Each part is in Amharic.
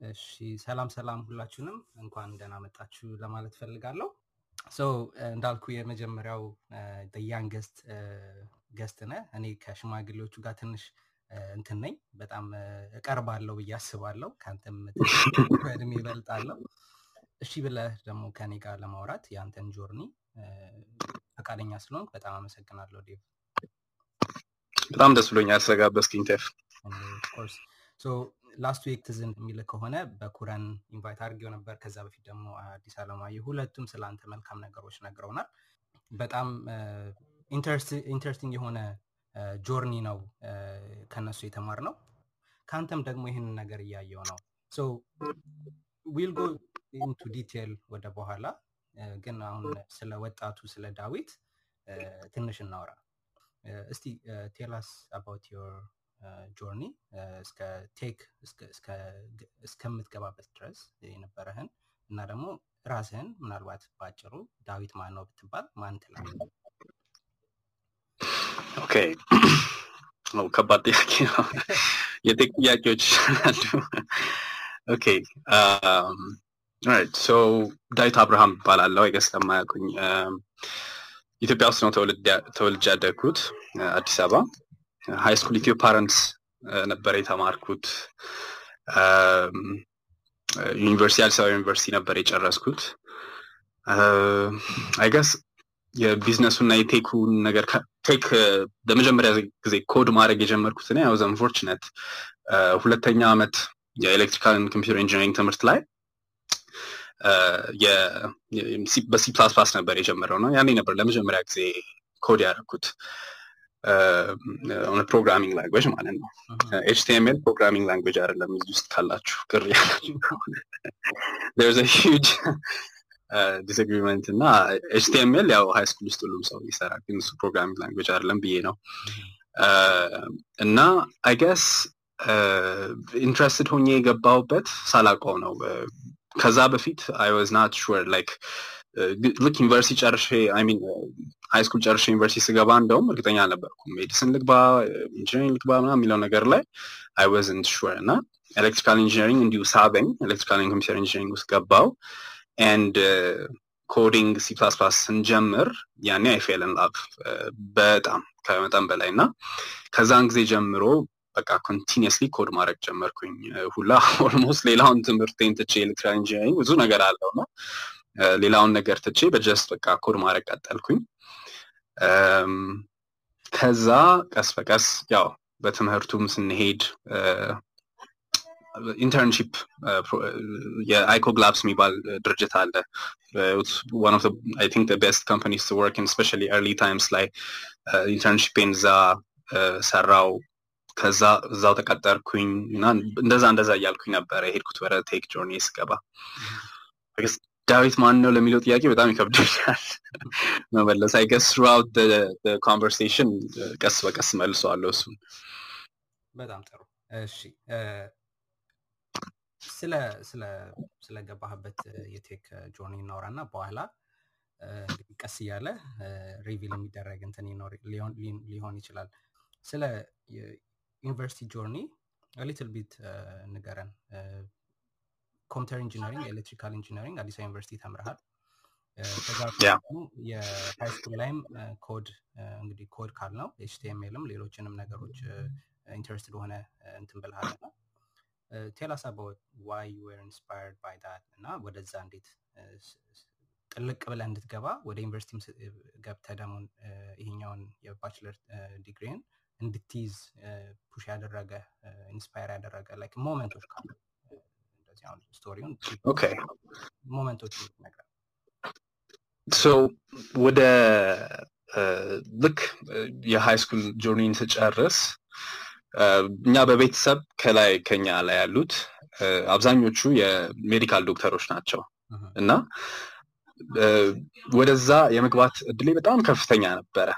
እሺ ሰላም ሰላም ሁላችሁንም እንኳን ደህና መጣችሁ ለማለት ፈልጋለሁ። So እንዳልኩ የመጀመሪያው youngest guest ነህ። እኔ ከሽማግሌዎቹ ጋር ትንሽ እንትን ነኝ፣ በጣም እቀርባለሁ ብዬ አስባለሁ። ከአንተም ትንሽ በእድሜ እበልጣለሁ። እሺ ብለህ ደግሞ ከኔ ጋር ለማውራት የአንተን journey ፈቃደኛ ስለሆንክ በጣም አመሰግናለሁ ዴቭ። በጣም ደስ ብሎኛል ስለጋበዝክኝ ቴፍ። Last week ትዝ የሚል ከሆነ በኩረን invite አድርጌው ነበር። ከዛ በፊት ደግሞ አዲስ አለማየሁ፣ ሁለቱም ስለ አንተ መልካም ነገሮች ነግረውናል። በጣም interesting የሆነ journey ነው ከነሱ የተማርነው። ከአንተም ደግሞ ይህንን ነገር እያየው ነው። We'll go into detail ወደ በኋላ ግን አሁን ስለ ወጣቱ ስለ ዳዊት ትንሽ እናውራ። እስቲ tell us about your journey እስከ tech እስከምትገባበት ድረስ የነበረህን እና ደግሞ ራስህን ምናልባት በአጭሩ ዳዊት ማን ነው ብትባል ማን ትላለህ? Okay ከባድ ጥያቄ ነው። የ tech ጥያቄዎች okay ዳዊት አብርሃም እባላለሁ። I guess ለማያውቁኝ ኢትዮጵያ ውስጥ ነው ተወልጄ ያደግኩት አዲስ አበባ high school ኢትዮ ፓረንትስ ነበር የተማርኩት። ዩኒቨርሲቲ አዲስ አበባ ዩኒቨርሲቲ ነበር የጨረስኩት። I guess የቢዝነሱና የ tech ኡን ነገር tech ለመጀመሪያ ጊዜ ኮድ ማድረግ የጀመርኩት እኔ ያው unfortunately ሁለተኛ ዓመት የ electrical computer engineering ትምህርት ላይ በ C plus plus ነበር የጀመርነው። ያኔ ነበር ለመጀመሪያ ጊዜ ኮድ ያደረኩት ሆነ programming language ማለት ነው። HTML programming language አይደለም። እዚህ ውስጥ ካላችሁ ቅር ያላችሁ huge disagreement እና HTML ያው high school ውስጥ ሁሉም ሰው ይሰራል፣ ግን እሱ programming language አይደለም ብዬ ነው እና I guess interested ሆኜ የገባሁበት ሳላውቀው ነው። ከዛ በፊት I was not sure like ልክ ዩኒቨርሲቲ ጨርሼ mean high school ጨርሼ ዩኒቨርሲቲ ስገባ እንደውም እርግጠኛ አልነበርኩም። medicine ልግባ engineering ልግባ ምናምን የሚለው ነገር ላይ I wasn't sure እና electrical engineering እንዲሁ ሳበኝ electrical computer engineering ውስጥ ገባው። And coding C plus plus ስንጀምር ያኔ I fell in love በጣም ከመጠን በላይ እና ከዛን ጊዜ ጀምሮ በቃ continuously code ማድረግ ጀመርኩኝ ሁላ almost ሌላውን ትምህርቴን ትቼ electrical engineering ብዙ ነገር አለው ነው ሌላውን ነገር ትቼ በ just በቃ ኮድ ማድረግ ቀጠልኩኝ። ከዛ ቀስ በቀስ ያው በትምህርቱም ስንሄድ internship የአይኮግላብስ የሚባል ድርጅት አለ the best companies to work in especially early times ላይ internship ን እዛ ሰራው ከዛ እዛው ተቀጠርኩኝ እና እንደዛ እንደዛ እያልኩኝ ነበረ የሄድኩት ወደ tech journey ስገባ። ዳዊት ማን ነው ለሚለው ጥያቄ በጣም ይከብደኛል። መመለስ I guess throughout conversation ቀስ በቀስ መልሰዋለሁ እሱን። በጣም ጥሩ እሺ ስለ ስለ ስለገባህበት የ tech journey እናውራ እና በኋላ ቀስ እያለ reveal የሚደረግ እንትን ሊሆን ይችላል። ስለ ዩኒቨርሲቲ journey little bit ንገረን. computer engineering electrical engineering አዲስ ዩኒቨርሲቲ ተምረሃል. ከዛ የ high school ላይም ኮድ እንግዲህ ኮድ ካልነው HTML ም ሌሎችንም ነገሮች interested ሆነ እንትን ብልሃል እና tell us about why you were inspired by that እና ወደዛ እንዴት ጥልቅ ብለህ እንድትገባ ወደ ዩኒቨርሲቲም ገብተ ደግሞ ይሄኛውን የ bachelor ዲግሪን እንድትይዝ push ያደረገ inspire ያደረገ like moment ኦች ካሉ እንደዚህ አሁን story ውን okay። moment ኦች ነገር So ወደ ልክ የ high school journey ን ስጨርስ እኛ በቤተሰብ ከላይ ከኛ ላይ ያሉት አብዛኞቹ የ medical ዶክተሮች ናቸው። እና ወደዛ የመግባት እድሌ በጣም ከፍተኛ ነበረ።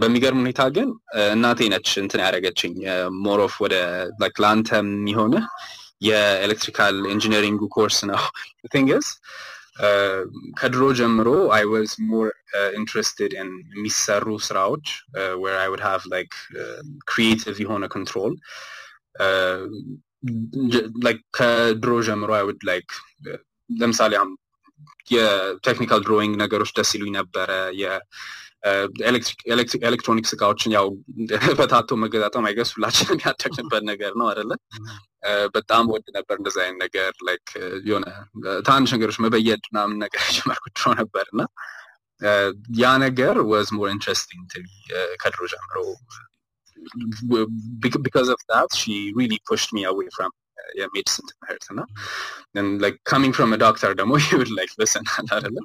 በሚገርም ሁኔታ ግን እናቴ ነች እንትን ያደረገችኝ more of ወደ ለአንተ የሚሆንህ የ electrical engineering ኡ course ነው። things ከድሮ ጀምሮ I was more interested ን የሚሰሩ ስራዎች where I would have like creative የሆነ control ከድሮ ጀምሮ I would like ለምሳሌ የ technical drawing ነገሮች ደስ ይሉኝ ነበረ ኤሌክትሮኒክስ እቃዎችን ያው በታትኖ መገጣጠም I guess ሁላችንም ያደግንበት ነገር ነው አይደለ? በጣም ወድ ነበር እንደዚ አይነት ነገር like የሆነ ትናንሽ ነገሮች መበየድ ምናምን ነገር ጀመርኩ ድሮ ነበር። እና ያ ነገር was more interesting ከድሮ ጀምሮ because of that she really pushed me away from የሜዲሲን ትምህርት እና coming from ዶክተር ደግሞ you would like listen አላለ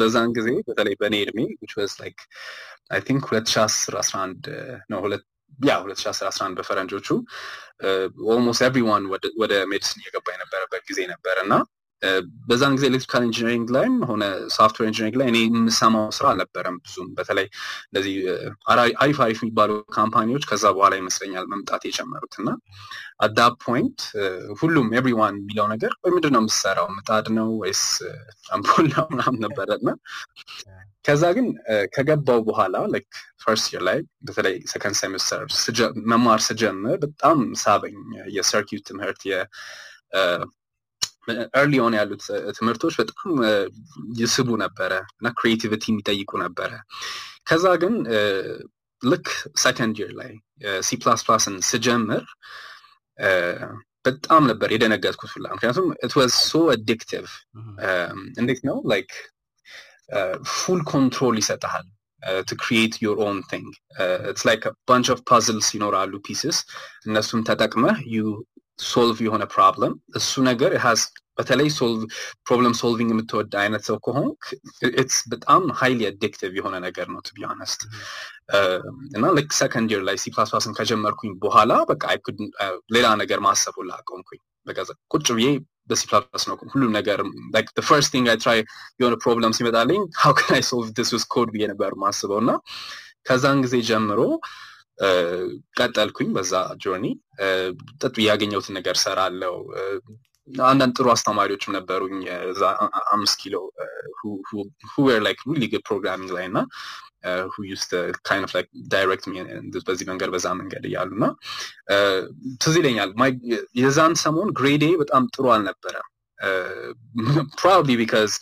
በዛን ጊዜ በተለይ በእኔ እድሜ which was like I think ሁለት ሺ አስር አስራ አንድ ነው ሁለት yeah ሁለት ሺ አስር አስራ አንድ በፈረንጆቹ almost everyone ወደ medicine እየገባ የነበረበት ጊዜ ነበር እና በዛን ጊዜ electrical engineering ላይም ሆነ software engineering ላይ እኔ የምሰማው ስራ አልነበረም ብዙም። በተለይ እንደዚህ አሪፍ አሪፍ የሚባሉ company ዎች ከዛ በኋላ ይመስለኛል መምጣት የጀመሩት እና at that point ሁሉም everyone የሚለው ነገር ወይ ምንድን ነው የምሰራው ምጣድ ነው ወይስ አምፖል ነው ነበረ? እና ከዛ ግን ከገባው በኋላ like first year ላይ በተለይ second semester መማር ስጀምር በጣም ሳበኝ የ circuit ትምህርት early on ያሉት ትምህርቶች በጣም ይስቡ ነበረ እና creativity የሚጠይቁ ነበረ። ከዛ ግን ልክ second year ላይ ሲ ፕላስ ፕላስን ስጀምር በጣም ነበር የደነገጥኩት ሁላ። ምክንያቱም it was so addictive እንዴት ነው? like full control ይሰጠሃል to create your own thing it's like bunch of puzzles ይኖራሉ pieces እነሱን ተጠቅመህ you solve የሆነ problem እሱ ነገር has በተለይ problem solving የምትወድ አይነት ሰው ከሆንክ it's በጣም highly addictive የሆነ ነገር ነው to be honest እና ልክ second year ላይ ሲ ፕላስ ፕላስን ከጀመርኩኝ በኋላ በቃ ሌላ ነገር ማሰብ አቆምኩኝ በቃ ቁጭ ብዬ በ C plus ነው ሁሉም ነገር first thing I try የሆነ problem ሲመጣልኝ how I solve this with code ብዬ ነበር ማስበው እና ከዛን ጊዜ ጀምሮ ቀጠልኩኝ በዛ journey። ያገኘሁትን ነገር ሰራለው አንዳንድ ጥሩ አስተማሪዎችም ነበሩኝ። እዛ አምስት ኪሎ who were like really good programming ላይ እና who direct በዚህ መንገድ በዛ መንገድ እያሉ እና ትዝ ይለኛል የዛን ሰሞን grade ኤ በጣም ጥሩ አልነበረም። probably because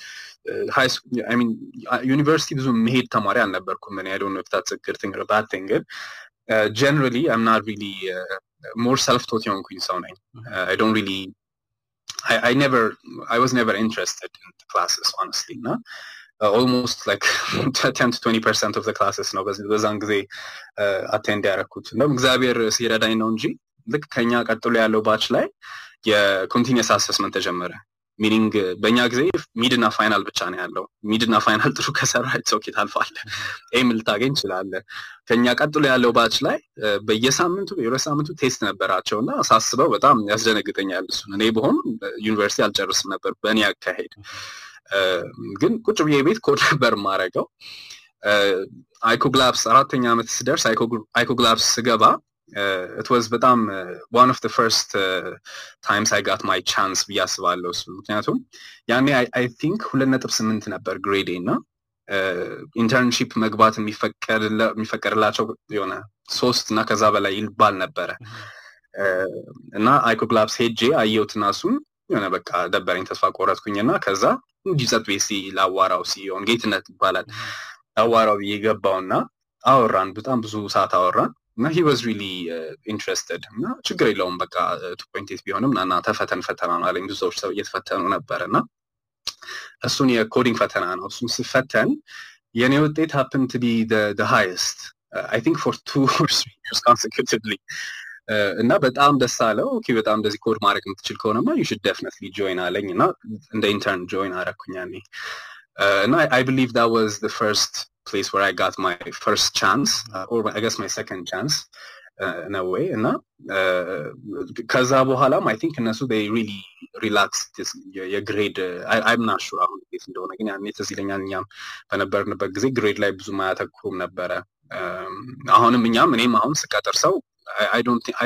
ዩኒቨርሲቲ ብዙ መሄድ ተማሪ አልነበርኩም እኔ። I don't know that good thing bad generally I'm not really more self-taught የሆንኩኝ ሰው ነኝ I don't really I never, I was never interested in the classes, honestly. No? Uh, almost like 10 to 20 percent of the classes ነው በዛን ጊዜ attend ያደረኩት እንደውም እግዚአብሔር ሲረዳኝ ነው እንጂ ልክ ከኛ ቀጥሎ ያለው batch ላይ የ continuous assessment ተጀመረ meaning በእኛ ጊዜ mid ና final ብቻ ነው ያለው። mid ና final ጥሩ ከሰራ okay ታልፋለህ A ም ልታገኝ ይችላለ ከኛ ቀጥሎ ያለው batch ላይ በየሳምንቱ የሁለት ሳምንቱ test ነበራቸው እና ሳስበው በጣም ያስደነግጠኛል እሱን። እኔ ብሆን ዩኒቨርሲቲ አልጨርስም ነበር በእኔ አካሄድ። ግን ቁጭ ብዬ ቤት ኮድ ነበር ማረገው iCog Labs አራተኛ ዓመት ስደርስ iCog Labs ስገባ it was በጣም one of the first uh, times I got my chance ብዬ አስባለሁ እሱ። ምክንያቱም ያኔ I think ሁለት ነጥብ ስምንት ነበር grade ኤ እና internship መግባት የሚፈቀድላቸው የሆነ ሶስት እና ከዛ በላይ ይባል ነበረ። እና iCog Labs ሄጄ አየሁትና እሱን የሆነ በቃ ደበረኝ ተስፋ ቆረጥኩኝ እና ከዛ እንጂ ጸጥ ቤት ሲ ላዋራው ሲሆን ጌትነት ይባላል። አዋራው ብዬ ገባውና አወራን። በጣም ብዙ ሰዓት አወራን he was really interested እና ችግር የለውም በቃ two point eight ቢሆንም እና ተፈተን ፈተና ነው አለኝ። ብዙ ሰዎች ሰው እየተፈተኑ ነበር እና እሱን የ coding ፈተና ነው። እሱን ስፈተን የእኔ ውጤት happened to be highest I think for two years consecutively እና በጣም ደስ አለው። okay በጣም እንደዚህ ኮድ ማድረግ የምትችል ከሆነማ you should definitely join አለኝ እና እንደ intern join አረኩኝ ያኔ እና I believe that was the first place where I got my first chance uh, or I guess my second chance in a way እና ከዛ በኋላም I think እነሱ they really relaxed የ grade I'm not sure አሁን እንዴት እንደሆነ ግን ያኔ ትዝ ይለኛል እኛም በነበርንበት ጊዜ grade ላይ ብዙ ማያተኩሩም ነበረ አሁንም እኛም እኔም አሁን ስቀጥር ሰው I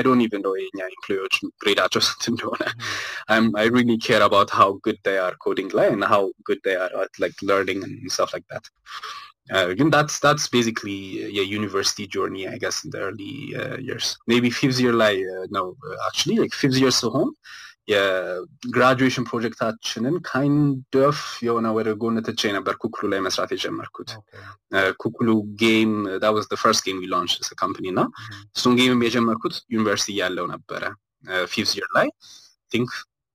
don't even know የኛ employee ኦች grade ኣቸው ስንት እንደሆነ I really care about how good they are coding ላይ እና how good they are at like learning stuff like that ግን that's that's basically የዩኒቨርሲቲ journey I guess in the early uh, years. Maybe fifth year ላይ uh, no actually like fifth year ሲሆን የ graduation ፕሮጀክታችንን kind of የሆነ ወደ ጎን ትቼ ነበር ኩኩሉ ላይ መስራት የጀመርኩት። ኩኩሉ game we launched as a company እና እሱን game ም የጀመርኩት ዩኒቨርሲቲ ያለው ነበረ። fifth year ላይ think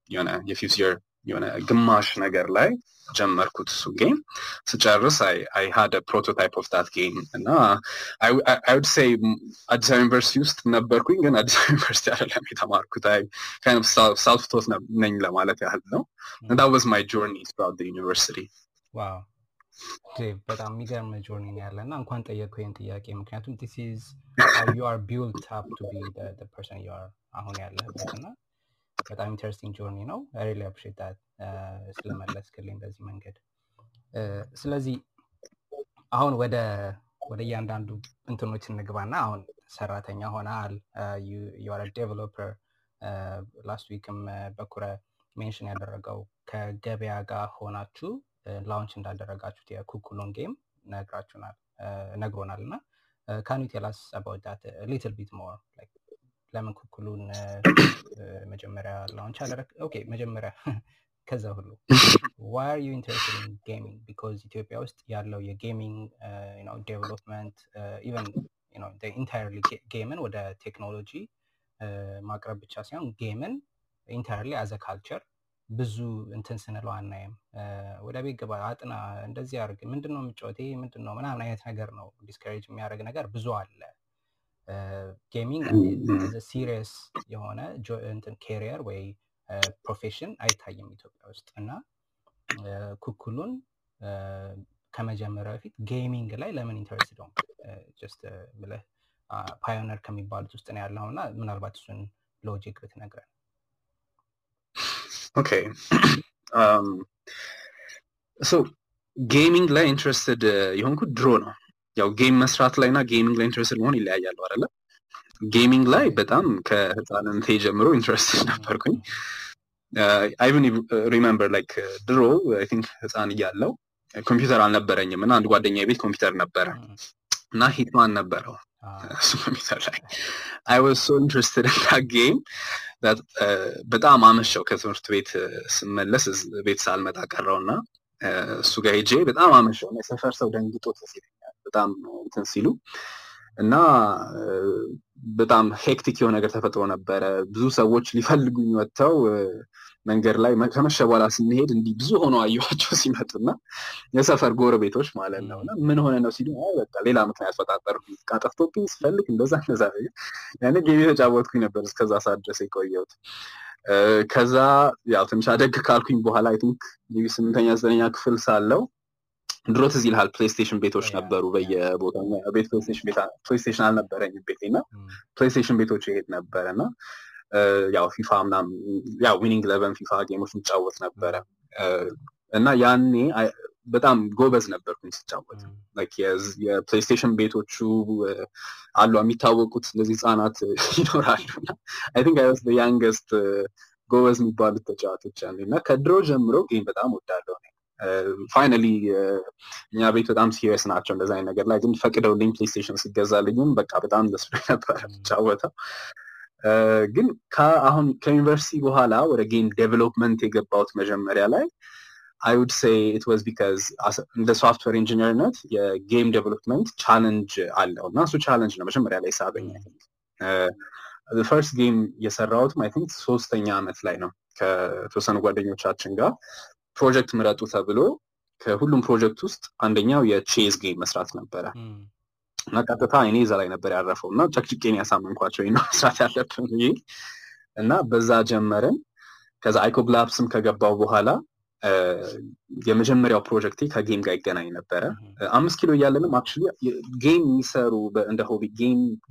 የሆነ የ fifth year የሆነ ግማሽ ነገር ላይ ጀመርኩት እሱ game ስጨርስ I had prototype of that game እና I would say አዲስ አበባ ዩኒቨርሲቲ ውስጥ ነበርኩኝ ግን አዲስ አበባ ዩኒቨርሲቲ አይደለም የተማርኩት I kind self-taught ነኝ ለማለት ያህል ነው that was my journey throughout ዩኒቨርሲቲ wow በጣም የሚገርም journey ነው ያለ እና እንኳን ጠየቅኩ ይህን ጥያቄ ምክንያቱም this is you are built up to be person you are አሁን ያለህበት እና በጣም interesting journey ነው። really appreciate that ስለመለስክልኝ በዚህ መንገድ። ስለዚህ አሁን ወደ ወደ እያንዳንዱ እንትኖች እንግባና አሁን ሰራተኛ ሆነሃል you're developer last week ም በኩረ mention ያደረገው ከገበያ ጋር ሆናችሁ launch እንዳደረጋችሁት የኩኩሉን game ነግራችሁናል። ነግሮናል እና can that little bit more ለምን ኩኩሉን መጀመሪያ launch አደረግ okay መጀመሪያ ከዛ ሁሉ why are you interested in gaming because ኢትዮጵያ ውስጥ ያለው የ gaming development even entirely game ን ወደ ቴክኖሎጂ ማቅረብ ብቻ ሳይሆን game ን entirely as a culture ብዙ እንትን ስንለው አናይም። ወደ ቤት ግባ አጥና እንደዚህ አርግ ምንድን ነው የምጫወት ይሄ ምንድን ነው ምናምን አይነት ነገር ነው discourage የሚያደርግ ነገር ብዙ አለ gaming serious የሆነ career ወይ profession አይታይም ኢትዮጵያ ውስጥ እና ኩኩሉን ከመጀመሪያ በፊት gaming ላይ ለምን interest ነው just ብለህ pioneer ከሚባሉት ውስጥ ነው ያለው እና ምናልባት እሱን logic ብትነግረን Okay So gaming ላይ interested የሆንኩት ድሮ ነው ያው game መስራት ላይ እና gaming ላይ interested መሆን ይለያያሉ አይደለ? Gaming ላይ በጣም ከህፃንነቴ ጀምሮ interested ነበርኩኝ። I even remember like ድሮ I think ህፃን እያለው ኮምፒውተር አልነበረኝም እና አንድ ጓደኛ ቤት ኮምፒውተር ነበረ እና Hitman ነበረው እሱ ኮምፒውተር ላይ። I was so interested in game በጣም አመሸው ከትምህርት ቤት ስመለስ ቤት ሳልመጣ ቀረሁ እና እሱ ጋር ሄጄ በጣም አመሸው እና የሰፈር ሰው ደንግጦ ይፈልገኛል በጣም እንትን ሲሉ እና በጣም hectic የሆነ ነገር ተፈጥሮ ነበረ። ብዙ ሰዎች ሊፈልጉኝ ወጥተው መንገድ ላይ ከመሸ በኋላ ስንሄድ እንዲህ ብዙ ሆኖ አየኋቸው ሲመጡና የሰፈር ጎረቤቶች ማለት ነው። እና ምን ሆነ ነው ሲሉ በቃ ሌላ ምክንያት ፈጣጠርኩ ጠፍቶብኝ ስፈልግ እንደዛ እንደዛ ያኔ game የተጫወትኩኝ ነበር እስከዛ ሰዓት የቆየሁት። ከዛ ያው ትንሽ አደግ ካልኩኝ በኋላ I think ስምንተኛ ዘጠነኛ ክፍል ሳለው ድሮ ትዝ ይልሃል PlayStation ቤቶች ነበሩ በየቦታው? ቤት PlayStation አልነበረኝም ቤቴ እና PlayStation ቤቶች እሄድ ነበረ እና ያው FIFA ምናም ያው Winning Eleven FIFA game ኦች እንጫወት ነበረ። እና ያኔ በጣም ጎበዝ ነበርኩኝ ስጫወት የ PlayStation ቤቶቹ አሉ የሚታወቁት እነዚህ ህጻናት ይኖራሉ I think ያ youngest ጎበዝ የሚባሉት ተጫዋቾች አሉ እና ከድሮ ጀምሮ game በጣም እወዳለው finally እኛ ቤት በጣም serious ናቸው እንደዚ አይነት ነገር ላይ ግን ፈቅደውልኝ PlayStation ሲገዛልኝም በቃ በጣም ደስ ብሎኝ ነበረ እጫወተው ግን አሁን ከዩኒቨርሲቲ በኋላ ወደ game development የገባሁት መጀመሪያ ላይ I would say it was because እንደ software engineer ነት የ game development challenge አለው እና እሱ challenge ነው መጀመሪያ ላይ ሳበኝ first game የሰራሁትም I think ሶስተኛ ዓመት ላይ ነው ከተወሰኑ ጓደኞቻችን ጋር ፕሮጀክት ምረጡ ተብሎ ከሁሉም ፕሮጀክት ውስጥ አንደኛው የ chess game መስራት ነበረ። እና ቀጥታ እኔ እዛ ላይ ነበር ያረፈው እና ጨቅጭቄን ያሳመንኳቸው ነው መስራት ያለብን ብዬ። እና በዛ ጀመርን። ከዛ iCog Labs ም ከገባው በኋላ የመጀመሪያው project ኤ ከ game ጋር ይገናኝ ነበረ። አምስት ኪሎ እያለንም actually game የሚሰሩ እንደ hobby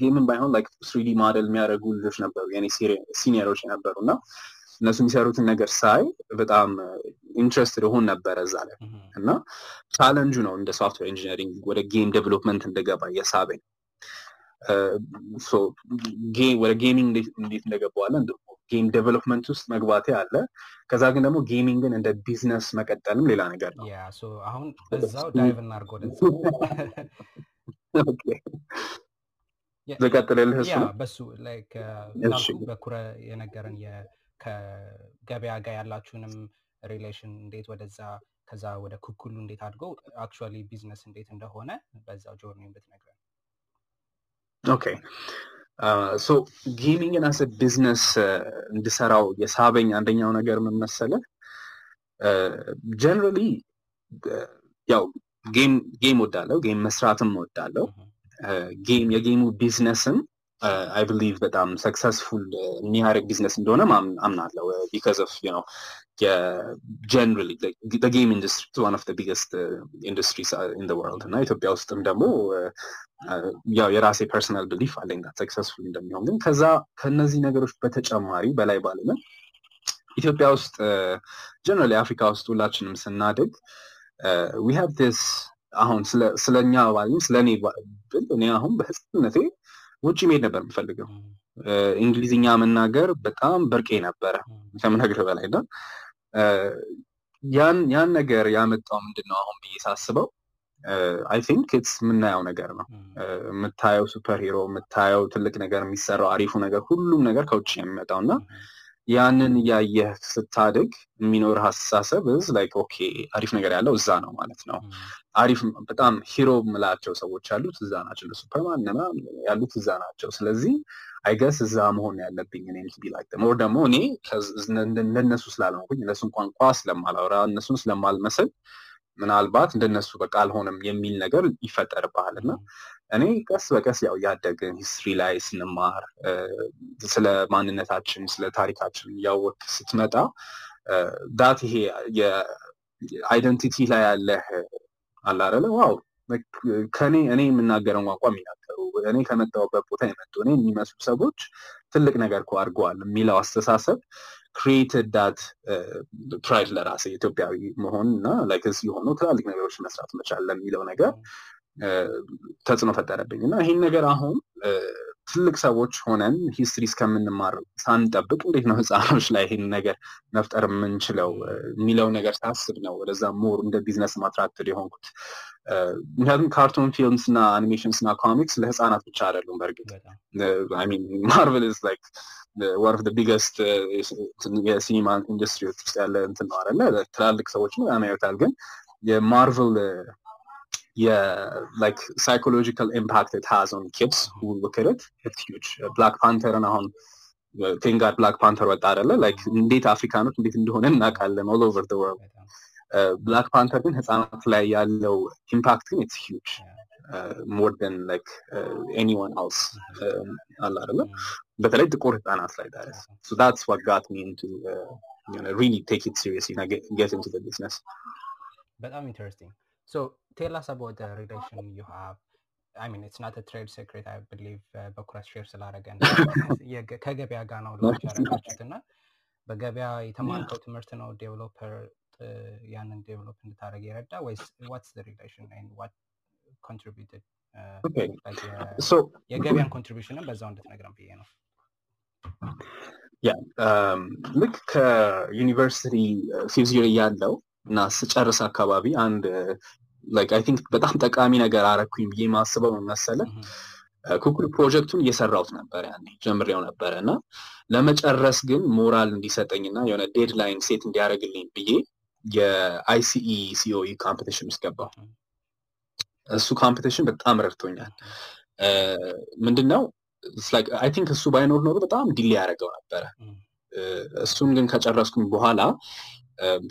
game እንኳን ባይሆን like 3D model የሚያደርጉ ልጆች ነበሩ። የኔ senior ኦች ነበሩ እና እነሱ የሚሰሩትን ነገር ሳይ በጣም interested እሆን ነበረ እዛ ላይ እና ቻለንጁ ነው እንደ software engineering ወደ game development እንደገባ የሳበኝ ወደ gaming እንዴት እንደገባዋለ game development ውስጥ መግባቴ አለ። ከዛ ግን ደግሞ gaming ን እንደ ቢዝነስ መቀጠልም ሌላ ነገር ነው። አሁን በዛው dive እናድርግ ወደዛ ልቀጥልልህ እሱ በሱ እንዳልኩ በኩረ የነገረን ከገበያ ጋር ያላችሁንም relation እንዴት ወደዛ ከዛ ወደ ኩኩሉ እንዴት አድርገው actually business እንዴት እንደሆነ በዛው journey ብትነግረን። Okay። So gaming ን as business እንድሰራው የሳበኝ አንደኛው ነገር ምን መሰለህ፣ generally ያው game game እወዳለው game መስራትም እወዳለው game የ game ኡ business ም I believe በጣም successful የሚያደርግ ቢዝነስ እንደሆነ አምናለው because of no generally game industry one of biggest industries in world እና ኢትዮጵያ ውስጥም ደግሞ ያው የራሴ personal belief አለኝ successful እንደሚሆን። ግን ከዛ ከነዚህ ነገሮች በተጨማሪ በላይ ባለምን ኢትዮጵያ ውስጥ generally አፍሪካ ውስጥ ሁላችንም ስናድግ we have this አሁን ስለኛ ባልልም ስለ እኔ ብል እኔ አሁን በህፃንነቴ ውጭ መሄድ ነበር የምፈልገው። እንግሊዝኛ መናገር በጣም ብርቄ ነበረ ከምነግርህ በላይ እና ያን ያን ነገር ያመጣው ምንድን ነው አሁን ብዬ ሳስበው I think it's የምናየው ነገር ነው። የምታየው superhero የምታየው ትልቅ ነገር የሚሰራው አሪፉ ነገር ሁሉም ነገር ከውጭ የሚመጣው እና ያንን እያየህ ስታድግ የሚኖር አስተሳሰብ is like okay አሪፍ ነገር ያለው እዛ ነው ማለት ነው። አሪፍ በጣም hero የምላቸው ሰዎች ያሉት እዛ ናቸው። ሱፐርማን ያሉት እዛ ናቸው። ስለዚህ I guess እዛ መሆን ያለብኝ እኔም be like or ደግሞ እኔ እንደነሱ ስላልሆንኩኝ እነሱን ቋንቋ ስለማላወራ እነሱን ስለማልመስል ምናልባት እንደነሱ በቃ አልሆንም የሚል ነገር ይፈጠርብሃል። እና እኔ ቀስ በቀስ ያው ያደግን history ላይ ስንማር ስለ ማንነታችን ስለ ታሪካችን እያወቅክ ስትመጣ that ይሄ የ identity ላይ ያለህ አላረለ wow! ከኔ እኔ የምናገረውን ቋንቋ የሚናገሩ እኔ ከመጣሁበት ቦታ የመጡ እኔ የሚመስሉ ሰዎች ትልቅ ነገር እኮ አድርገዋል የሚለው አስተሳሰብ created that pride ለራሴ ኢትዮጵያዊ መሆን እና like እዚህ የሆኑ ትላልቅ ነገሮች መስራት መቻል ለሚለው ነገር ተጽዕኖ ፈጠረብኝ እና ይህን ነገር አሁን ትልቅ ሰዎች ሆነን history እስከምንማር ሳንጠብቅ እንዴት ነው ህፃናኖች ላይ ይህን ነገር መፍጠር የምንችለው የሚለው ነገር ሳስብ ነው ወደዛ more እንደ business ም attracted የሆንኩት። ምክንያቱም cartoon films እና animations እና comics ለህፃናት ብቻ አይደሉም። በእርግጥ ማርቨል is like one of biggest የሲኒማ ኢንዱስትሪዎች ውስጥ ያለ እንትን ነው አለ ትላልቅ ሰዎች ያዩታል። ግን የማርቨል የ like psychological impact it has on kids who look at it it's huge ብላክ ፓንተርን አሁን ቴንጋድ ብላክ ፓንተር ወጣ አይደለ like እንዴት አፍሪካኖች እንዴት እንደሆነ እናውቃለን all over the world ብላክ ፓንተር ግን ህፃናት ላይ ያለው impact ግን it's huge more than like anyone else አለ አይደለ በተለይ ጥቁር ህፃናት ላይ ዳረስ so that's what got me into really take it seriously እና get into the business በጣም interesting so tell us about the relation you have I mean it's not trade secret I believe በኩራት share ስላደረገን ከገበያ ጋር ነው launch ያደረጋችሁት እና በገበያ የተማርከው ትምህርት ነው developer ያንን develop እንድታደረግ የረዳ ወይስ what's relation what contributed የገበያን contribution ን በዛው እንድትነግረን ብዬ ነው yeah ልክ ከዩኒቨርሲቲ ፊዚዮ ያለው እና ስጨርስ አካባቢ አንድ like I think በጣም ጠቃሚ ነገር አረኩኝ ብዬ ማስበው መሰለ ኩኩል ፕሮጀክቱን እየሰራሁት ነበር ያኔ ጀምሬው ነበረ እና ለመጨረስ ግን ሞራል እንዲሰጠኝ እና የሆነ deadline set እንዲያደርግልኝ ብዬ የአይሲኢ ሲኦኢ competition ውስጥ ገባው እሱ competition በጣም ረድቶኛል። ምንድነው? I think እሱ ባይኖር ኖሮ በጣም delay ያደረገው ነበረ። እሱን ግን ከጨረስኩኝ በኋላ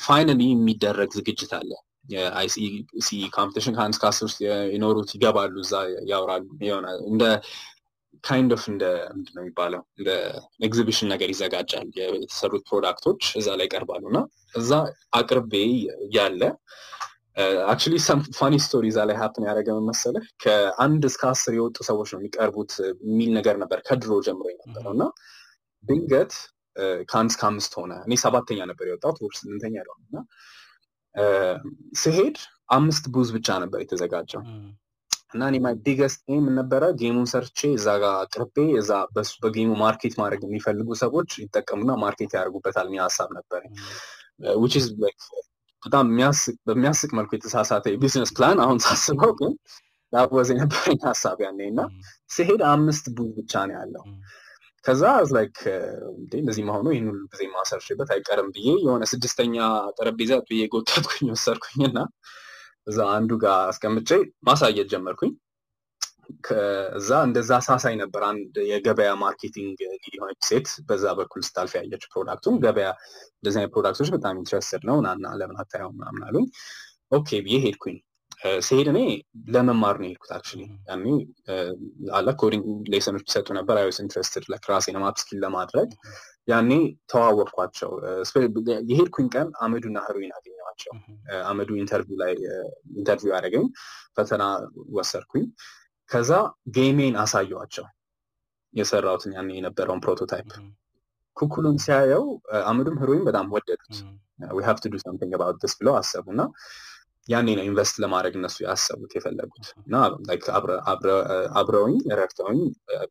finally የሚደረግ ዝግጅት አለ የአይሲሲ competition ከአንድ እስከ አስር ውስጥ የኖሩት ይገባሉ እዛ ያወራሉ። የሆነ እንደ kind of እንደ ምንድን ነው የሚባለው? እንደ ኤግዚቢሽን ነገር ይዘጋጃል። የተሰሩት product ኦች እዛ ላይ ይቀርባሉ። እና እዛ አቅርቤ ያለ actually some funny story እዛ ላይ happen ያደረገ መሰለህ? ከአንድ እስከ አስር የወጡ ሰዎች ነው የሚቀርቡት የሚል ነገር ነበር ከድሮ ጀምሮ የነበረው። እና ድንገት ከአንድ እስከ አምስት ሆነ። እኔ ሰባተኛ ነበር የወጣሁት or ስምንተኛ ያለው እና ስሄድ አምስት booth ብቻ ነበር የተዘጋጀው። እና እኔ my biggest aim ነበረ? game ኡን ሰርቼ እዛ ጋር አቅርቤ እዛ በሱ በ game ኡ market ማድረግ የሚፈልጉ ሰዎች ይጠቀሙና market ያደርጉበታል የሚል ሀሳብ like በጣም በሚያስቅ መልኩ የተሳሳተ የ business plan አሁን ሳስበው ግን that was የነበረኝ ሀሳብ ያኔ። እና ሲሄድ አምስት booth ብቻ ነው ያለው ከዛ like እንደዚህ መሆኑ ይህን ሁሉ ጊዜ ማሰርሽበት አይቀርም ብዬ የሆነ ስድስተኛ ጠረጴዛ ብዬ ጎተትኩኝ ወሰድኩኝ እና እዛ አንዱ ጋር አስቀምጬ ማሳየት ጀመርኩኝ። ከዛ እንደዛ ሳሳይ ነበር አንድ የገበያ marketing የሆነች ሴት በዛ በኩል ስታልፍ ያየች product ኡን ገበያ እንደዚህ product ኦች በጣም interested ነው ናና ለምን አታየው ምናምን አሉኝ። okay ብዬ ሄድኩኝ ሲሄድ እኔ ለመማር ነው የሄድኩት actually ያኔ አለ coding lesson ኦች ይሰጡ ነበር I was interested ለራሴን ም upskill ለማድረግ ያኔ ተዋወቅኳቸው የሄድኩኝ ቀን አመዱና ህሩዊን አገኘዋቸው አመዱ interview ላይ interview ያደረገኝ ፈተና ወሰድኩኝ ከዛ game ኤን አሳየዋቸው የሰራሁትን ያኔ የነበረውን prototype ኩኩሉን ሲያየው አመዱም ህሩዊን በጣም ወደዱት we have to do something about this ብለው አሰቡ እና ያኔ ነው invest ለማድረግ እነሱ ያሰቡት የፈለጉት። እና አብረውኝ ረድተውኝ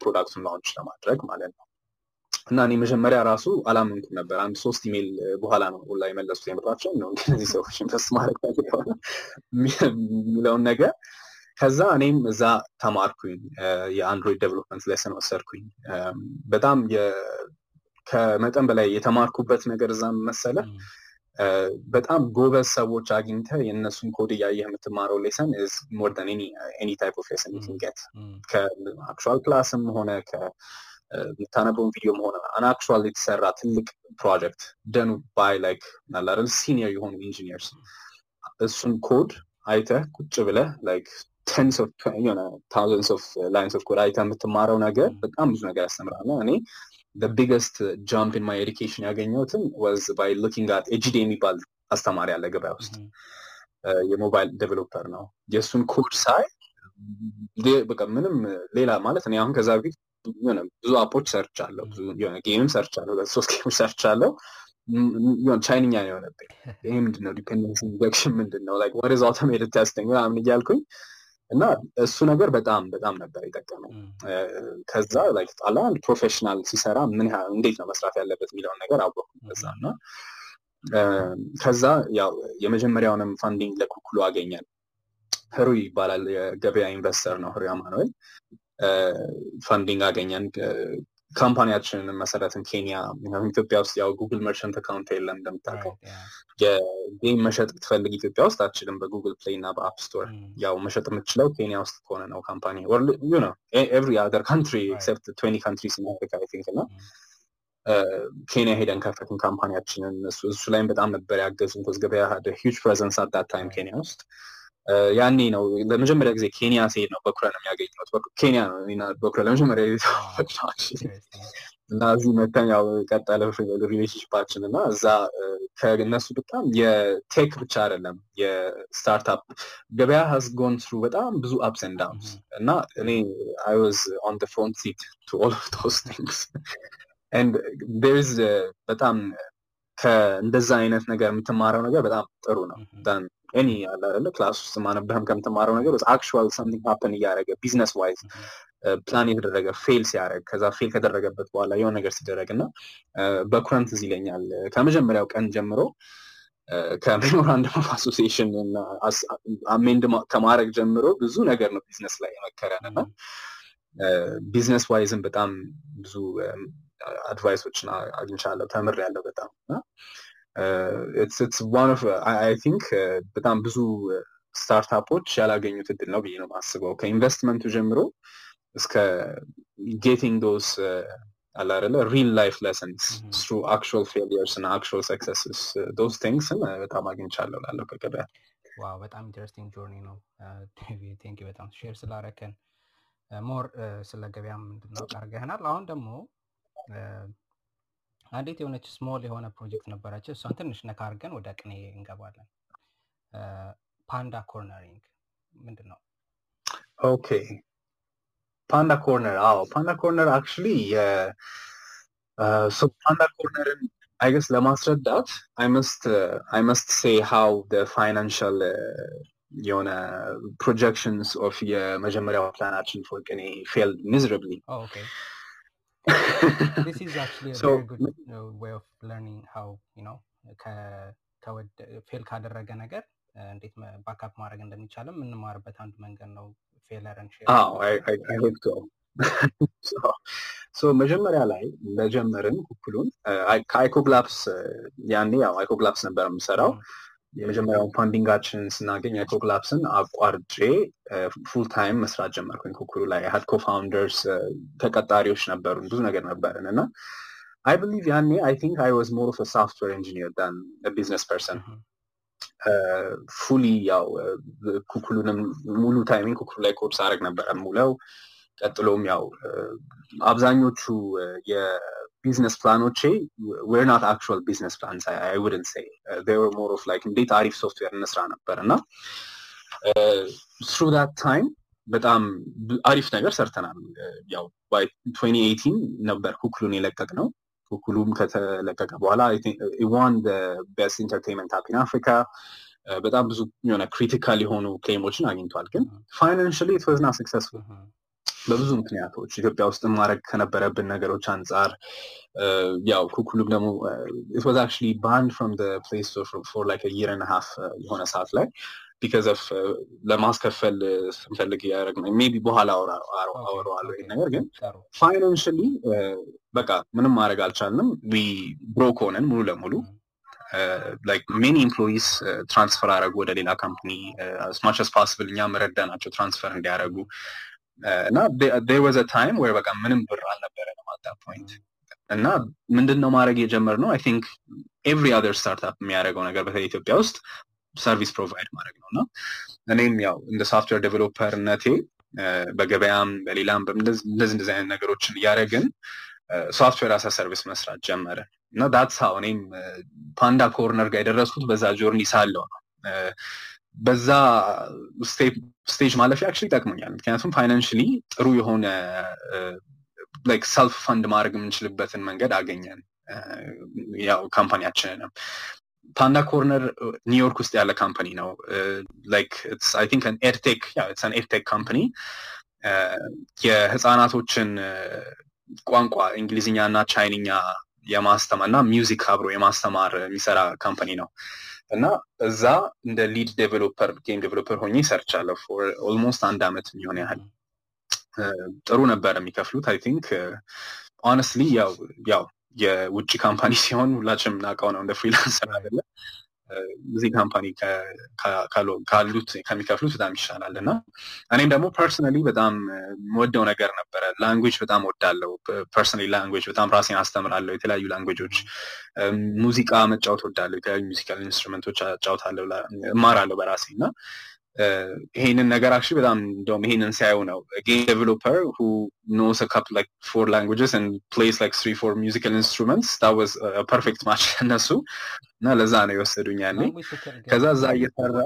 product ኡን launch ለማድረግ ማለት ነው። እና እኔ መጀመሪያ ራሱ አላመንኩም ነበር። አንድ ሶስት ኢሜል በኋላ ነው ላይ መለሱት የምራቸው ነው እነዚህ ሰዎች invest ማድረግ የሚለውን ነገር። ከዛ እኔም እዛ ተማርኩኝ። የአንድሮይድ development lesson ወሰድኩኝ። በጣም ከመጠን በላይ የተማርኩበት ነገር እዛ መሰለ በጣም ጎበዝ ሰዎች አግኝተ የእነሱን ኮድ እያየህ የምትማረው ሌሰን ሞር ን ኤኒ ታይፕ ኦፍ ሌሰን ዩን ጌት ከአክቹዋል ክላስም ሆነ የምታነበውን ቪዲዮም ሆነ አንአክቹዋል የተሰራ ትልቅ ፕሮጀክት ደኑ ባይ ላይክ ናላረል ሲኒየር የሆኑ ኢንጂኒየርስ እሱን ኮድ አይተህ ቁጭ ብለህ ላይክ ቴንስ ኦፍ thousands of lines of code አይተህ የምትማረው ነገር በጣም ብዙ ነገር ያስተምራል። እኔ the biggest jump in my education ያገኘሁትን was by looking at ኤጂዲ የሚባል አስተማሪ አለ ገበያ ውስጥ. የሞባይል developer ነው። የእሱን ኮድ ሳይ በቃ ምንም ሌላ ማለት እኔ አሁን ከዛ በፊት ብዙ app ኦች ሰርቻለው ብዙ የሆነ game ም ሰርቻለው ሶስት game ኦች ሰርቻለው ቻይንኛ ነው የሆነብኝ። ይሄ ምንድነው? dependency injection ምንድነው? like ወደዛ automated testing ምናምን እያልኩኝ እና እሱ ነገር በጣም በጣም ነበር የጠቀመኝ ከዛ like ጣላ professional ሲሰራ ምን እንዴት ነው መስራት ያለበት የሚለውን ነገር አወቅኩ በዛ እና ከዛ ያው የመጀመሪያውንም funding ለኩኩሉ አገኘን። ህሩይ ይባላል የገበያ investor ነው ህሩይ አማኑኤል። funding አገኘን company ያችንን መሰረትን ኬንያ ኢትዮጵያ ውስጥ ያው ጉግል merchant account የለም እንደምታውቀው። የ game መሸጥ ብትፈልግ ኢትዮጵያ ውስጥ አትችልም በጉግል ፕሌይ እና በአፕ ስቶር ያው መሸጥ የምትችለው ኬንያ ውስጥ ከሆነ ነው company every other country except twenty countries in Africa I think እና ኬንያ ሄደን ከፈትን company ያችንን እሱ ላይም በጣም ነበር ያገዙን 'cause ገበያ huge presence at that time ኬንያ ውስጥ ያኔ ነው ለመጀመሪያ ጊዜ ኬንያ ሲሄድ ነው በኩረ ነው የሚያገኘት ኬንያ ነው በኩረ ለመጀመሪያ ጊዜ እና እዚህ መጥተን ያው ቀጠለ relationship ኣችን እና እዛ ከእነሱ በጣም የ tech ብቻ አይደለም የ startup ገበያ has gone through በጣም ብዙ ups and downs እና እኔ I was on front seat to all of those things and በጣም ከእንደዛ አይነት ነገር የምትማረው ነገር በጣም ጥሩ ነው። ኤኒ ያለ አይደለ? class ውስጥ ማነበህም ከምትማረው ነገር actual something happen እያደረገ business wise ፕላን የተደረገ fail ሲያደርግ ከዛ fail ካደረገበት በኋላ የሆነ ነገር ሲደረግ እና በኩረንት እዚህ ይለኛል። ከመጀመሪያው ቀን ጀምሮ ከ memorandum of association amend ከማድረግ ጀምሮ ብዙ ነገር ነው ቢዝነስ ላይ የመከረን እና business wise ም በጣም ብዙ advice ኦችን አግኝቻለሁ ተምር ያለው በጣም I think በጣም ብዙ startup ኦች ያላገኙት እድል ነው ብዬ ነው ማስበው ከኢንቨስትመንቱ ጀምሮ እስከ getting those አላደለ real life lessons through actual failures እና actual successes those things ን በጣም አግኝቻለሁ ላለው ከገበያ wow! በጣም interesting journey ነው። thank በጣም share ስላረከን more ስለ ገበያም እንድናውቅ አድርገህናል። አሁን ደግሞ አንዲት የሆነች small የሆነ ፕሮጀክት ነበረች እሷን ትንሽ ነካ አድርገን ወደ ቅኔ እንገባለን። ፓንዳ ኮርነር ምንድን ነው okay። ፓንዳ ኮርነር አዎ ፓንዳ ኮርነር actually ፓንዳ ኮርነርን I guess ለማስረዳት I must say how financial የሆነ projections of የመጀመሪያው plan ኣችን for ቅኔ Oh, okay. This is actually a So, very good uh, way of learning how, you know, fail ካደረገ ነገር እንዴት backup ማድረግ እንደሚቻልም የምንማርበት አንዱ መንገድ ነው። failure ን so መጀመሪያ ላይ እንደጀመርን ኩኩሉን ከአይኮግ ላብስ ያኔ ያው አይኮግ ላብስ ነበር የምሰራው የመጀመሪያውን funding ኣችን ስናገኝ አይኮግ ላብስን አቋርጬ full time መስራት ጀመርኩኝ ኩኩሉ ላይ። had cofounders ተቀጣሪዎች ነበሩን ብዙ ነገር ነበርን እና I believe ያኔ I think I was more of software engineer than business person fully ያው ኩኩሉንም ሙሉ timing ኩኩሉ ላይ ኮርስ አድረግ ነበረ ሙለው ቀጥሎም ያው አብዛኞቹ የ business plan ኦቼ were not actual business plans I wouldn't say were more of like እንዴት አሪፍ ሶፍትዌር እንስራ ነበር እና through that time በጣም አሪፍ ነገር ሰርተናል። ያው by 2018 ነበር ኩኩሉን የለቀቅነው ኩኩሉም ከተለቀቀ በኋላ won best entertainment app in Africa በጣም ብዙ የሆነ critical የሆኑ claim ኦችን አግኝቷል ግን financially it was not successful በብዙ ምክንያቶች ኢትዮጵያ ውስጥ ማድረግ ከነበረብን ነገሮች አንጻር ያው ኩኩሉም ደግሞ it was actually banned from ፕሌይ ስቶር for like year and half የሆነ ሰዓት ላይ because of ለማስከፈል ስንፈልግ እያደረግ ነው maybe በኋላ አወራዋለሁ ነገር ግን financially በቃ ምንም ማድረግ አልቻልንም። broke ሆነን ሙሉ ለሙሉ like many employees transfer አደረጉ ወደ ሌላ company as much as possible እኛ መረዳናቸው transfer እንዲያደረጉ እና there was time ወይ በቃ ምንም ብር አልነበረንም at point እና ምንድን ነው ማድረግ የጀመርነው? I think every other startup የሚያደርገው ነገር በተለይ ኢትዮጵያ ውስጥ service provide ማድረግ ነው። እና እኔም ያው እንደ software developer ነቴ በገበያም በሌላም እንደዚህ እንደዚህ አይነት ነገሮችን እያደረግን software as a service መስራት ጀመረ እና that's how እኔም ፓንዳ ኮርነር ጋር የደረስኩት በዛ journey ሳለው ነው በዛ stage ማለፌ actually ይጠቅመኛል። ምክንያቱም financially ጥሩ የሆነ like self fund ማድረግ የምንችልበትን መንገድ አገኘን። ያው company ያችንንም ፓንዳ ኮርነር ኒውዮርክ ውስጥ ያለ company ነው። edtech company የህፃናቶችን ቋንቋ እንግሊዝኛ እና ቻይንኛ የማስተማር እና music አብሮ የማስተማር የሚሰራ company ነው እና እዛ እንደ lead developer game developer ሆኜ ሰርቻለሁ for almost አንድ አመት የሚሆን ያህል። ጥሩ ነበር የሚከፍሉት I think honestly ያው ያው የውጭ company ሲሆን ሁላችንም እናውቀው ነው እንደ freelancer አይደለ እዚህ company ካሉት ከሚከፍሉት በጣም ይሻላል። እና እኔም ደግሞ personally በጣም ወደው ነገር ነበረ። language በጣም ወዳለው personally language በጣም ራሴን አስተምራለሁ። የተለያዩ language ኦች ሙዚቃ መጫወት ወዳለሁ የተለያዩ musical instrument ኦች አጫውታለሁ እማራለሁ በራሴ እና ይሄንን ነገር አክቹ በጣም እንደውም ይሄንን ሲያዩ ነው game developer who knows like four languages and plays like three four musical instruments that was perfect match እነሱ እና ለዛ ነው የወሰዱኝ ያኔ። ከዛ እዛ እየሰራ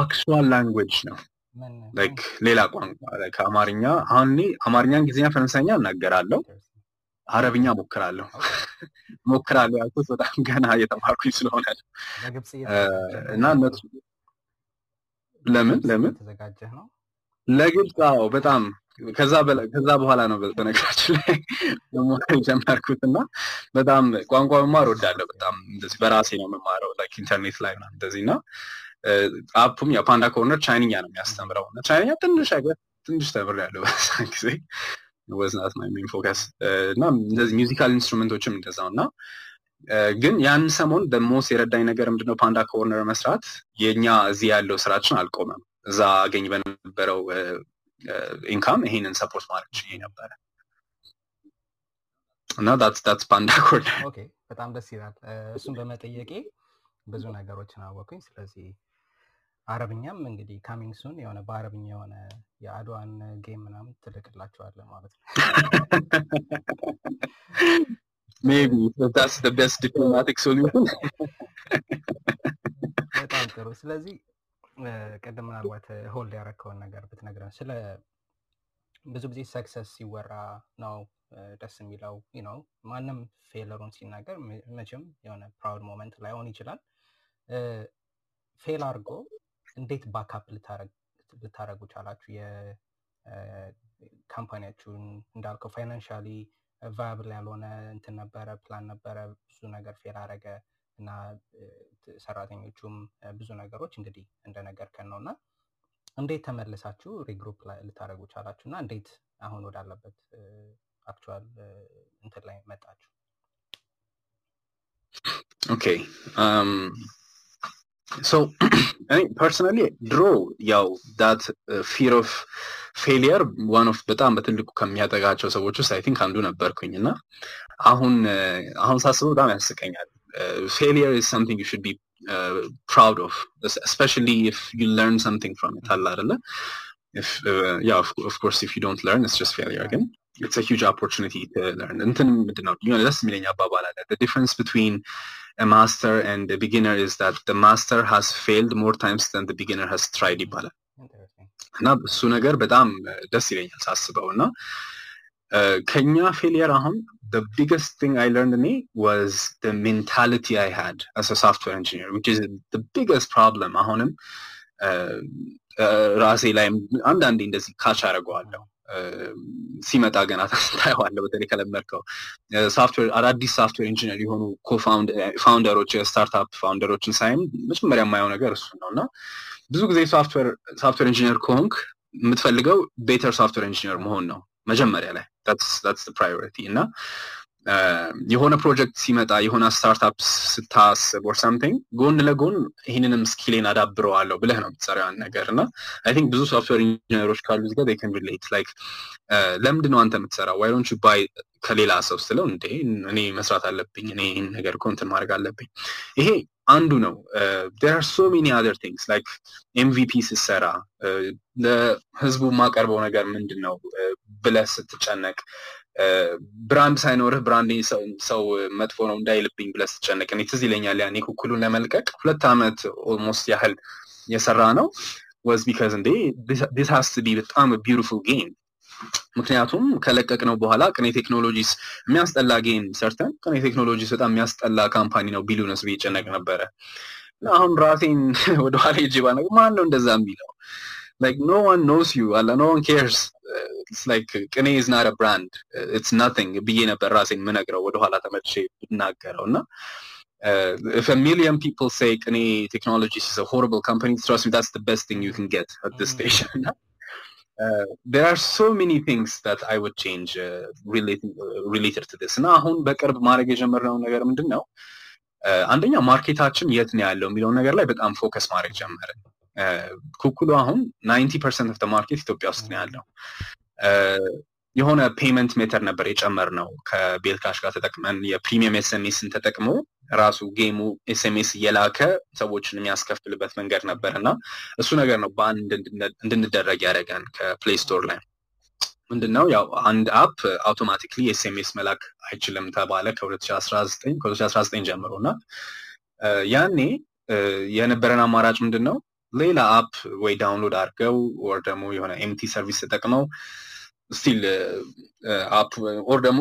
actual language ነው like ሌላ ቋንቋ ከአማርኛ አሁን አማርኛ እንግሊዝኛ ፈረንሳይኛ እናገራለሁ አረብኛ ሞክራለሁ ሞክራለሁ ያልኩት በጣም ገና እየተማርኩኝ ስለሆነ እና እነሱ ለምን? ለምን? ለግብፅ አዎ በጣም ከዛ በኋላ ነው በነገራችን ላይ መማር የጀመርኩት እና በጣም ቋንቋ መማር ወዳለሁ በጣም እንደዚህ በራሴ ነው የምማረው ኢንተርኔት ላይ ምናምን እንደዚህ እና አፑም ያው ፓንዳ ኮርነር ቻይንኛ ነው የሚያስተምረው እና ቻይንኛ ትንሽ አይገር ትንሽ ተምር ያለው በዛ ጊዜ wasn't my main focus እና እንደዚህ musical instrument ኦችም እንደዛው እና ግን ያን ሰሞን ደሞስ የረዳኝ ነገር ምንድነው ፓንዳ ኮርነር መስራት የኛ እዚህ ያለው ስራችን አልቆመም። እዛ አገኝ በነበረው income ይሄንን support ማድረግ ችዬ ነበረ። እና that's ፓንዳ ኮርነር በጣም ደስ ይላል። እሱን በመጠየቄ ብዙ ነገሮችን አወኩኝ ስለዚህ አረብኛም እንግዲህ coming soon የሆነ በአረብኛ የሆነ የአድዋን game ምናምን ትልቅላቸዋለ ማለት ነው። maybe that's the best diplomatic solution በጣም ጥሩ። ስለዚህ ቅድም ምናልባት hold ያረከውን ነገር ብትነግረን ስለ ብዙ ጊዜ success ሲወራ ነው ደስ የሚለው። ነው ማንም failure ኡን ሲናገር መቼም የሆነ proud moment ላይሆን ይችላል። fail አድርጎ እንዴት back up ልታደረጉ ቻላችሁ? የ company ያችሁን እንዳልከው financially viable ያልሆነ እንትን ነበረ፣ ፕላን ነበረ፣ ብዙ ነገር fail አረገ እና ሰራተኞቹም ብዙ ነገሮች እንግዲህ እንደነገርከን ነው እና እንዴት ተመልሳችሁ regroup ልታደረጉ ቻላችሁ እና እንዴት አሁን ወዳለበት actual እንትን ላይ መጣችሁ? okay እኔ personally ድሮ ያው that fear of failure one of በጣም በትልቁ ከሚያጠቃቸው ሰዎች ውስጥ I think አንዱ ነበርኩኝ እና አሁን አሁን ሳስበው በጣም ያስቀኛል። failure is something you should be proud of especially if you learn something from it አለ አይደለ? yeah of course if you don't learn it's just failure ግን it's huge opportunity learn እንትን ምንድን ነው የሆነ ደስ የሚለኝ አባባል አለ difference between a master and a beginner is that the master has failed more times than the beginner has tried ይባላል እና እሱ ነገር በጣም ደስ ይለኛል ሳስበው እና ከኛ ፌሊየር አሁን the biggest thing I learned in me was the mentality I had as a software engineer, which is the biggest problem. አሁንም ራሴ ላይም አንዳንዴ እንደዚህ ካች አደርገዋለሁ። ሲመጣ ገና ታየዋለህ። በተለይ ከለመድከው ሶፍትዌር አዳዲስ software engineer የሆኑ cofounder ኦች የ startup founder ኦችን ሳይም መጀመሪያ የማየው ነገር እሱ ነው እና ብዙ ጊዜ software engineer ከሆንክ የምትፈልገው better software engineer መሆን ነው መጀመሪያ ላይ priority እና የሆነ ፕሮጀክት ሲመጣ የሆነ startup ስታስብ or something ጎን ለጎን ይህንንም skill ኤን አዳብረዋለሁ ብለህ ነው የምትሰራው ነገር። እና I think ብዙ software engineer ኦች ካሉ እዚህ ጋር relate like ለምንድን ነው አንተ የምትሰራው? ዋይ ባይ ከሌላ ሰው ስለው እንዴ እኔ መስራት አለብኝ እኔ ይህን ነገር እኮ እንትን ማድረግ አለብኝ። ይሄ አንዱ ነው። there are so many other things like MVP ስትሰራ ለህዝቡ የማቀርበው ነገር ምንድን ነው ብለህ ስትጨነቅ brand ሳይኖርህ brand ሰው መጥፎ ነው እንዳይልብኝ ብለህ ስትጨነቅ እኔ ትዝ ይለኛል ያኔ ኩኩሉን ለመልቀቅ ሁለት ዓመት almost ያህል የሰራ ነው። was because እንዴ this has to be በጣም beautiful game ምክንያቱም ከለቀቅ ነው በኋላ ቅኔ ቴክኖሎጂስ የሚያስጠላ game ሰርተን ቅኔ ቴክኖሎጂስ በጣም የሚያስጠላ company ነው ቢሉነስ ብዬ ጨነቅ ነበረ። አሁን ራሴን ወደኋላ ሄጄ ባነገር ማን ነው እንደዛ የሚለው like no one knows you አላ no one cares uh, it's like ቅኔ is not a brand uh, it's nothing ብዬ ነበር ራሴን ምነግረው ወደኋላ ተመልሼ ብናገረው እና uh, if a million people say ቅኔ technologies is a horrible company trust me that's the best thing you can get at this stage uh, there are so many things that I would change uh, related, uh, related to this እና አሁን በቅርብ ማድረግ የጀመርነው ነገር ምንድን ነው አንደኛ ማርኬታችን የት ነው ያለው የሚለውን ነገር ላይ በጣም ፎከስ ማድረግ ጀመርን ኩኩሉ አሁን ninety percent of market ኢትዮጵያ ውስጥ ነው ያለው። የሆነ payment method ነበር የጨመር ነው ከቤልካሽ ጋር ተጠቅመን የ premium SMS ን ተጠቅሞ ራሱ game ኡ SMS እየላከ ሰዎችን የሚያስከፍልበት መንገድ ነበር እና እሱ ነገር ነው በአንድ እንድንደረግ ያደረገን ከ Play Store ላይ። ምንድነው? ያው አንድ app automatically SMS መላክ አይችልም ተባለ ከ2019 ከ2019 ጀምሮ እና ያኔ የነበረን አማራጭ ምንድን ነው ሌላ app ወይ download አድርገው ወር ደግሞ የሆነ MT service ተጠቅመው still app ወር ደግሞ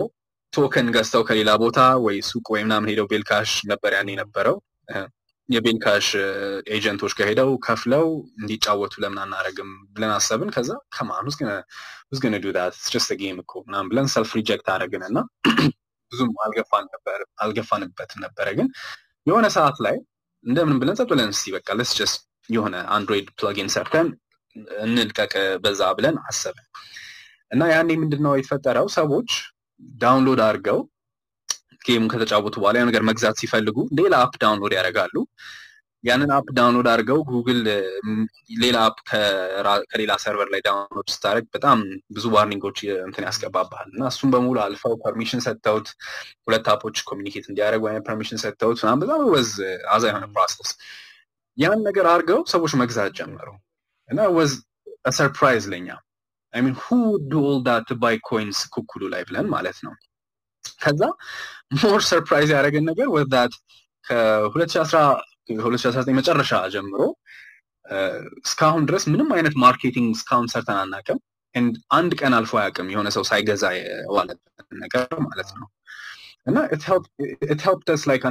token ገዝተው ከሌላ ቦታ ወይ ሱቅ ወይ ምናምን ሄደው ቤልካሽ ነበር ያን የነበረው። የቤልካሽ agent ኦች ጋር ከፍለው እንዲጫወቱ ለምን አናረግም ብለን አሰብን። ከዛ ከማን ውስጥ ግን dude just game እኮ ምናምን ብለን self reject አደረግን እና ብዙም አልገፋንበትም ነበረ። ግን የሆነ ሰዓት ላይ እንደምን ብለን ጸጥ ብለን እስቲ በቃ let's just የሆነ አንድሮይድ plugin ሰርተን እንልቀቅ በዛ ብለን አሰብን። እና ያኔ ምንድነው የተፈጠረው? ሰዎች download አድርገው game ኡን ከተጫወቱ በኋላ ነገር መግዛት ሲፈልጉ ሌላ app download ያደርጋሉ። ያንን app download አድርገው ጉግል ሌላ app ከሌላ server ላይ download ስታደርግ በጣም ብዙ warning ኦች እንትን ያስገባባል እና እሱም በሙሉ አልፈው permission ሰጥተውት ሁለት app ኦች communicate እንዲያደርጉ አይነት permission ሰጥተውት በጣም was አዛ የሆነ process ያን ነገር አድርገው ሰዎች መግዛት ጀመሩ። እና was surprise ለኛ. mean who do all that buy coins ኩኩሉ ላይ ብለን ማለት ነው። ከዛ more surprise ያደረገን ነገር was that ከ2019 መጨረሻ ጀምሮ እስካሁን ድረስ ምንም አይነት marketing እስካሁን ሰርተን አናውቅም። አንድ ቀን አልፎ አያውቅም የሆነ ሰው ሳይገዛ የዋለበት ነገር ማለት ነው እና helped like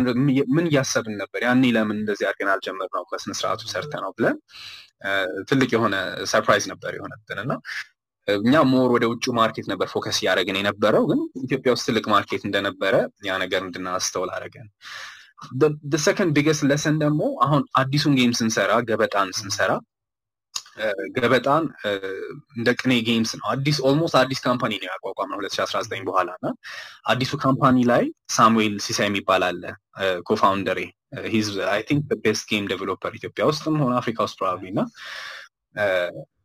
ምን እያሰብን ነበር? ያኔ ለምን እንደዚህ አድርገን አልጀመርነው? በስነስርዓቱ ሰርተነው ብለን ትልቅ የሆነ surprise ነበር የሆነብን። እና እኛ more ወደ ውጭ market ነበር focus እያደረግን የነበረው። ግን ኢትዮጵያ ውስጥ ትልቅ market እንደነበረ ያ ነገር እንድናስተውል አደረገን። second biggest lesson ደግሞ አሁን አዲሱን game ስንሰራ ገበጣን ስንሰራ ገበጣን እንደ ቅኔ ጌምስ ነው። አዲስ almost አዲስ company ነው ያቋቋምነው 2019 በኋላ እና አዲሱ company ላይ ሳሙኤል ሲሳይ የሚባል አለ። co-founder ኤ። he's I think best game developer ኢትዮጵያ ውስጥም ሆነ አፍሪካ ውስጥ probably እና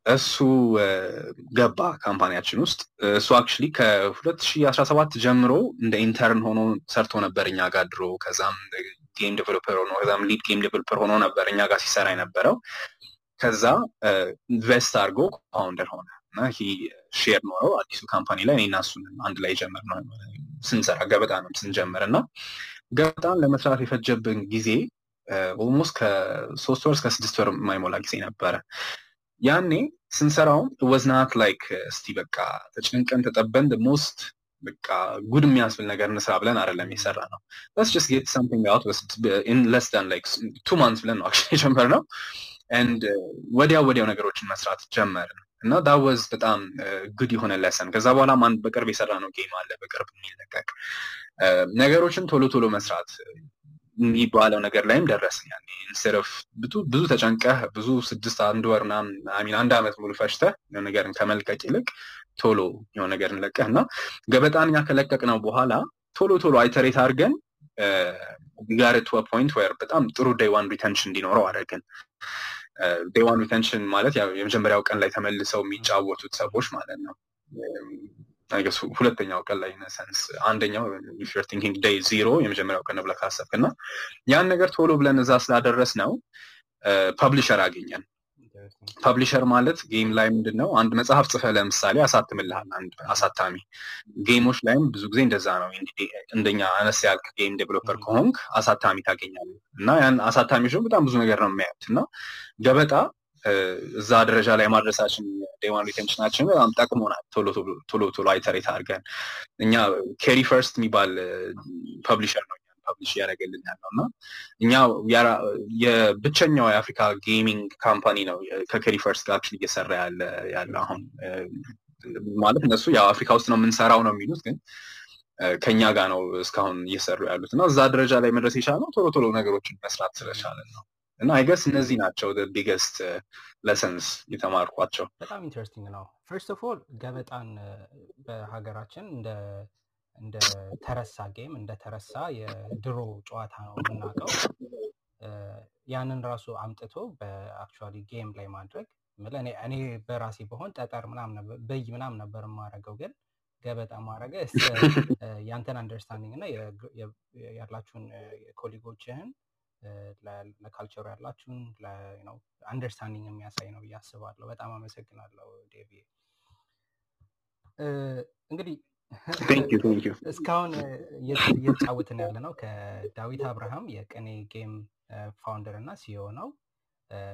እሱ ገባ company ያችን ውስጥ። እሱ actually ከ2017 ጀምሮ እንደ intern ሆኖ ሰርቶ ነበር እኛ ጋር ድሮ። ከዛም game developer ሆኖ ከዛም lead game developer ሆኖ ነበር እኛ ጋር ሲሰራ የነበረው ከዛ invest አድርጎ founder ሆነ እና share ኖረው አዲሱ company ላይ እኔና እሱን አንድ ላይ ጀመርነው ስንሰራ ገበጣንም ስንጀምር እና ገበጣን ለመስራት የፈጀብን ጊዜ almost ከሶስት ወር እስከ ስድስት ወር የማይሞላ ጊዜ ነበረ። ያኔ ስንሰራውም was not like እስቲ በቃ ተጨንቀን ተጠበን most በቃ ጉድ የሚያስብል ነገር እንስራ ብለን አይደለም የሰራነው let's just get something out less than like two month ብለን ነው የጀመርነው and ወዲያው ወዲያው ነገሮችን መስራት ጀመርን እና that was በጣም ጉድ የሆነ lesson ከዛ በኋላ አንድ በቅርብ የሰራነው game አለ በቅርብ የሚለቀቅ። ነገሮችን ቶሎ ቶሎ መስራት የሚባለው ነገር ላይም ደረስን ያኔ። instead ብዙ ብዙ ተጨንቀህ ብዙ ስድስት አንድ ወር ምናምን አንድ አመት ሙሉ ፈሽተህ ነገርን ከመልቀቅ ይልቅ ቶሎ የሆነ ነገር እንለቀህ እና ገበጣን እኛ ከለቀቅነው በኋላ ቶሎ ቶሎ iterate አድርገን got point where በጣም ጥሩ day one retention እንዲኖረው አደረግን day one retention ማለት የመጀመሪያው ቀን ላይ ተመልሰው የሚጫወቱት ሰዎች ማለት ነው። ሁለተኛው ቀን ላይ in a sense አንደኛው thinking day zero የመጀመሪያው ቀን ብለህ ካሰብክ እና ያን ነገር ቶሎ ብለን እዛ ስላደረስነው publisher አገኘን publisher ማለት game ላይ ምንድን ነው አንድ መጽሐፍ ጽፈ ለምሳሌ አሳትምልሃል አንድ አሳታሚ። game ኦች ላይም ብዙ ጊዜ እንደዛ ነው። እንደኛ አነስ ያልክ game developer ከሆንክ አሳታሚ ታገኛለ እና ያን አሳታሚዎች በጣም ብዙ ነገር ነው የሚያዩት። እና ገበጣ እዛ ደረጃ ላይ ማድረሳችን day one retention ኣችን በጣም ጠቅሞናል። ቶሎ ቶሎ iterate አድርገን። እኛ Carry First የሚባል publisher ነው publish እያደረገልን ያለው እና እኛ የብቸኛው የአፍሪካ gaming company ነው ከ Carry First ጋር እየሰራ ያለ ያለ አሁን ማለት እነሱ ያው አፍሪካ ውስጥ ነው የምንሰራው ነው የሚሉት ግን ከኛ ጋር ነው እስካሁን እየሰሩ ያሉት እና እዛ ደረጃ ላይ መድረስ የቻልነው ቶሎ ቶሎ ነገሮችን መስራት ስለቻለን ነው እና I guess እነዚህ ናቸው biggest lessons የተማርኳቸው። በጣም interesting ነው። first of all ገበጣን በሀገራችን እንደ እንደ ተረሳ game እንደ ተረሳ የድሮ ጨዋታ ነው የምናውቀው። ያንን ራሱ አምጥቶ በ actually game ላይ ማድረግ እኔ በራሴ በሆን ጠጠር ምናምን በይ ምናምን ነበር የማረገው ግን ገበጣ ማድረገ ያንተን understanding እና ያላችሁን colleague ኦችህን ለ culture ኡ ያላችሁን understanding የሚያሳይ ነው ብዬ አስባለሁ። በጣም አመሰግናለሁ ዴቪ እንግዲህ እስካሁን እየተጫወትን ያለ ነው ከዳዊት አብርሃም የቅኔ ጌም founder እና CEO ነው።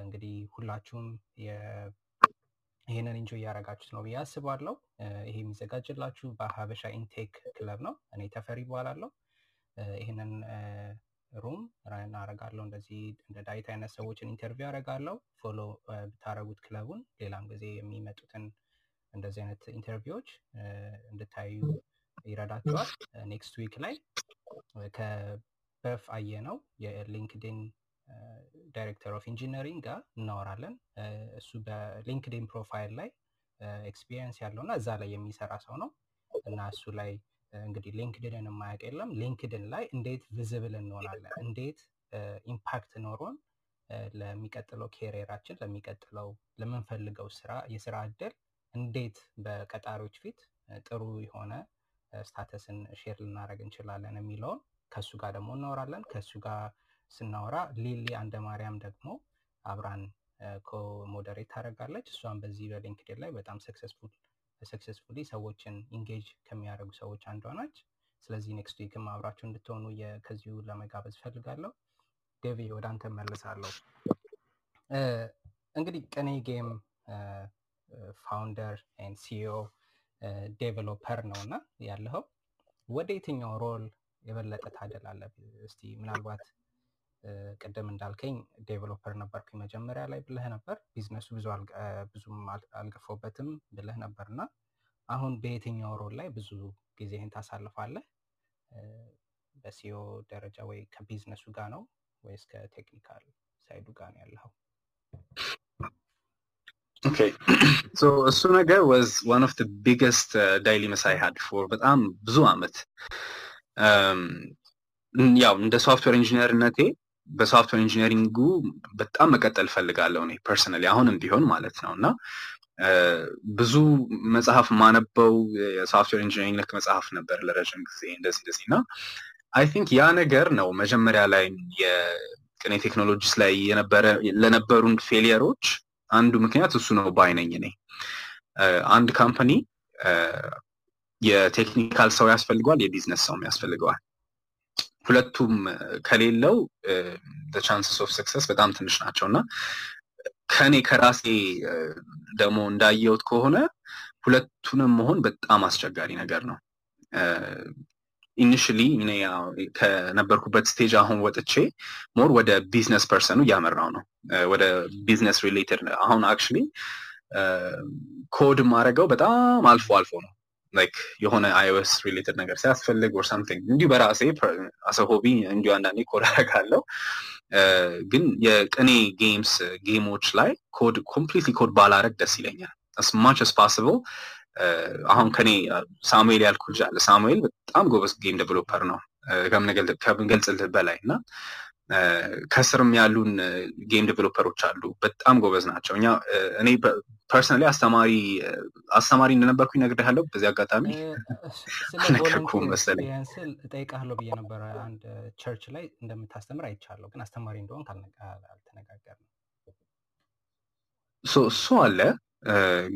እንግዲህ ሁላችሁም ይህንን enjoy እያደረጋችሁት ነው ብዬ አስባለሁ። ይሄ የሚዘጋጅላችሁ በሀበሻ in Tech ክለብ ነው። እኔ ተፈሪ እባላለሁ ይህንን room አረጋለሁ እንደዚህ እንደ ዳዊት አይነት ሰዎችን interview አረጋለሁ follow ብታረጉት ክለቡን ሌላም ጊዜ የሚመጡትን እንደዚህ አይነት interview ዎች እንድታዩ ይረዳቸዋል። next week ላይ ከበፍ አየ ነው የ LinkedIn director of engineering ጋር እናወራለን። እሱ በ LinkedIn profile ላይ experience ያለው እና እዛ ላይ የሚሰራ ሰው ነው። እና እሱ ላይ እንግዲህ LinkedIn ን የማያውቅ የለም። LinkedIn ላይ እንዴት visible እንሆናለን? እንዴት impact ኖሮን ለሚቀጥለው career ኣችን ለሚቀጥለው ለምንፈልገው ስራ የስራ እድል እንዴት በቀጣሪዎች ፊት ጥሩ የሆነ status ን share ልናደረግ እንችላለን የሚለውን ከእሱ ጋር ደግሞ እናወራለን። ከእሱ ጋር ስናወራ ሊሊ አንደ ማርያም ደግሞ አብራን co-moderate ታደረጋለች እሷን በዚህ በ LinkedIn ላይ በጣም successfully ሰዎችን engage ከሚያደርጉ ሰዎች አንዷ ናች። ስለዚህ next week ም አብራችሁ እንድትሆኑ ከዚሁ ለመጋበዝ ፈልጋለሁ ዴቪ ወደ አንተ መለሳለሁ እንግዲህ ቅኔ ጌም founder CEO developer ነው እና ያለኸው ወደ የትኛው role የበለጠ ታደላለህ? እስቲ ምናልባት ቅድም እንዳልከኝ developer ነበርኩኝ መጀመሪያ ላይ ብለህ ነበር። ቢዝነሱ ብዙ ብዙም አልገፋበትም ብለህ ነበር እና አሁን በየትኛው role ላይ ብዙ ጊዜህን ታሳልፋለህ? በ CEO ደረጃ ወይ ከቢዝነሱ ጋር ነው ወይስ ከ technical side ኡ ጋር ነው ያለኸው? Okay። So እሱ ነገር was one of biggest dilemmas I had for በጣም ብዙ አመት. ያው እንደ software engineer ነቴ በ software engineering ኡ በጣም መቀጠል ፈልጋለሁ እኔ personally አሁንም ቢሆን ማለት ነው። እና ብዙ መጽሐፍ ማነበው የ software engineering ነክ መጽሐፍ ነበር ለረዥም ጊዜ እንደዚህ እንደዚህ እና I think ያ ነገር ነው መጀመሪያ ላይ የቅኔ ቴክኖሎጂስ ላይ ለነበሩን failure ኦች አንዱ ምክንያት እሱ ነው ባይነኝ እኔ። አንድ company የ technical ሰው ያስፈልገዋል የቢዝነስ ሰውም ያስፈልገዋል። ሁለቱም ከሌለው chances of success በጣም ትንሽ ናቸው። እና ከኔ ከራሴ ደግሞ እንዳየውት ከሆነ ሁለቱንም መሆን በጣም አስቸጋሪ ነገር ነው initially ከነበርኩበት stage አሁን ወጥቼ more ወደ business person ኡ እያመራው ነው። ወደ business related አሁን actually code ማድረገው በጣም አልፎ አልፎ ነው። like የሆነ iOS related ነገር ሲያስፈልግ or something እንዲሁ በራሴ as a hobby እንዲሁ አንዳንዴ ኮድ አደርጋለሁ። ግን የቅኔ ጌምስ ጌሞች ላይ code completely code ባላረግ ደስ ይለኛል። As much as possible አሁን ከኔ ሳሙኤል ያልኩ ልጅ አለ ሳሙኤል በጣም ጎበዝ game developer ነው። ከምንገልጽልህ በላይ እና ከስርም ያሉን game developer ኦች አሉ። በጣም ጎበዝ ናቸው። እኛ እኔ personally አስተማሪ አስተማሪ እንደነበርኩ ይነግርሃለሁ በዚህ አጋጣሚ ነገርኩህ መሰለኝ። ስል እጠይቃለሁ ብዬ ነበረ አንድ church ላይ እንደምታስተምር አይቻለሁ ግን አስተማሪ እንደሆን አልተነጋገርንም። እሱ አለ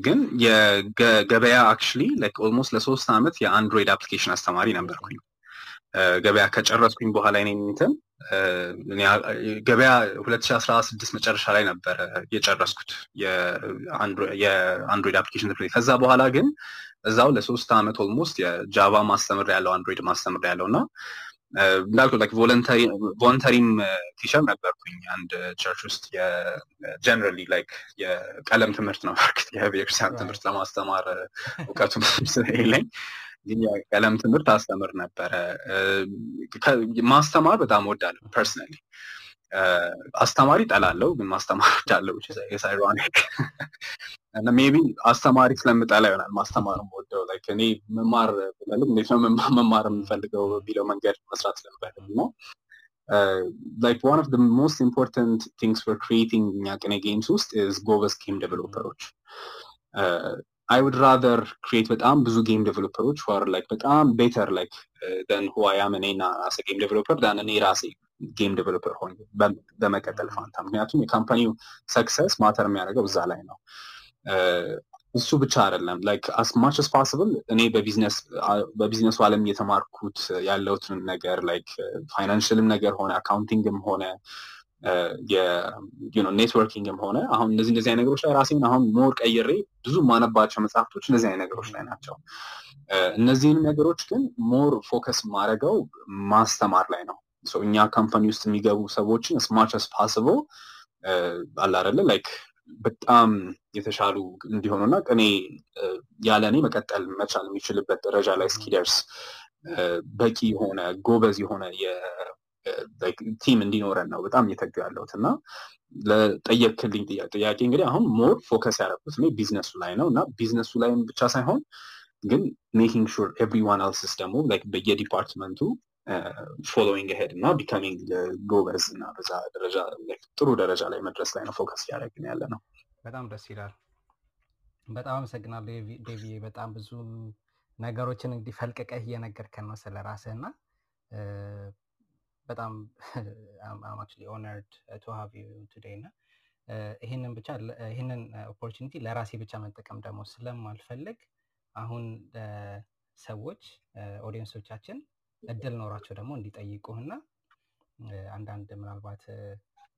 ግን የገበያ actually almost ለሶስት ዓመት የ Android application አስተማሪ ነበርኩኝ። ገበያ ከጨረስኩኝ በኋላ ኔ እንትን ገበያ 2016 መጨረሻ ላይ ነበረ የጨረስኩት የ Android application ትምህርት ከዛ በኋላ ግን እዛው ለሶስት ዓመት almost የ Java ማስተምር ያለው Android ማስተምር ያለው እና እንዳልኩ ላይክ ቮለንተሪም ቲቸር ነበርኩኝ። አንድ ቸርች ውስጥ ጀነራሊ ላይክ የቀለም ትምህርት ነው በርግጥ የቤተክርስቲያን ትምህርት ለማስተማር እውቀቱ ስለሌለኝ ግን የቀለም ትምህርት አስተምር ነበረ። ማስተማር በጣም ወዳለሁ ፐርሰናሊ አስተማሪ ጠላለው ግን ማስተማር ወዳለው የሳይሮኒክ እና አስተማሪ ስለምጠላ ይሆናል ማስተማር ወደው ላይክ እኔ መማር ብለልም እንዴት ነው መማር የምፈልገው ቢለው መንገድ መስራት ስለምፈልግ ነው። ላይክ ዋን ኦፍ ሞስት ኢምፖርታንት ቲንግስ ፎር ክሪኤቲንግ እኛ ቅኔ ጌምስ ውስጥ ኢዝ ጎበዝ ጌም ዴቨሎፐሮች አይ ውድ ራዘር ክሪኤት በጣም ብዙ ጌም ዴቨሎፐሮች ር ላይክ በጣም ቤተር ላይክ ደን ሁዋያም እኔ ና አሰ ጌም ዴቨሎፐር ዳን እኔ ራሴ ጌም ዴቨሎፐር ሆኝ በመቀጠል ፋንታ። ምክንያቱም የካምፓኒው ሰክሰስ ማተር የሚያደርገው እዛ ላይ ነው። እሱ ብቻ አይደለም። Like as much possible እኔ በቢዝነሱ ዓለም እየተማርኩት ያለውትን ነገር like financial ም ነገር ሆነ accounting ም ሆነ networking ም ሆነ አሁን እነዚህ እንደዚህ ነገሮች ላይ ራሴን አሁን more ቀይሬ ብዙ ማነባቸው መጽሐፍቶች እነዚህ አይነት ነገሮች ላይ ናቸው። እነዚህን ነገሮች ግን more focus ማድረገው ማስተማር ላይ ነው እኛ company ውስጥ የሚገቡ ሰዎችን as much as possible አላረለ like በጣም የተሻሉ እንዲሆኑና ቅኔ ያለ እኔ መቀጠል መቻል የሚችልበት ደረጃ ላይ እስኪደርስ በቂ የሆነ ጎበዝ የሆነ team እንዲኖረን ነው በጣም እየተጋ ያለሁት እና ለጠየቅክልኝ ጥያቄ እንግዲህ አሁን more focus ያደረጉት እኔ ቢዝነሱ ላይ ነው እና ቢዝነሱ ላይም ብቻ ሳይሆን ግን making sure everyone else's ደግሞ በየ department ኡ following ahead እና becoming ጎበዝ እና በዛ ደረጃ ጥሩ ደረጃ ላይ መድረስ ላይ ነው focus እያደረግን ያለ ነው በጣም ደስ ይላል። በጣም አመሰግናለሁ ዴቪዬ በጣም ብዙ ነገሮችን እንግዲህ ፈልቅቀህ እየነገርከን ነው ስለ ራስህ እና በጣም honored to have you today እና ይህንን ብቻ ይህንን opportunity ለራሴ ብቻ መጠቀም ደግሞ ስለማልፈልግ አሁን ሰዎች audience ኦቻችን እድል ኖሯቸው ደግሞ እንዲጠይቁህና አንዳንድ ምናልባት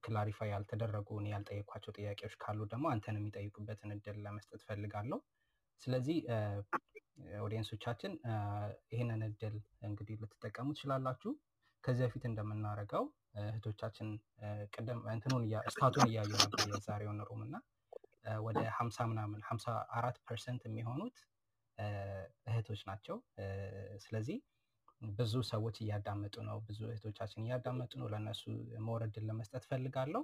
clarify ያልተደረጉ ያልጠየኳቸው ጥያቄዎች ካሉ ደግሞ አንተን የሚጠይቁበትን እድል ለመስጠት ፈልጋለሁ ስለዚህ audience ኦቻችን ይህንን እድል እንግዲህ ልትጠቀሙ ትችላላችሁ። ከዚህ በፊት እንደምናደርገው እህቶቻችን ቅድም እንትኑን stat ኡን እያዩ ነበር የዛሬውን room እና ወደ ሀምሳ ምናምን ሀምሳ አራት percent የሚሆኑት እህቶች ናቸው። ስለዚህ ብዙ ሰዎች እያዳመጡ ነው። ብዙ እህቶቻችን እያዳመጡ ነው። ለእነሱ መውረድን ለመስጠት ፈልጋለሁ።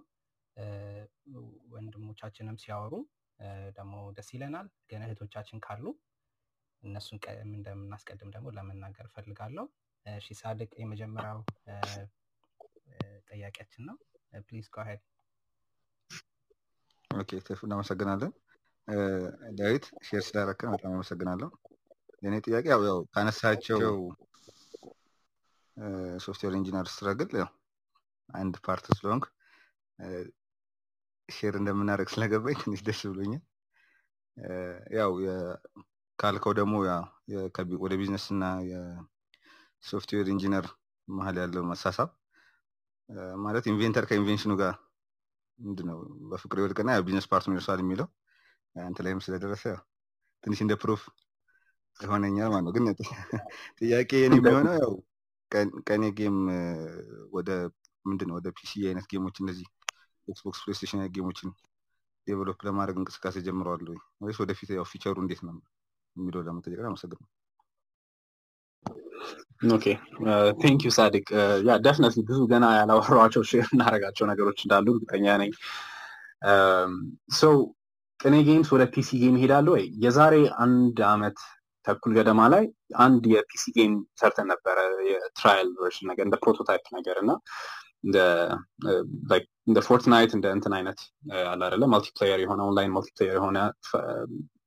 ወንድሞቻችንም ሲያወሩ ደግሞ ደስ ይለናል። ግን እህቶቻችን ካሉ እነሱን እንደምናስቀድም ደግሞ ለመናገር ፈልጋለሁ። እሺ ሳዲቅ የመጀመሪያው ጥያቄያችን ነው። Please go ahead። Okay ተፉ እናመሰግናለን። ዳዊት share ስላረከን በጣም አመሰግናለሁ። የእኔ ጥያቄ ያው ካነሳቸው software engineer struggle ያው አንድ part ስለሆንክ share እንደምናደርግ ስለገባኝ ትንሽ ደስ ብሎኛል። ያው ካልከው ደግሞ ወደ ቢዝነስ እና የ software engineer መሀል ያለው መሳሳብ ማለት inventor ከ invention ኡ ጋር ምንድን ነው በፍቅር ይወድቅና business part ነር ይረሳል የሚለው አንተ ላይም ስለደረሰ ትንሽ እንደ proof ይሆነኛል ማለት ነው። ግን ጥያቄ የኔ የሚሆነው ያው ቅኔ ጌም ወደ ምንድን ነው ወደ PC አይነት game ኦች እነዚህ ኤክስቦክስ ፕሌስቴሽን game ኦችን develop ለማድረግ እንቅስቃሴ ጀምረዋል ወይ? ወይስ ወደፊት ያው future ኡ እንዴት ነው የሚለው ለመጠየቅ አመሰግናለሁ። Okay። Thank you ሳዲቅ። Yeah definitely ብዙ ገና ያላወራኋቸው share እናደርጋቸው ነገሮች እንዳሉ እርግጠኛ ነኝ። So ቅኔ ጌምስ ወደ PC game ይሄዳሉ ወይ? የዛሬ አንድ አመት ተኩል ገደማ ላይ አንድ የ PC game ሰርተን ነበረ የ trial version ነገር እንደ prototype ነገር እና እንደ ፎርትናይት እንደ እንትን አይነት አለ multiplayer የሆነ online multiplayer የሆነ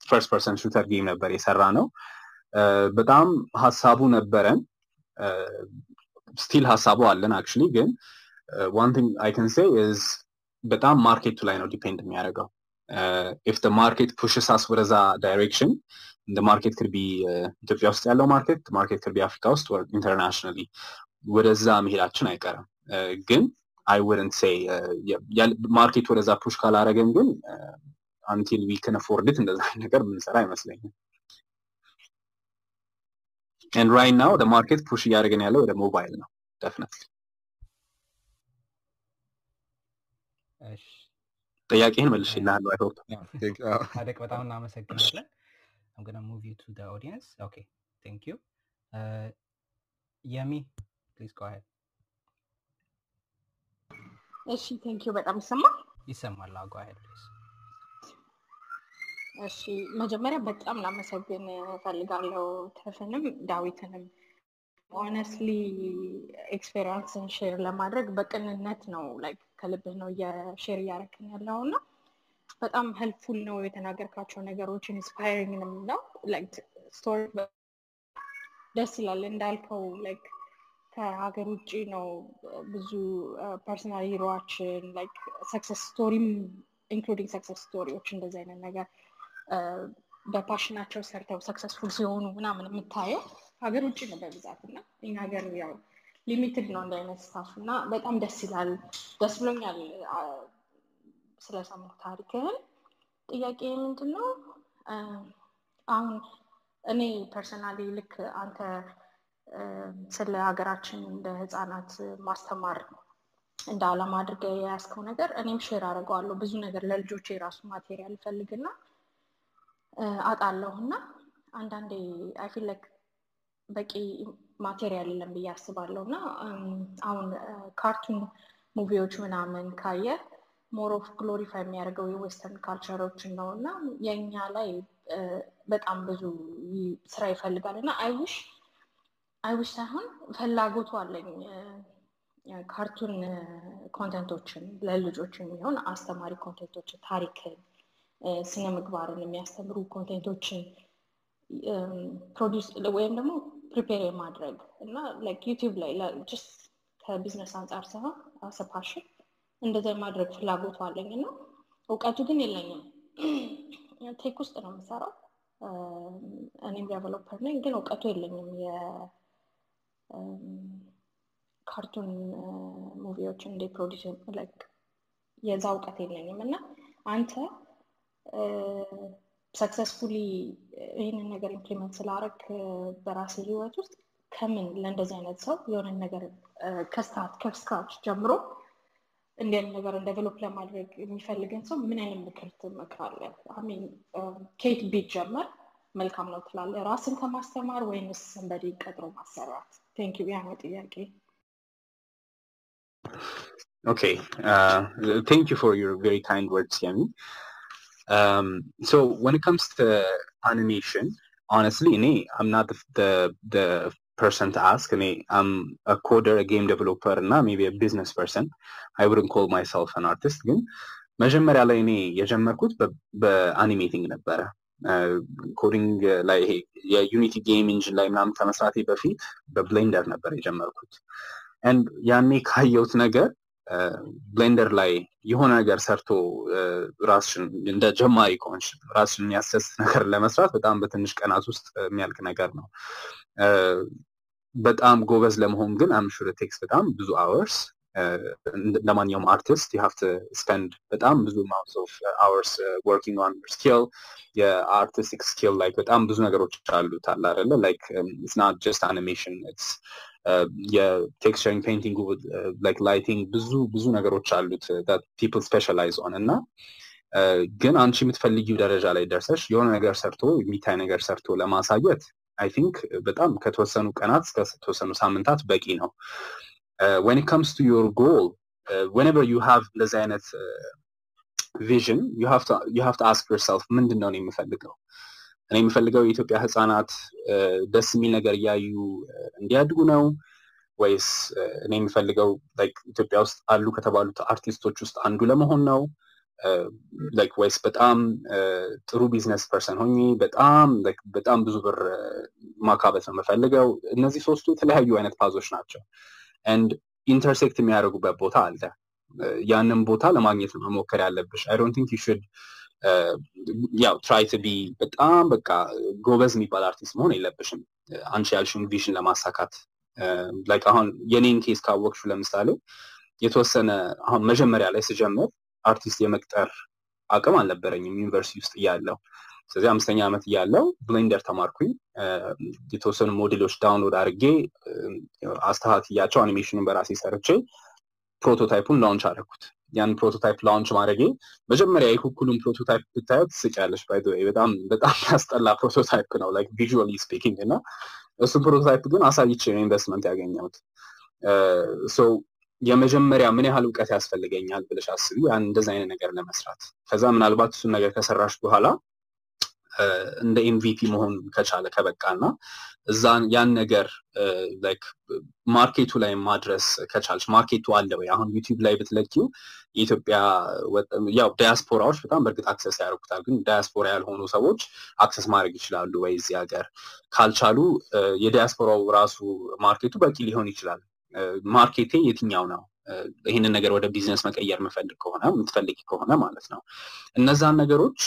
first person shooter game ነበር የሰራነው በጣም ሀሳቡ ነበረን። Still ሀሳቡ አለን actually ግን one thing I can say is በጣም market ኡ ላይ ነው depend የሚያደርገው። If market pushes us ወደዛ direction market could be ኢትዮጵያ ውስጥ ያለው market market could be አፍሪካ ውስጥ internationally ወደዛ መሄዳችን አይቀርም። ግን I wouldn't say market ወደዛ push ካላረገን ግን until we can afford it እንደዛ ነገር ምንሰራ አይመስለኝም። And right now ወደ market push እያደረገን ያለው ወደ ሞባይል ነው definitely ጥያቄህን መልሼልሃለሁ I hope በጣም እናመሰግናለን I'm gonna move you to the audience. Okay, thank you. Uh, Yemi, please go ahead. እሺ thank you በጣም ይሰማል ይሰማል go ahead please እሺ መጀመሪያ በጣም ላመሰግን ፈልጋለው ተፍንም ዳዊትንም honestly experience ን share ለማድረግ በቅንነት ነው like ከልብህ ነው የ share እያረክን ያለው እና በጣም helpful ነው የተናገርካቸው ነገሮች inspiring ንም ነው Like story ደስ ይላል እንዳልከው like ከሀገር ውጭ ነው ብዙ personal hero ኦችን like success story ም including success story ዎች እንደዚህ አይነት ነገር በ passion ኣቸው ሰርተው successful ሲሆኑ ምናምን የምታየው? ሀገር ውጭ ነው በብዛት እና እኛ ሀገር ያው limited ነው እንደ አይነት stuff እና በጣም ደስ ይላል። ደስ ብሎኛል ስለሰማሁ ታሪክህን ጥያቄ ምንድን ነው አሁን እኔ personally ልክ አንተ ስለ ሀገራችን እንደ ህፃናት ማስተማር እንደ አላማ አድርገ የያዝከው ነገር እኔም share አድርገዋለሁ ብዙ ነገር ለልጆች የራሱ material እፈልግና አጣለሁ እና አንዳንዴ I feel በቂ material የለም ብዬ አስባለሁ እና አሁን cartoon movie ዎች ምናምን ካየ more of glorify የሚያደርገው የ western culture ኦችን ነው። እና የእኛ ላይ በጣም ብዙ ስራ ይፈልጋል። እና I wish I wish ሳይሆን ፍላጎቱ አለኝ። cartoon content ኦችን ለልጆች የሚሆን አስተማሪ content ኦችን ታሪክን ስነ ምግባርን የሚያስተምሩ content ኦችን Produce ወይም ደግሞ prepare የማድረግ እና ዩቲዩብ ላይ ከቢዝነስ አንጻር ሳይሆን as a passion እንደዛ የማድረግ ፍላጎቱ አለኝ እና እውቀቱ ግን የለኝም። Tech ውስጥ ነው የምሰራው። እኔም developer ነኝ ግን እውቀቱ የለኝም። የ cartoon movie ዎችን እንደ produce የዛ እውቀት የለኝም። እና አንተ Successfully ይህንን ነገር implement ስላደረግክ በራሴ ህይወት ውስጥ ከምን ለእንደዚህ አይነት ሰው የሆነ ነገር ከ start ከ scratch ጀምሮ እንዲህ ነገር develop ለማድረግ የሚፈልግን ሰው ምን አይነት ምክር ትመክራለህ? I mean ከየት ቢጀመር መልካም ነው ትላለህ? ራስን ከማስተማር ወይንስ somebody ቀጥሮ ማሰራት? Thank you ያ ጥያቄ።. Uh, thank you for your very kind words, Yami. Um, so when it comes to animation, honestly, person to ask. እኔ I'm a coder, a game developer, እና maybe a business person. I wouldn't call myself an artist. ግን መጀመሪያ ላይ እኔ የጀመርኩት በ animating ነበረ። coding ላይ ይሄ የ Unity game engine ላይ ምናምን ከመስራቴ በፊት በ Blender ነበር የጀመርኩት። and ያኔ ካየሁት ነገር Blender ላይ የሆነ ነገር ሰርቶ ራስሽን እንደ ጀማሪ ከሆንሽ ራስሽን የሚያስደስት ነገር ለመስራት በጣም በትንሽ ቀናት ውስጥ የሚያልቅ ነገር ነው። በጣም ጎበዝ ለመሆን ግን I'm sure takes በጣም ብዙ hours ለማንኛውም አርቲስት you have to spend በጣም ብዙ amounts of hours working on skill የ artistic skill like በጣም ብዙ ነገሮች አሉት አለ አይደለ? like it's not just animation it's የ texturing painting like lighting ብዙ ብዙ ነገሮች አሉት people specialize on እና ግን አንቺ የምትፈልጊው ደረጃ ላይ ደርሰሽ የሆነ ነገር ሰርቶ የሚታይ ነገር ሰርቶ ለማሳየት I think በጣም ከተወሰኑ ቀናት እስከ ተወሰኑ ሳምንታት በቂ ነው። When it comes to your goal uh, whenever you have እንደዚህ አይነት vision you have to you have to ask yourself ምንድን ነው የምፈልገው? እኔ የምፈልገው የኢትዮጵያ ህፃናት ደስ የሚል ነገር እያዩ እንዲያድጉ ነው? ወይስ እኔ የምፈልገው ኢትዮጵያ ውስጥ አሉ ከተባሉት አርቲስቶች ውስጥ አንዱ ለመሆን ነው like ወይስ በጣም ጥሩ business person ሆኜ በጣም በጣም ብዙ ብር ማካበት ነው የምፈልገው። እነዚህ ሶስቱ የተለያዩ አይነት path ኦች ናቸው። and intersect የሚያደርጉበት ቦታ አለ። ያንን ቦታ ለማግኘት ነው መሞከር ያለብሽ። I don't think you should ያው try to be በጣም በቃ ጎበዝ የሚባል አርቲስት መሆን የለብሽም። አንቺ ያልሽውን vision ለማሳካት like አሁን የኔን case ካወቅሽው ለምሳሌ የተወሰነ አሁን መጀመሪያ ላይ ስጀምር አርቲስት የመቅጠር አቅም አልነበረኝም ዩኒቨርሲቲ ውስጥ እያለው ስለዚህ አምስተኛ ዓመት እያለው Blender ተማርኩኝ። የተወሰኑ ሞዴሎች download አድርጌ አስተካክያቸው አኒሜሽኑን በራሴ ሰርቼ prototype ኡን launch አደረኩት። ያን prototype launch ማድረጌ መጀመሪያ የኩኩሉን prototype ብታዪው ትስቂያለሽ ባይ በጣም በጣም ያስጠላ prototype ነው like visually speaking እና እሱን prototype ግን አሳይቼ ነው ኢንቨስትመንት ያገኘሁት የመጀመሪያ ምን ያህል እውቀት ያስፈልገኛል ብለሽ አስቢ ያን እንደዚ አይነት ነገር ለመስራት። ከዛ ምናልባት እሱን ነገር ከሰራሽ በኋላ እንደ MVP መሆን ከቻለ ከበቃ እና እዛን ያን ነገር market ኡ ላይ ማድረስ ከቻልሽ። market ኡ አለ ወይ? አሁን YouTube ላይ ብትለቂው የኢትዮጵያ ያው ዳያስፖራዎች በጣም በእርግጥ access ያደርጉታል ግን ዳያስፖራ ያልሆኑ ሰዎች access ማድረግ ይችላሉ ወይ እዚህ ሀገር? ካልቻሉ የዳያስፖራው ራሱ market ኡ በቂ ሊሆን ይችላል market ኤ የትኛው ነው? ይህንን ነገር ወደ ቢዝነስ መቀየር የምፈልግ ከሆነ የምትፈልግ ከሆነ ማለት ነው። እነዛን ነገሮች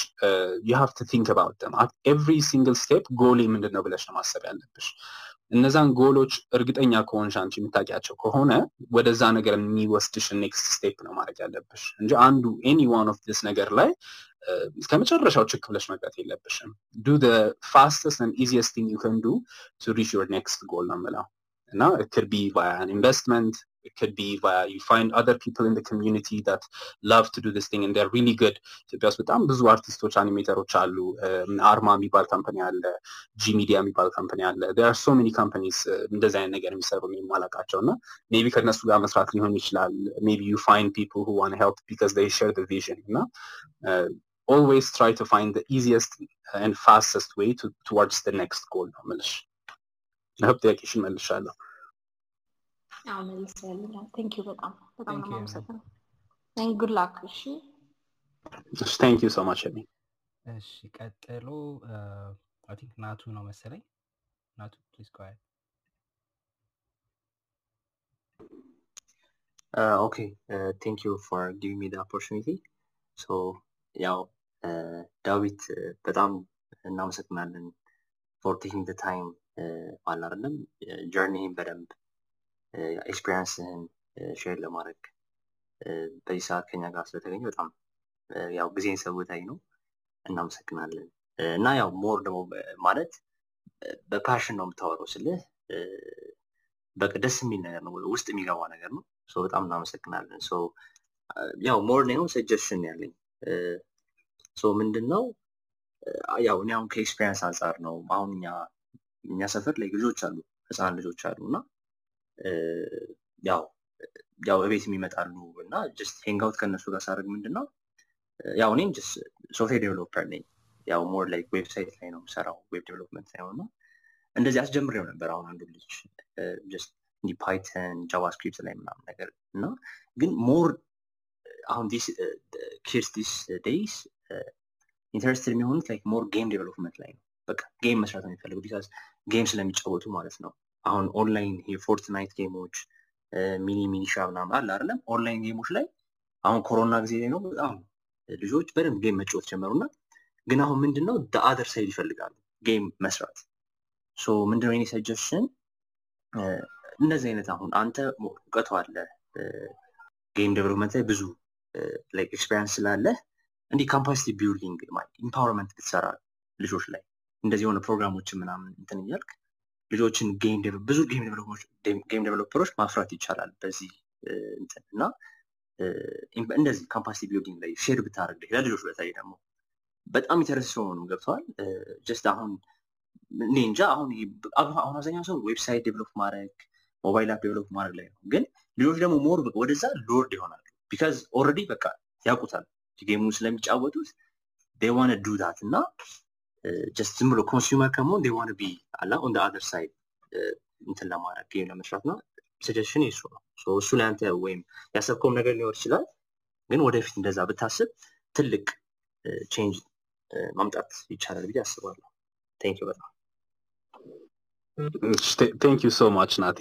you have to think about them every single step goal ኤ ምንድን ነው ብለሽ ነው ማሰብ ያለብሽ? እነዛን ጎሎች እርግጠኛ ከሆንሽ አንቺ የምታውቂያቸው ከሆነ ወደዛ ነገር የሚወስድሽን next step ነው ማድረግ ያለብሽ እንጂ አንዱ any one of this ነገር ላይ እስከ ችክ ብለሽ መቅረት የለብሽም። do fastest easiest thing you can do to reach your next goal ነው የምለው እና it could be via an investment it could be via you find other people in the community that love to do this thing and they're really good ኢትዮጵያ ውስጥ በጣም ብዙ አርቲስቶች አኒሜተሮች አሉ አርማ የሚባል ካምፓኒ አለ ጂ ሚዲያ የሚባል ካምፓኒ አለ there are so many companies እንደዚህ አይነት ነገር የሚሰሩ የማላቃቸው እና ሜቢ ከነሱ ጋር መስራት ሊሆን ይችላል ሜቢ you find people who want to help because they share the vision እና always try to find the easiest and fastest way to, towards the next goal ነው ምልሽ I hope ጥያቄሽን መልሻለሁ መልሳለሁ thank you በጣም በጣም ነው የማመሰግነው good luck እሺ thank you so much ሚ እሺ ቀጥሎ I think ናቱ ነው መሰለኝ ናቱ please go okay thank you for giving me opportunity so ያው ዳዊት በጣም እናመሰግናለን for taking the time አለ አይደለም? journey ህን በደንብ experience ህን share ለማድረግ በዚህ ሰዓት ከኛ ጋር ስለተገኘህ በጣም ያው ጊዜህን ሰውተህ ነው። እናመሰግናለን። እና ያው more ደግሞ ማለት በ passion ነው የምታወራው ስልህ በቃ ደስ የሚል ነገር ነው፣ ውስጥ የሚገባ ነገር ነው። በጣም እናመሰግናለን። ያው more ነው suggestion ያለኝ ምንድን ነው ያው እኔ አሁን ከ experience አንጻር ነው። አሁን እኛ እኛ ሰፈር ላይ ልጆች አሉ ህፃን ልጆች አሉ እና ያው ያው እቤት የሚመጣሉ እና just hangout ከእነሱ ጋር ሳደርግ ምንድን ነው ያው እኔም just software developer ነኝ። ያው more like website ላይ ነው የምሰራው web development ላይ ነው እንደዚህ አስጀምሬው ነበር አሁን አንዱ ልጅ just Python JavaScript ላይ ምናምን ነገር እና ግን more አሁን these kids these days interested የሚሆኑት like more game development ላይ ነው። በቃ game መስራት ነው የሚፈልጉ because game ስለሚጫወቱ ማለት ነው። አሁን online የ Fortnite game ኦች ሚኒ ሚኒሻ ምናምን አለ አይደለም? online game ኦች ላይ አሁን ኮሮና ጊዜ ላይ ነው በጣም ልጆች በደንብ game መጫወት ጀመሩና ግን አሁን ምንድነው? other side ይፈልጋሉ game መስራት። so ምንድነው የኔ ሰጀሽን እንደዚህ አይነት አሁን አንተ እውቀቱ አለ game development ላይ ብዙ experience ስላለ እንዲህ capacity building empowerment ብትሰራ ልጆች ላይ እንደዚህ የሆነ ፕሮግራሞችን ምናምን እንትን እያልክ ልጆችን ብዙ game developer ኦች ማፍራት ይቻላል በዚህ እንትን እና እንደዚህ capacity building ላይ share ብታደርግ ለልጆች በተለይ ደግሞ በጣም interest ሲሆኑ ገብተዋል just አሁን እኔ እንጃ አሁን አሁን አብዛኛው ሰው website develop ማድረግ ሞባይል አፕ ዴቨሎፕ ማድረግ ላይ ነው። ግን ልጆች ደግሞ ሞር ወደዛ ሎርድ ይሆናሉ ቢካዝ ኦልሬዲ በቃ ያውቁታል። ጌሙን ስለሚጫወቱት ዋን ዱ ዳት እና ጀስት ዝም ብሎ ኮንሱመር ከመሆን ዴይ ዋን ቢ አላ ኦን አደር ሳይድ እንትን ለማድረግ ጌም ለመስራት ነው። ሰጀሽን እሱ ነው። እሱ ላይ ወይም ያሰብከውም ነገር ሊኖር ይችላል። ግን ወደፊት እንደዛ ብታስብ ትልቅ ቼንጅ ማምጣት ይቻላል ብዬ አስባለሁ። ቴንክ በጣም። ቴንክ ሶ ማች ናቲ።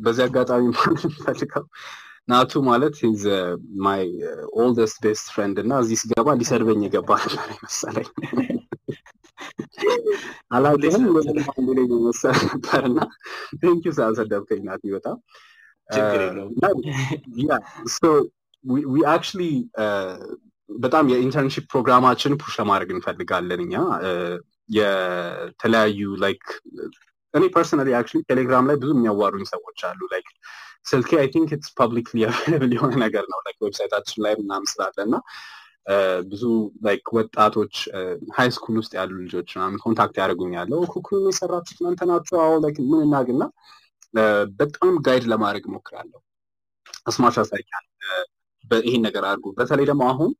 በዚህ አጋጣሚ ፈልገው ናቱ ማለት ማይ ኦልደስት ቤስት ፍሬንድ እና እዚህ ስገባ ሊሰርበኝ የገባ ነበር መሰለኝ አላውቅም ላይ መሰል ነበር እና ቴንክ ዩ ስላልሰደብከኝ ናቲ በጣም። ዊ አክቹሊ በጣም የ internship program ኣችን push ለማድረግ እንፈልጋለን እኛ። የተለያዩ like እኔ personally ቴሌግራም ላይ ብዙ የሚያዋሩኝ ሰዎች አሉ። like ስልኬ I think it's publicly available የሆነ ነገር ነው። like website ኣችን ላይ ምናምን ስላለ እና ብዙ like ወጣቶች high school ውስጥ ያሉ ልጆች ምናምን contact ያደርጉኛል ኩኩ የሰራችሁት እናንተ ናችሁ? አዎ like ምን እናግና በጣም guide ለማድረግ እሞክራለሁ። as much as I can ይሄን ነገር አድርጉ። በተለይ ደግሞ አሁን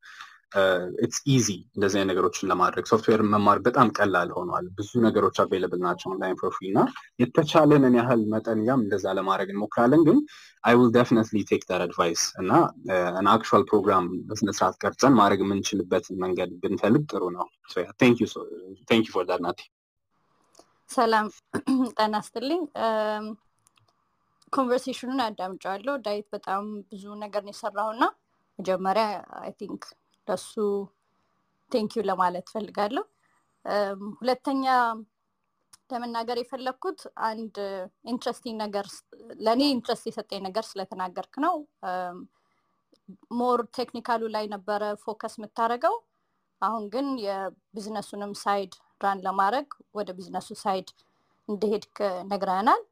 it's easy እንደዚህ አይነት ነገሮችን ለማድረግ ሶፍትዌር መማር በጣም ቀላል ሆኗል። ብዙ ነገሮች available ናቸው ኦንላይን ፕሮፊል እና የተቻለንን ያህል መጠን ያም እንደዛ ለማድረግ እንሞክራለን። ግን I will definitely take that advice እና actual program በስነስርዓት ቀርጸን ማድረግ የምንችልበትን መንገድ ብንፈልግ ጥሩ ነው። thank you for that ናቲ ሰላም ጠና ስትልኝ conversation ኡን አዳምጫዋለሁ ዳዊት በጣም ብዙ ነገር ነው የሰራው እና መጀመሪያ I think ለሱ thank you ለማለት ፈልጋለሁ ሁለተኛ ለመናገር የፈለግኩት አንድ interesting ነገር ለእኔ ኢንትረስት የሰጠኝ ነገር ስለተናገርክ ነው። more technical ኡ ላይ ነበረ focus የምታደርገው። አሁን ግን የ business ኡንም side run ለማድረግ ወደ business ኡ side እንደሄድክ ነግረናል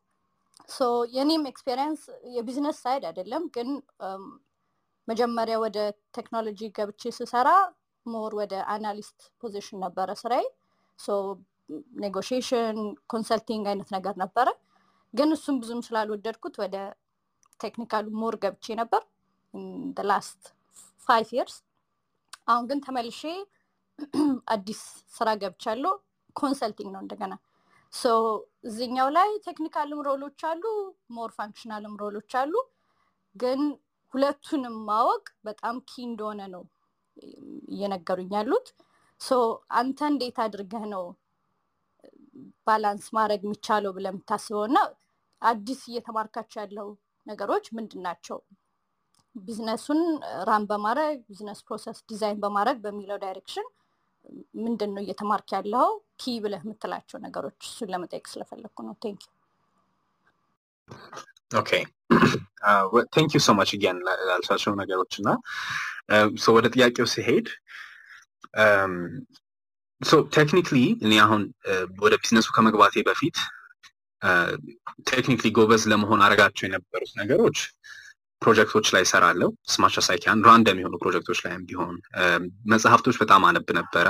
so የኔም experience የ business side አይደለም ግን መጀመሪያ ወደ ቴክኖሎጂ ገብቼ ስሰራ more ወደ analyst position ነበረ ስራዬ። negotiation consulting አይነት ነገር ነበረ። ግን እሱም ብዙም ስላልወደድኩት ወደ technical ኡ more ገብቼ ነበር last five years። አሁን ግን ተመልሼ አዲስ ስራ ገብቻለሁ። consulting ነው እንደገና። so እዚኛው ላይ technical ም role ኦች አሉ more functional ም role ኦች አሉ። ግን ሁለቱንም ማወቅ በጣም key እንደሆነ ነው እየነገሩኝ ያሉት። so አንተ እንዴት አድርገህ ነው balance ማድረግ የሚቻለው ብለ የምታስበው? እና አዲስ እየተማርካቸው ያለው ነገሮች ምንድን ናቸው? business ኡን run በማድረግ business process design በማድረግ በሚለው direction ምንድን ነው እየተማርክ ያለው? key ብለህ የምትላቸው ነገሮች እሱን ለመጠየቅ ስለፈለግኩ ነው። ቴንክ ኦኬ ቴንክ ዩ ሶ ማች እጊያን ላልሻቸው ነገሮች እና ወደ ጥያቄው ሲሄድ technically እኔ አሁን ወደ ቢዝነሱ ከመግባቴ በፊት technically ጎበዝ ለመሆን አረጋቸው የነበሩት ነገሮች ፕሮጀክቶች ላይ ሰራለው as much as I can random የሆኑ ፕሮጀክቶች ላይም ቢሆን መጽሐፍቶች በጣም አነብ ነበረ።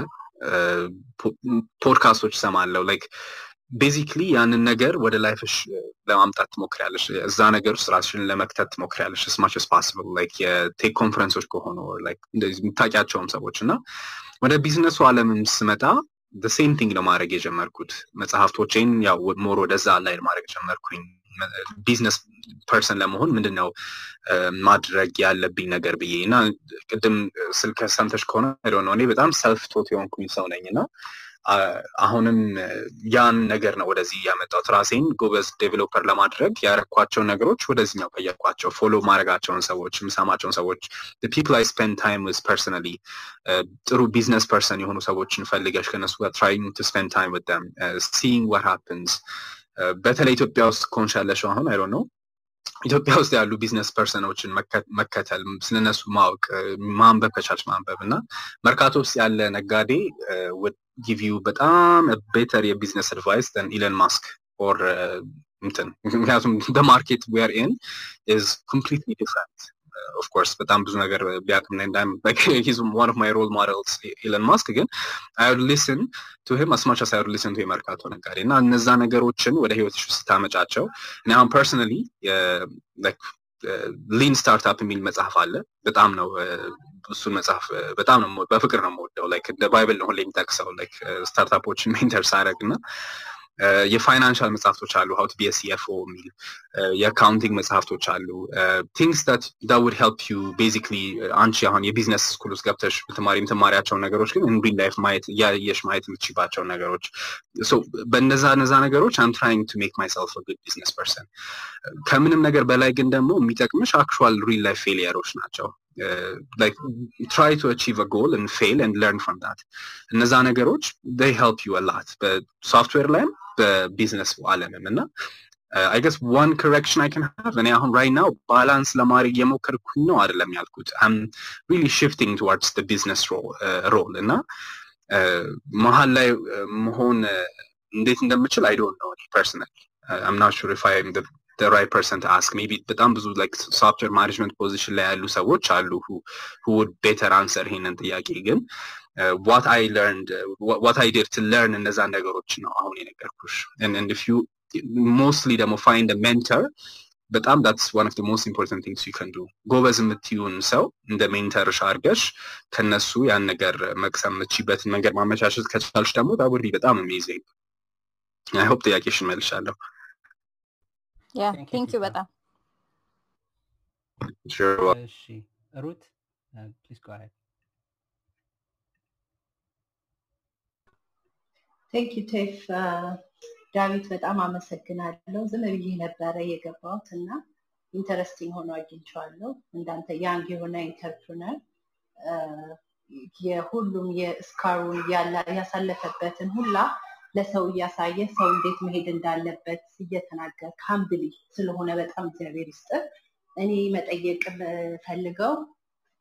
ፖድካስቶች ሰማለው like basically ያንን ነገር ወደ life ሽ ለማምጣት ትሞክሪያለሽ። እዛ ነገር ውስጥ ራስሽን ለመክተት ትሞክሪያለሽ as much possible like የ tech conference ኦች ከሆኑ የምታውቂያቸውም ሰዎች እና ወደ ቢዝነሱ አለምም ስመጣ same thing ነው ማድረግ የጀመርኩት። መጽሐፍቶቼን ያው more ወደዛ ላይ ማድረግ ጀመርኩኝ። business person ለመሆን ምንድን ነው ማድረግ ያለብኝ ነገር ብዬ እና ቅድም ስልክ ሰምተሽ ከሆነ ነው እኔ በጣም self-taught የሆንኩኝ ሰው ነኝ እና አሁንም ያን ነገር ነው ወደዚህ ያመጣሁት። ራሴን ጎበዝ developer ለማድረግ ያረኳቸውን ነገሮች ወደዚህኛው ቀየርኳቸው። follow ማድረጋቸውን ሰዎች የምሰማቸውን ሰዎች people I spend time with personally ጥሩ ቢዝነስ ፐርሰን የሆኑ ሰዎችን ፈልገሽ ከነሱ ጋር ትራይንግ ቱ ስፔንድ ታይም ዊዝ ደም ሲንግ ዋት ሃፕንስ በተለይ ኢትዮጵያ ውስጥ ከሆንሽ ያለሽው አሁን አይዶ ነው ኢትዮጵያ ውስጥ ያሉ ቢዝነስ ፐርሰኖችን መከተል ስለነሱ ማወቅ ማንበብ ከቻልሽ ማንበብ እና መርካቶ ውስጥ ያለ ነጋዴ ጊቭ ዩ በጣም ቤተር የቢዝነስ አድቫይስ ን ኢለን ማስክ ኦር እንትን. ምክንያቱም በማርኬት ዌር ኢን ኢዝ ኮምፕሊትሊ ዲፍረንት of course በጣም ብዙ ነገር ቢያቅም and um he's one of my role models Elon Musk ግን I would listen to him as much as I would listen to የመርካቶ ነጋዴ. እና እነዛ ነገሮችን ወደ ህይወትሽ ውስጥ ስታመጫቸው እኔ አሁን personally Lean Startup የሚል መጽሐፍ አለ። በጣም ነው እሱን መጽሐፍ በጣም ነው በፍቅር ነው የምወደው። like እንደ Bible ነው ሁሌ የሚጠቅሰው። like startup ኦችን mentor ሳደርግ እና የ financial መጽሐፍቶች አሉ። how to be CFO የሚል የ accounting መጽሐፍቶች አሉ። things that would help you basically አንቺ አሁን የ business school ውስጥ ገብተሽ ብትማሪ የምትማሪያቸውን ነገሮች ግን in life ማየት እያየሽ ማየት የምትችባቸውን ነገሮች በነዛ ነዛ ነገሮች I'm trying to make myself good business person። ከምንም ነገር በላይ ግን ደግሞ የሚጠቅምሽ actual real life failure ኦች ናቸው like try to achieve a goal and fail and learn from that. እነዛ ነገሮች they help you a lot. በሶፍትዌር ላይም በቢዝነስ አለምም እና I guess one correction I can have እኔ አሁን right now balance ለማድረግ እየሞከርኩኝ ነው አይደለም ያልኩት. I'm really shifting towards the business role እና መሀል ላይ መሆን እንዴት እንደምችል I don't know personally I'm not sure if I am person to ask maybe በጣም ብዙ software management position ላይ ያሉ ሰዎች አሉ would better answer ይሄንን ጥያቄ ግን learned uh, what I did to learn እነዛን ነገሮች ነው አሁን የነገርኩሽ if you mostly ደግሞ a mentor በጣም of the most important things you can do ጎበዝ የምትዩን ሰው እንደ mentor ሽ አድርገሽ ከነሱ ያን ነገር መቅሰም የምትችበትን መንገድ ማመቻቸት ከቻልሽ ደግሞ be በጣም I hope ጥያቄሽን መልሻለሁ yeah Thank you, thank you. በጣም. እሺ ሩት please go ahead thank you ቴፍ ዳዊት በጣም አመሰግናለሁ። ዝም ብዬ ነበረ የገባሁት እና interesting ሆኖ አግኝቼዋለሁ። እንዳንተ young የሆነ entrepreneur የሁሉም የእስካሩን ያሳለፈበትን ሁላ ለሰው እያሳየ ሰው እንዴት መሄድ እንዳለበት እየተናገር ካምብሊ ስለሆነ በጣም እግዚአብሔር ይስጥህ። እኔ መጠየቅ ፈልገው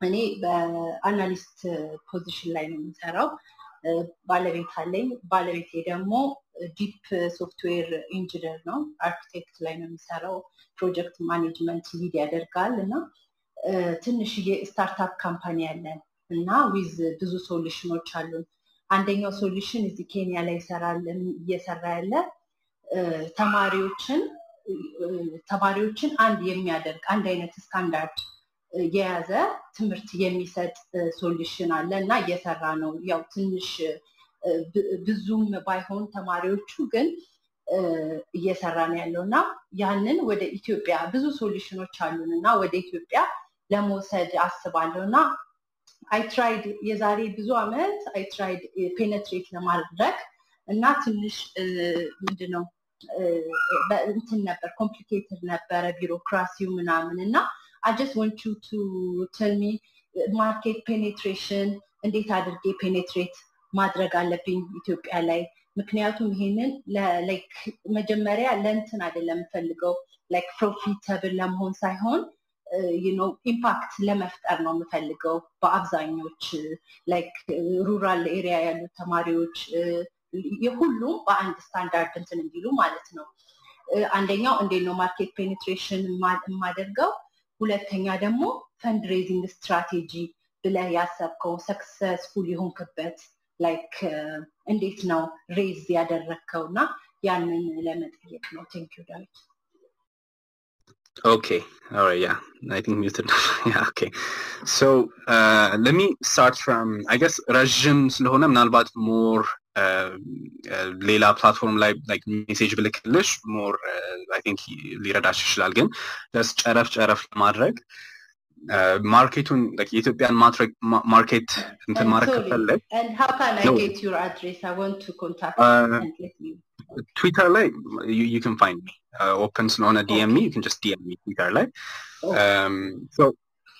እኔ በ analyst position ላይ ነው የምሰራው። ባለቤት አለኝ። ባለቤቴ ደግሞ deep software engineer ነው። አርኪቴክት ላይ ነው የሚሰራው። project management lead ያደርጋል እና ትንሽዬ startup company አለን እና ዊዝ ብዙ ሶሉሽኖች አሉን። አንደኛው solution እዚህ ኬንያ ላይ እየሰራ ያለ ተማሪዎችን ተማሪዎችን አንድ የሚያደርግ አንድ አይነት ስታንዳርድ የያዘ ትምህርት የሚሰጥ solution አለ እና እየሰራ ነው። ያው ትንሽ ብዙም ባይሆን ተማሪዎቹ ግን እየሰራ ነው ያለው እና ያንን ወደ ኢትዮጵያ ብዙ solution ኦች አሉን እና ወደ ኢትዮጵያ ለመውሰድ አስባለሁ እና I tried የዛሬ ብዙ አመት I tried penetrate ለማድረግ እና ትንሽ ምንድነው? እንትን ነበር complicated ነበረ ቢሮክራሲው ምናምን እና want you to tell me market penetration እንዴት አድርጌ penetrate ማድረግ አለብኝ ኢትዮጵያ ላይ? ምክንያቱም ይሄንን መጀመሪያ ለእንትን አይደለም የምፈልገው like profitable ለመሆን ሳይሆን impact ለመፍጠር ነው የምፈልገው በአብዛኞች like rural area ያሉ ተማሪዎች የሁሉም በአንድ ስታንዳርድ እንትን እንዲሉ ማለት ነው። አንደኛው እንዴት ነው market penetration የማደርገው፣ ሁለተኛ ደግሞ fundraising strategy ብለህ ያሰብከው successful የሆንክበት like እንዴት ነው raise ያደረግከው እና ያንን ለመጠየቅ ነው። thank you ዳዊት። Okay, all right, yeah, I think muted. yeah, okay. So uh, let me start from, I guess, ረዥም ስለሆነ ምናልባት more ሌላ platform ላይ like message ብልክልሽ more I think ሊረዳሽ ይችላል። ግን just ጨረፍ ጨረፍ ለማድረግ market ኡን የኢትዮጵያን market እንትን ማድረግ ከፈለግ And how can I get your address? I want to contact Uh, you and let me. ትዊተር ላይ ዩ ካን ፋይንድ ሚ ኦፕን ስለሆነ ዲኤም ሚ ዩ ካን ጀስት ዲኤም ሚ ትዊተር ላይ Okay. Um, so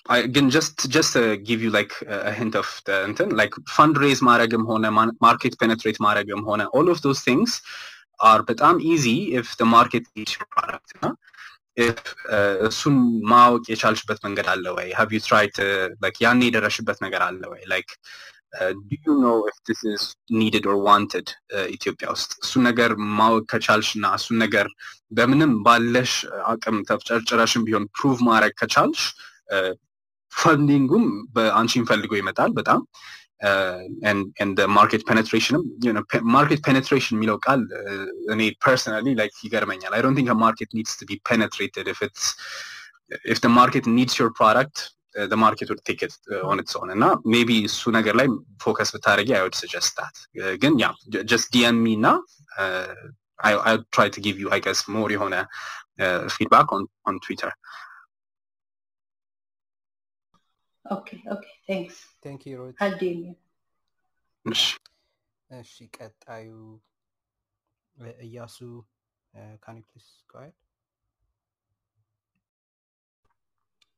I ግን just just to give you like a hint of the እንትን like fundraise ማድረግም ሆነ market penetrate ማድረግም ሆነ all of those things are በጣም easy if the market needs your product እና if uh, እሱን ማወቅ የቻልሽበት መንገድ አለ ወይ have you tried to like ያኔ የደረሽበት ነገር አለ ወይ like uh, do you know if this is needed or wanted uh, ኢትዮጵያ ውስጥ እሱን ነገር ማወቅ ከቻልሽ እና እሱን ነገር በምንም ባለሽ አቅም ተፍጨርጭረሽም ቢሆን prove ማድረግ ከቻልሽ funding ኡም በአንቺን ፈልጎ ይመጣል በጣም and market penetration ም market penetration የሚለው ቃል እኔ personally like ይገርመኛል I don't think market needs to be penetrated if it's if the market needs your product uh, the market would take it uh, on its own እና ሜቢ እሱ ነገር ላይ ፎከስ ብታደረጊ I would suggest that Uh, ግን ያ just DM me እና uh, I I'll try to give you I guess more የሆነ uh, feedback on on Twitter Okay, okay, thanks. ቴንክ ዩ ሩት I'll DM you. እሺ እሺ ቀጣዩ እ- እያሱ ካን ዩ ፕሊዝ ጎ አሄድ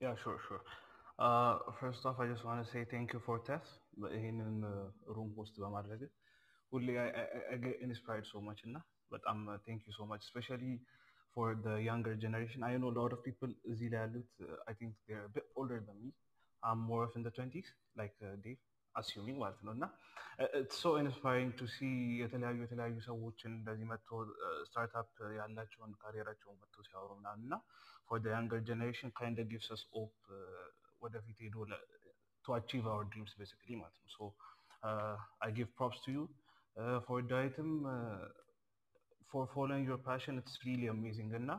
Yeah, sure, sure. Uh, first off, I just want to say thank you for Tess. ይህንን ሩም ሆስት በማድረግ ሁሌ I- I I- I get inspired so much እና በጣም ቴንክ ዩ ሶ ማች ስፔሻሊ ፎር the younger generation. I know a lot of people እዚህ ላይ ያሉት uh, I think they're a bit older than me. I'm more of in the 20s, like uh, Dave, assuming ማለት ነው እና uh, it's so inspiring to see የተለያዩ የተለያዩ ሰዎችን እንደዚህ መጥቶ ስታርታፕ ያላቸውን ካሪየራቸውን መጥቶ ሲያወሩ ምናምን እና for the younger generation kind of gives us hope uh, ወደፊት ሄዶ to achieve our dreams basically ማለት ነው uh, give props to you uh, for Daitim uh, for following your passion it's really amazing እና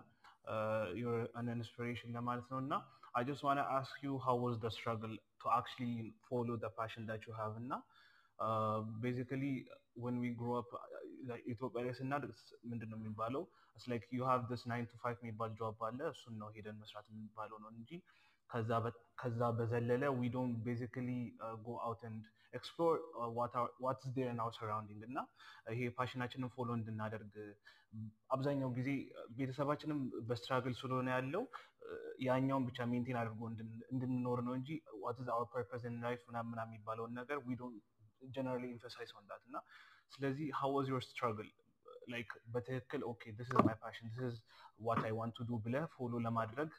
uh, you're an inspiration ለማለት ነው እና just want to ask you how was the struggle to actually follow the passion that you have እና uh, we grow up uh, like ኢትዮጵያ ላይ ስናድግ ስ- ምንድን ነው የሚባለው it's like you have this nine to five የሚባል job አለ እሱን ነው ሄደን መስራት የሚባለው ነው እንጂ ከዛ በዘለለ uh, out and explore uh, what are, what's there in our surrounding እና ይሄ passion ኣችንን follow እንድናደርግ አብዛኛው ጊዜ ቤተሰባችንም በ struggle ስለሆነ ያለው ያኛውን ብቻ maintain አድርጎ እንድን- እንድንኖር ነው እንጂ what is our purpose in life ምናምን ምናምን የሚባለውን ነገር we don't generally emphasize on እና ስለዚህ how was your struggle like በትክክል okay this my passion this what I want to do ብለህ follow ለማድረግ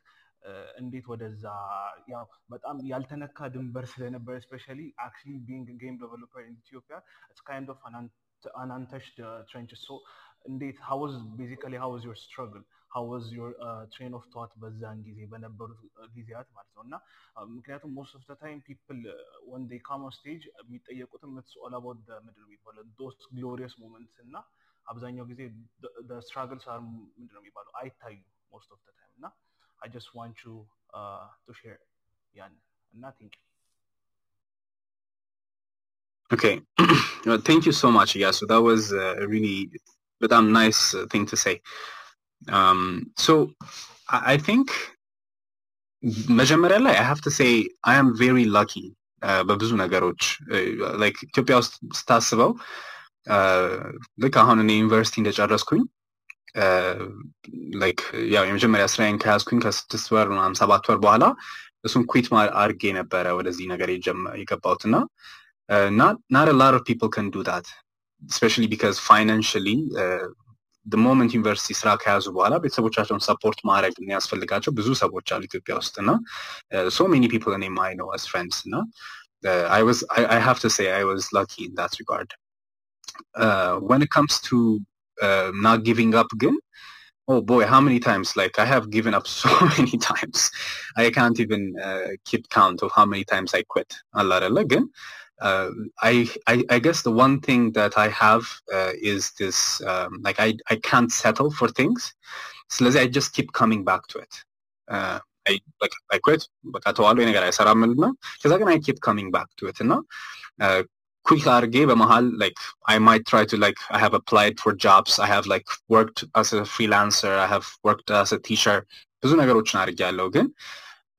እንዴት ወደዛ ያው በጣም ያልተነካ ድንበር ስለነበር specially actually being game developer in ኢትዮጵያ it's kind of uh, trenches so እንዴት was your struggle how was your uh, train of thought በዛን ጊዜ በነበሩት uh, ጊዜያት ማለት ነው እና uh, ምክንያቱም time people uh, when they come on stage የሚጠየቁትም all about the ምንድን የሚባለው those glorious moments እና አብዛኛው ጊዜ are ምንድን ነው የሚባለው most of the time እና I just want you uh, to share ያን እና thank you Okay. well, thank you so much, Yasu. That was uh, really a damn nice uh, thing to say. Um, so I, I think መጀመሪያ ላይ I have to say I am very lucky uh, በብዙ ነገሮች uh, like ኢትዮጵያ ውስጥ ስታስበው uh, ልክ አሁን እኔ ዩኒቨርሲቲ እንደጨረስኩኝ uh, like ያው የመጀመሪያ ስራዬን ከያዝኩኝ ከስድስት ወር ምናምን ሰባት ወር በኋላ እሱን quit አድርጌ ነበረ ወደዚህ ነገር የጀመ- የገባሁት እና uh, not not a lot of people can do that especially because financially uh, ሞመንት ዩኒቨርሲቲ ስራ ከያዙ በኋላ ቤተሰቦቻቸውን ሰፖርት ማድረግ የሚያስፈልጋቸው ብዙ ሰዎች አሉ ኢትዮጵያ ውስጥ እና ሶ ሜኒ ፒፕል እኔ ማይ ነው አስ ፍሬንድስ እና አይ ዋዝ አይ ሃቭ ቱ ሴይ አይ ዋዝ ላኪ ኢን ዳት ሪጋርድ when it comes to Uh, not giving up again? Oh boy how many times? Like i have given up so many times. I can't even uh, keep count of how many times i quit. Allah allah again. Uh, I, I, guess the one thing that I have uh, is this um, like I I can't settle for things, so let's say I just keep coming back to it. Uh, I like I quit, but I told you I because I keep coming back to it, you know. Uh, quick አድርጌ በመሀል like I might try to like I have applied for jobs. I have like worked as a freelancer. I have worked as a teacher. ብዙ ነገሮችን አድርጌያለሁ ግን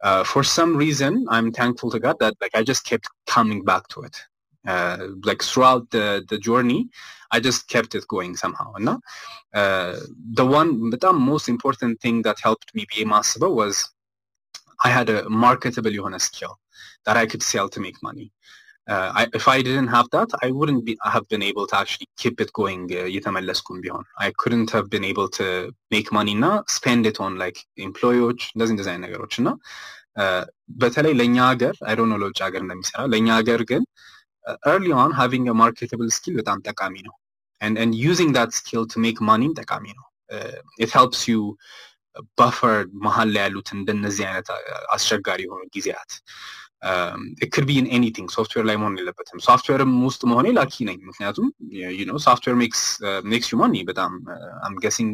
uh, for some reason, I'm thankful to God that like I just kept coming back to it. Uh, like throughout the the journey, I just kept it going somehow. And uh, the one, the most important thing that helped me be massive was I had a marketable Yohana skill that I could sell to make money. Uh, I, if I didn't have that, I wouldn't be have been able to actually keep it going. እየተመለስኩም ቢሆን I couldn't have been able to make money እና spend it on like employees እንደዚህ እንደዚህ አይነት ነገሮች እና በተለይ ለእኛ ሀገር አይ ዶንት ኖ ለውጭ ሀገር እንደሚሰራ ለእኛ ሀገር ግን early on having a marketable skill በጣም ጠቃሚ ነው and and using that skill to make money ጠቃሚ ነው it helps you buffer መሀል ላይ ያሉት እንደነዚህ አይነት አስቸጋሪ የሆኑ ጊዜያት it could be in anything ሶፍትዌር ላይ መሆን የለበትም ሶፍትዌርም ውስጥ መሆኔ ላኪ ነኝ ምክንያቱም you know software makes uh, makes you money በጣም uh, I'm guessing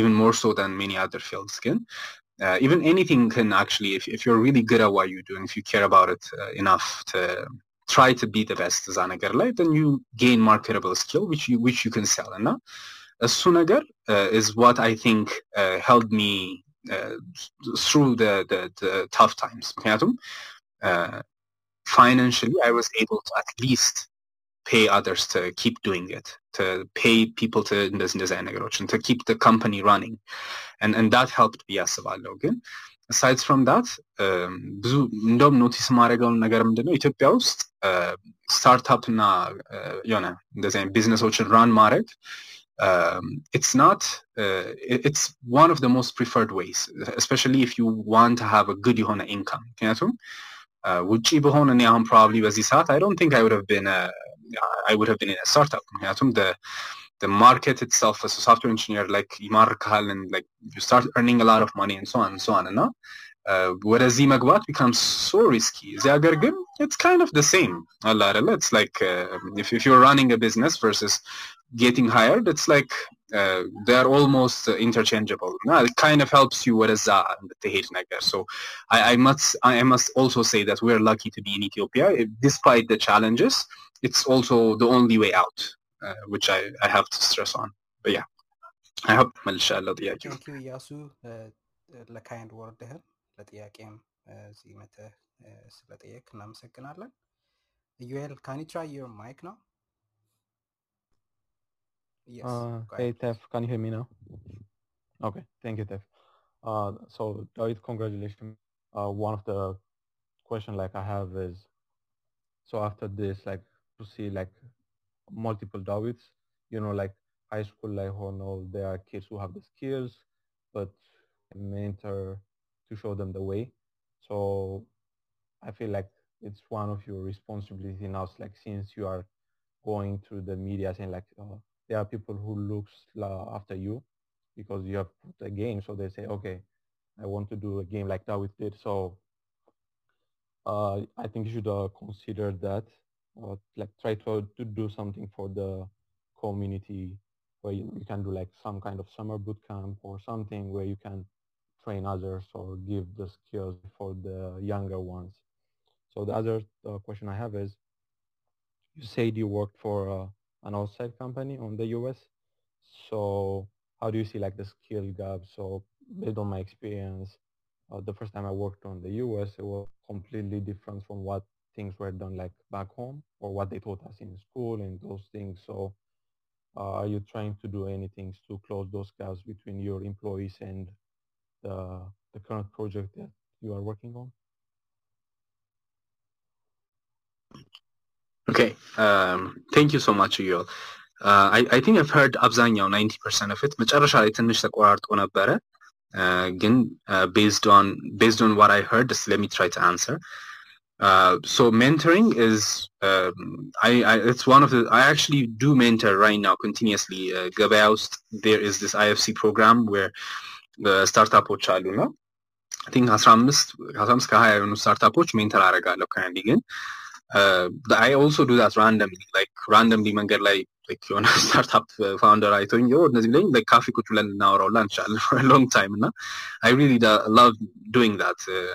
even more so than many other fields ግን uh, even anything can actually if, if you're really good at what you're doing if you care about it uh, enough to try to be the best እዛ ነገር ላይ then you gain marketable skill which you which you can sell እና እሱ ነገር uh, is what I think uh, helped me uh, through the, the, the tough times ምክንያቱም uh, financially I was able to at least pay others to keep doing it, to pay people to እንደዚህ እንደዚህ አይነት ነገሮችን to keep the company running. And, and that helped ብዬ አስባለሁ ግን aside from that ብዙ እንደውም ኖቲስ ማድረገውን ነገር ምንድነው ኢትዮጵያ ውስጥ ስታርታፕ እና የሆነ እንደዚህ አይነት ቢዝነሶችን ራን ማድረግ it's not uh, it's one of the most preferred ways especially if you want to have a good የሆነ income ምክንያቱም ውጪ በሆን እኔ አሁን ፕሮባብሊ በዚህ ሰዓት አይ ዶንት ቲንክ አይ ውድ ሃቭ ቢን አይ ውድ ሃቭ ቢን ኢን ስታርታፕ ምክንያቱም the the market itself as a software engineer like ይማርካል and like you start earning a lot of money and so on and so on እና ወደዚህ መግባት becomes so risky እዚህ ሀገር ግን it's kind of the same አለ አይደለ it's like uh, if, if you're running a business versus getting hired it's like uh, they're almost uh, interchangeable no, it kind of helps you ወደዛ እንድትሄድ ነገር so I, I must I must also say that we're lucky to be in Ethiopia despite the challenges it's also the only way out uh, which I, I have to stress on but yeah I hope መልሻለሁ ጥያቄው ቴንኪዩ እያሱ ለካይንድ ወርድህን ለጥያቄም እዚህ መተህ ስለጠየቅ እናመሰግናለን ዩኤል ካን ትራይ ዮር ማይክ ነው Yes. Uh, hey. Tef, can you hear me now? Okay, thank you, Tef. Uh, so, David, congratulations. Uh, one of the question like I have is, so after this, like to see like multiple Davids, you know, like high school, like who know there are kids who have the skills, but mentor to show them the way. So, I feel like it's one of your responsibility now, like since you are going through the media saying like uh, there are people who looks after you because you have a game so they say okay i want to do a game like that with it. So uh, i think you should uh, consider that uh, like try to, to do something for the community where you, you can do like some kind of summer boot camp or something where you can train others or give the skills for the younger ones. So the other uh, question i have is you said you worked for uh, an outside company on the US. So how do you see like the skill gap? So based on my experience, uh, the first time I worked on the US, it was completely different from what things were done like back home or what they taught us in school and those things. So uh, are you trying to do anything to close those gaps between your employees and the, the current project that you are working on? Okay. Um, thank you so much, Yul. አይ ቲንክ አቭ ሄርድ አብዛኛው ናይንቲ ፐርሰንት ኦፍ ኢት መጨረሻ ላይ ትንሽ ተቆራርጦ ነበረ ግን ቤዝድ ኦን ቤዝድ ኦን ዋት አይ ሄርድ ሌት ሚ ትራይ ቱ አንሰር Uh, so mentoring is um, I, I it's one of the I actually do mentor right now continuously. Uh, ገበያ ውስጥ there is this IFC program where the ስታርታፖች አሉ ነው I think አስራ አምስት ከአስራ አምስት ከሀያ የሆኑ ስታርታፖች ሜንተር አደርጋለሁ ከአንዲ ግን I also do that randomly like randomly መንገድ ላይ like የሆነ ስታርታፕ ፋውንደር አይቶኝ ዮ እነዚህ ላይ like ካፌ ቁጭ ብለን እናወራውላ እንችላለን for a long time እና I really da- love doing that uh,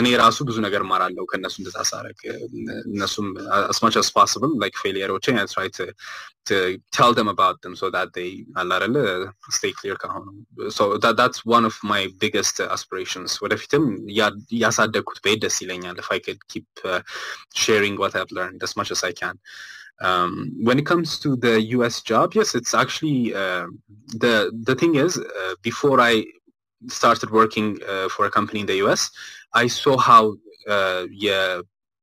እኔ ራሱ ብዙ ነገር ማራለው ከእነሱ እንደዛ ሳረግ እነሱም as much as possible like ፌሊየሮችን I try to to tell them about them so that they አለ አይደለ stay clear ከሆኑ so that that's one of my biggest aspirations ወደፊትም እያ- እያሳደግኩት በሄድ ደስ ይለኛል if I could keep uh, sharing what I've learned as much as I can um, when it comes to the US job yes it's actually uh, the the thing is uh, before I started working uh, for a company in the US I saw how uh, yeah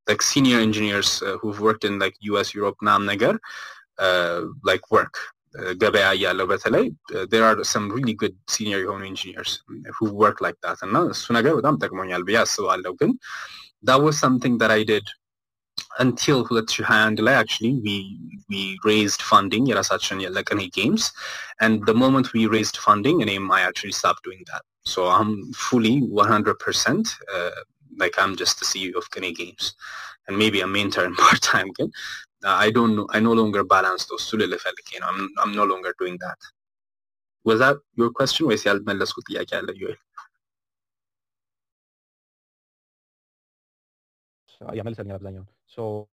like senior engineers uh, who've worked in like US Europe ምናምን ነገር uh, like work uh, ገበያ እያለው በተለይ uh, there are some really good senior የሆኑ engineers who work like that እና እሱ ነገር በጣም ጠቅሞኛል ብዬ አስባለሁ ግን that was something that I did until 2021 ላይ actually we we raised funding የራሳችን የለቅኔ games and the moment we raised funding እኔም I actually stopped doing that so I'm fully 100% uh, like I'm just the CEO of Kene Games and maybe a mentor in part time ግን uh, I don't know I no longer balance those two little ፈልጌ ነው I'm, I'm no longer doing that was that your question ወይስ ያልመለስኩት ጥያቄ አለ ዮኤል ያመልሰልኛል አብዛኛውን so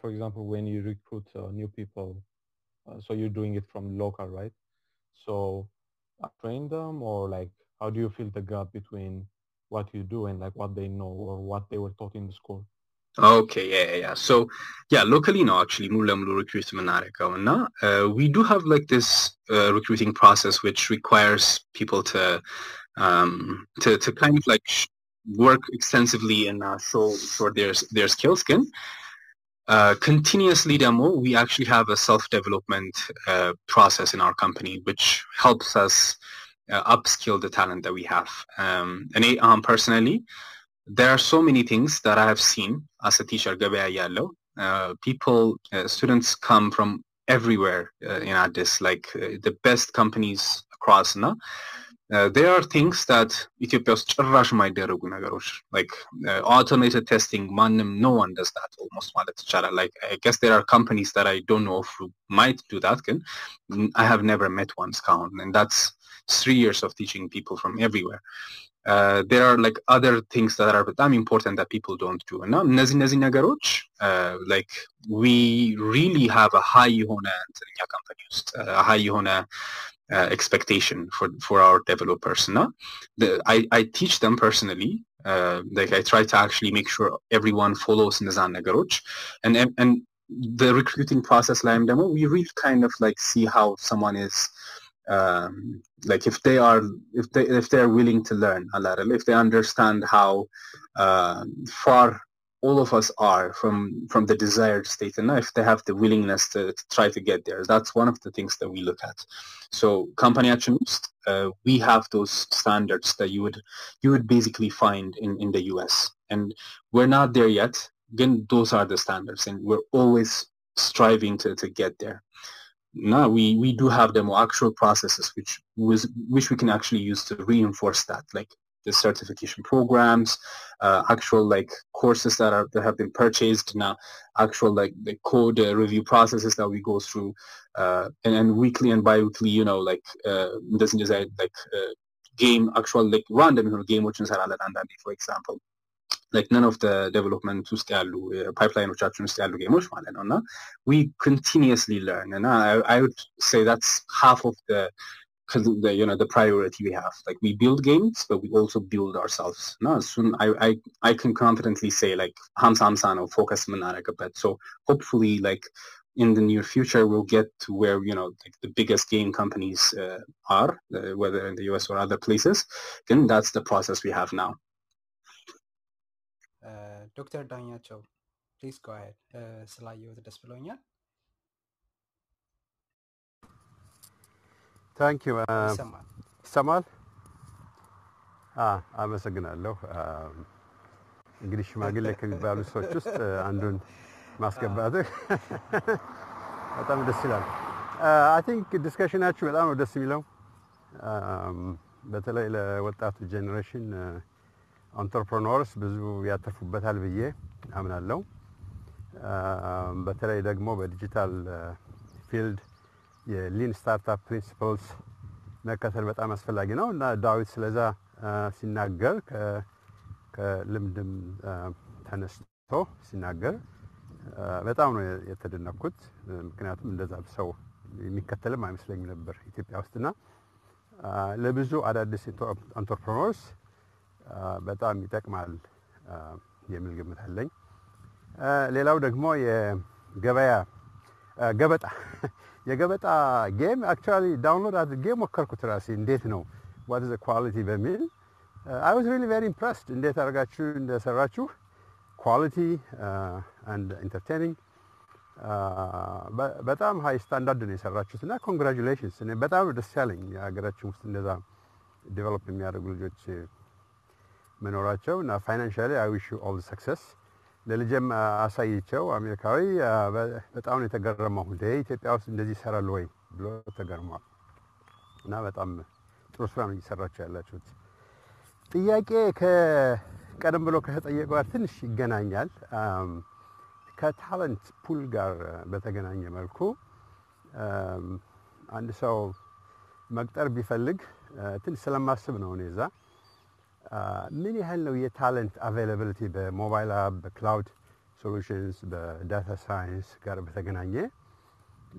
for example when you recruit uh, new people uh, so you're doing it from local right so uh, train them or like how do you fill the gap between what you do and like what they know or what they were taught in the school Okay, yeah, yeah, yeah. So, yeah, locally now actually ሙሉ ለሙሉ recruit የምናደርገው እና uh, we do have like this uh, recruiting process which requires people to um, to to kind of like sh- work extensively and uh, show, for their, their skills can. Uh, continuously demo, we actually have a self-development uh, process in our company, which helps us uh, upskill the talent that we have. Um, and eh, um, personally, there are so many things that I have seen as a teacher, Gabea Yallo. Uh, people, uh, students come from everywhere in Addis, like the best companies across. Na? There are things that ኢትዮጵያ ውስጥ ጭራሽ የማይደረጉ ነገሮች like uh, automated testing ማንም no one does that almost ማለት ይቻላል like I guess there are companies that I don't know who might do that ግን I have never met one እስካሁን and that's three years of teaching people from everywhere uh, there are like other things that are በጣም important that people don't do እና እነዚህ እነዚህ ነገሮች uh, like we really have a high የሆነ እንትን እኛ company ውስጥ uh, high የሆነ uh, expectation for for our developers እና the, I, I teach them personally uh, like I try to actually make sure everyone follows እነዛን ነገሮች and and, and the recruiting process ላይም ደግሞ we really kind of like see how someone is um, like if they are if they if they are willing to learn a lot if they understand how uh, far all of us are from from the desired state and if they have the willingness to, to try to get there. That's one of the things that we look at. So company action uh, we have those standards that you would you would basically find in in the us and we're not there yet. Again those are the standards and we're always striving to to get there. Now we we do have the more actual processes which was which we can actually use to reinforce that. Like the certification programs uh, actual like courses that are that have been purchased now actual like the code uh, review processes that we go through uh, and, and weekly and bi-weekly you know like uh doesn't just like uh, game actual like random you know, game which is for example like none of the development ውስጥ ያሉ ፓይፕላይኖቻችን ውስጥ ያሉ ጌሞች ማለት ነው እና we continuously learn and I, I would say that's half of the, the you know the priority we have like we build games but we also build ourselves no soon I, I I can confidently say like hamsa hamsa ነው focus የምናደርግበት so hopefully like in the near future we'll get to where you know like the biggest game companies uh, are uh, whether in the US or other places then that's the process we have now ዶክተር ዳኛቸው ፕሊዝ ጎ አሄድ ስላየሁት ደስ ብሎኛል thank you ይሰማል። አመሰግናለሁ። እንግዲህ ሽማግሌ ከሚባሉ ሰዎች ውስጥ አንዱን ማስገባትህ በጣም ደስ ይላል። I think discussion ኣችሁ በጣም ነው ደስ የሚለው። በተለይ ለወጣቱ generation entrepreneurs ብዙ ያተርፉበታል ብዬ አምናለሁ። um፣ በተለይ ደግሞ በ digital field የ lean startup principles መከተል በጣም አስፈላጊ ነው እና ዳዊት ስለዛ ሲናገር ከልምድም ተነስቶ ሲናገር በጣም ነው የተደነኩት። ምክንያቱም እንደዛ ሰው የሚከተልም አይመስለኝም ነበር ኢትዮጵያ ውስጥና ለብዙ አዳዲስ entrepreneurs በጣም ይጠቅማል የሚል ግምት አለኝ። ሌላው ደግሞ የገበያ ገበጣ የገበጣ game actually download አድርጌ ሞከርኩት ራሴ። እንዴት ነው? what the quality በሚል I was really very impressed እንዴት አድርጋችሁ እንደሰራችሁ? quality and entertaining በጣም high standard ነው የሰራችሁት እና congratulations በጣም ደስ ያለኝ የሀገራችን ውስጥ እንደዛ develop የሚያደርጉ ልጆች መኖራቸው እና financially I wish you all success ለልጄም አሳይቸው አሜሪካዊ በጣም ነው የተገረመው። ኢትዮጵያ ውስጥ እንደዚህ ይሰራሉ ወይ ብሎ ተገርሟል። እና በጣም ጥሩ ስራ ነው እየሰራችሁ ያላችሁት። ጥያቄ ከቀደም ብሎ ከተጠየቀው ጋር ትንሽ ይገናኛል። ከ talent pool ጋር በተገናኘ መልኩ አንድ ሰው መቅጠር ቢፈልግ ትንሽ ስለማስብ ነው እኔ እዛ ምን ያህል ነው የታለንት አቬይላቢሊቲ በሞባይል አፕ በክላውድ ሶሉሽንስ በዳታ ሳይንስ ጋር በተገናኘ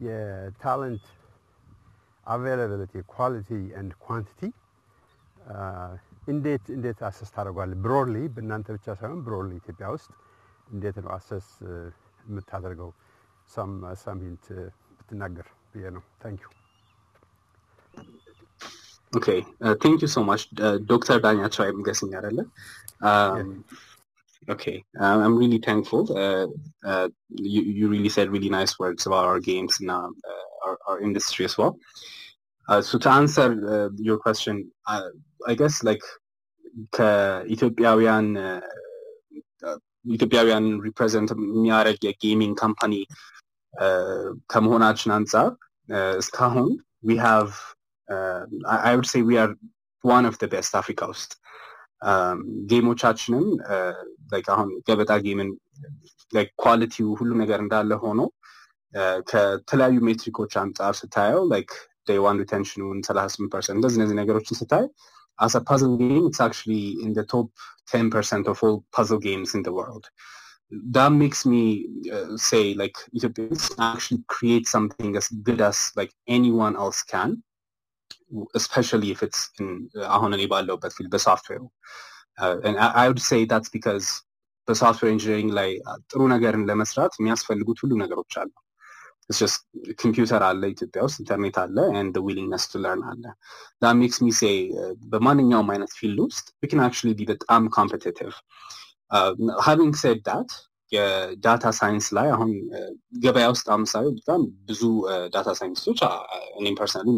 የ talent availability quality and quantity እንዴት እንዴት assess ታደርጓለህ? broadly በእናንተ ብቻ ሳይሆን broadly ኢትዮጵያ ውስጥ እንዴት ነው assess የምታደርገው? some some hint ብትናገር ብዬ ነው። thank you Okay, uh, thank you so much, uh, Dr. Danyacho. I'm guessing, Arale. Um, okay, um, I'm really thankful. Uh, uh, you, you really said really nice words about our games and uh, our, our industry as well. Uh, so to answer uh, your question, uh, I guess like ከኢትዮጵያውያን ኢትዮጵያውያን ሪፕሬዘንት የሚያደርግ የጌሚንግ ካምፓኒ ከመሆናችን አንጻር እስካሁን ዊ ሃቭ አይ ውድ ሴ ዊ አር ዋን ኦፍ ደ ቤስት አፍሪካ ውስጥ ጌሞቻችንም ላይክ አሁን ገበጣ ጌምን ላይክ ኳሊቲው ሁሉ ነገር እንዳለ ሆኖ ከተለያዩ ሜትሪኮች አንጻር ስታየው ላይክ ዴይ ዋን ሪቴንሽኑን ሰላሳ ስምንት ፐርሰንት እንደዚህ እነዚህ ነገሮችን ስታይ as a puzzle game, it's actually in the top 10% of all puzzle games in the world. That makes me uh, say like Ethiopians actually create something as good as like anyone else can, especially if it's in አሁን እኔ ባለሁበት field በ software ኡ I would say that's because በ software engineering ላይ ጥሩ ነገርን ለመስራት የሚያስፈልጉት ሁሉ ነገሮች አሉ። computer አለ ኢትዮጵያ ውስጥ ኢንተርኔት አለ the willingness to learn አለ makes me say uh, በማንኛውም አይነት field ውስጥ can actually be በጣም uh, having said that የ data science ላይ አሁን ገበያ ውስጥ አምሳሌ በጣም ብዙ data scientist ኦች እኔም personally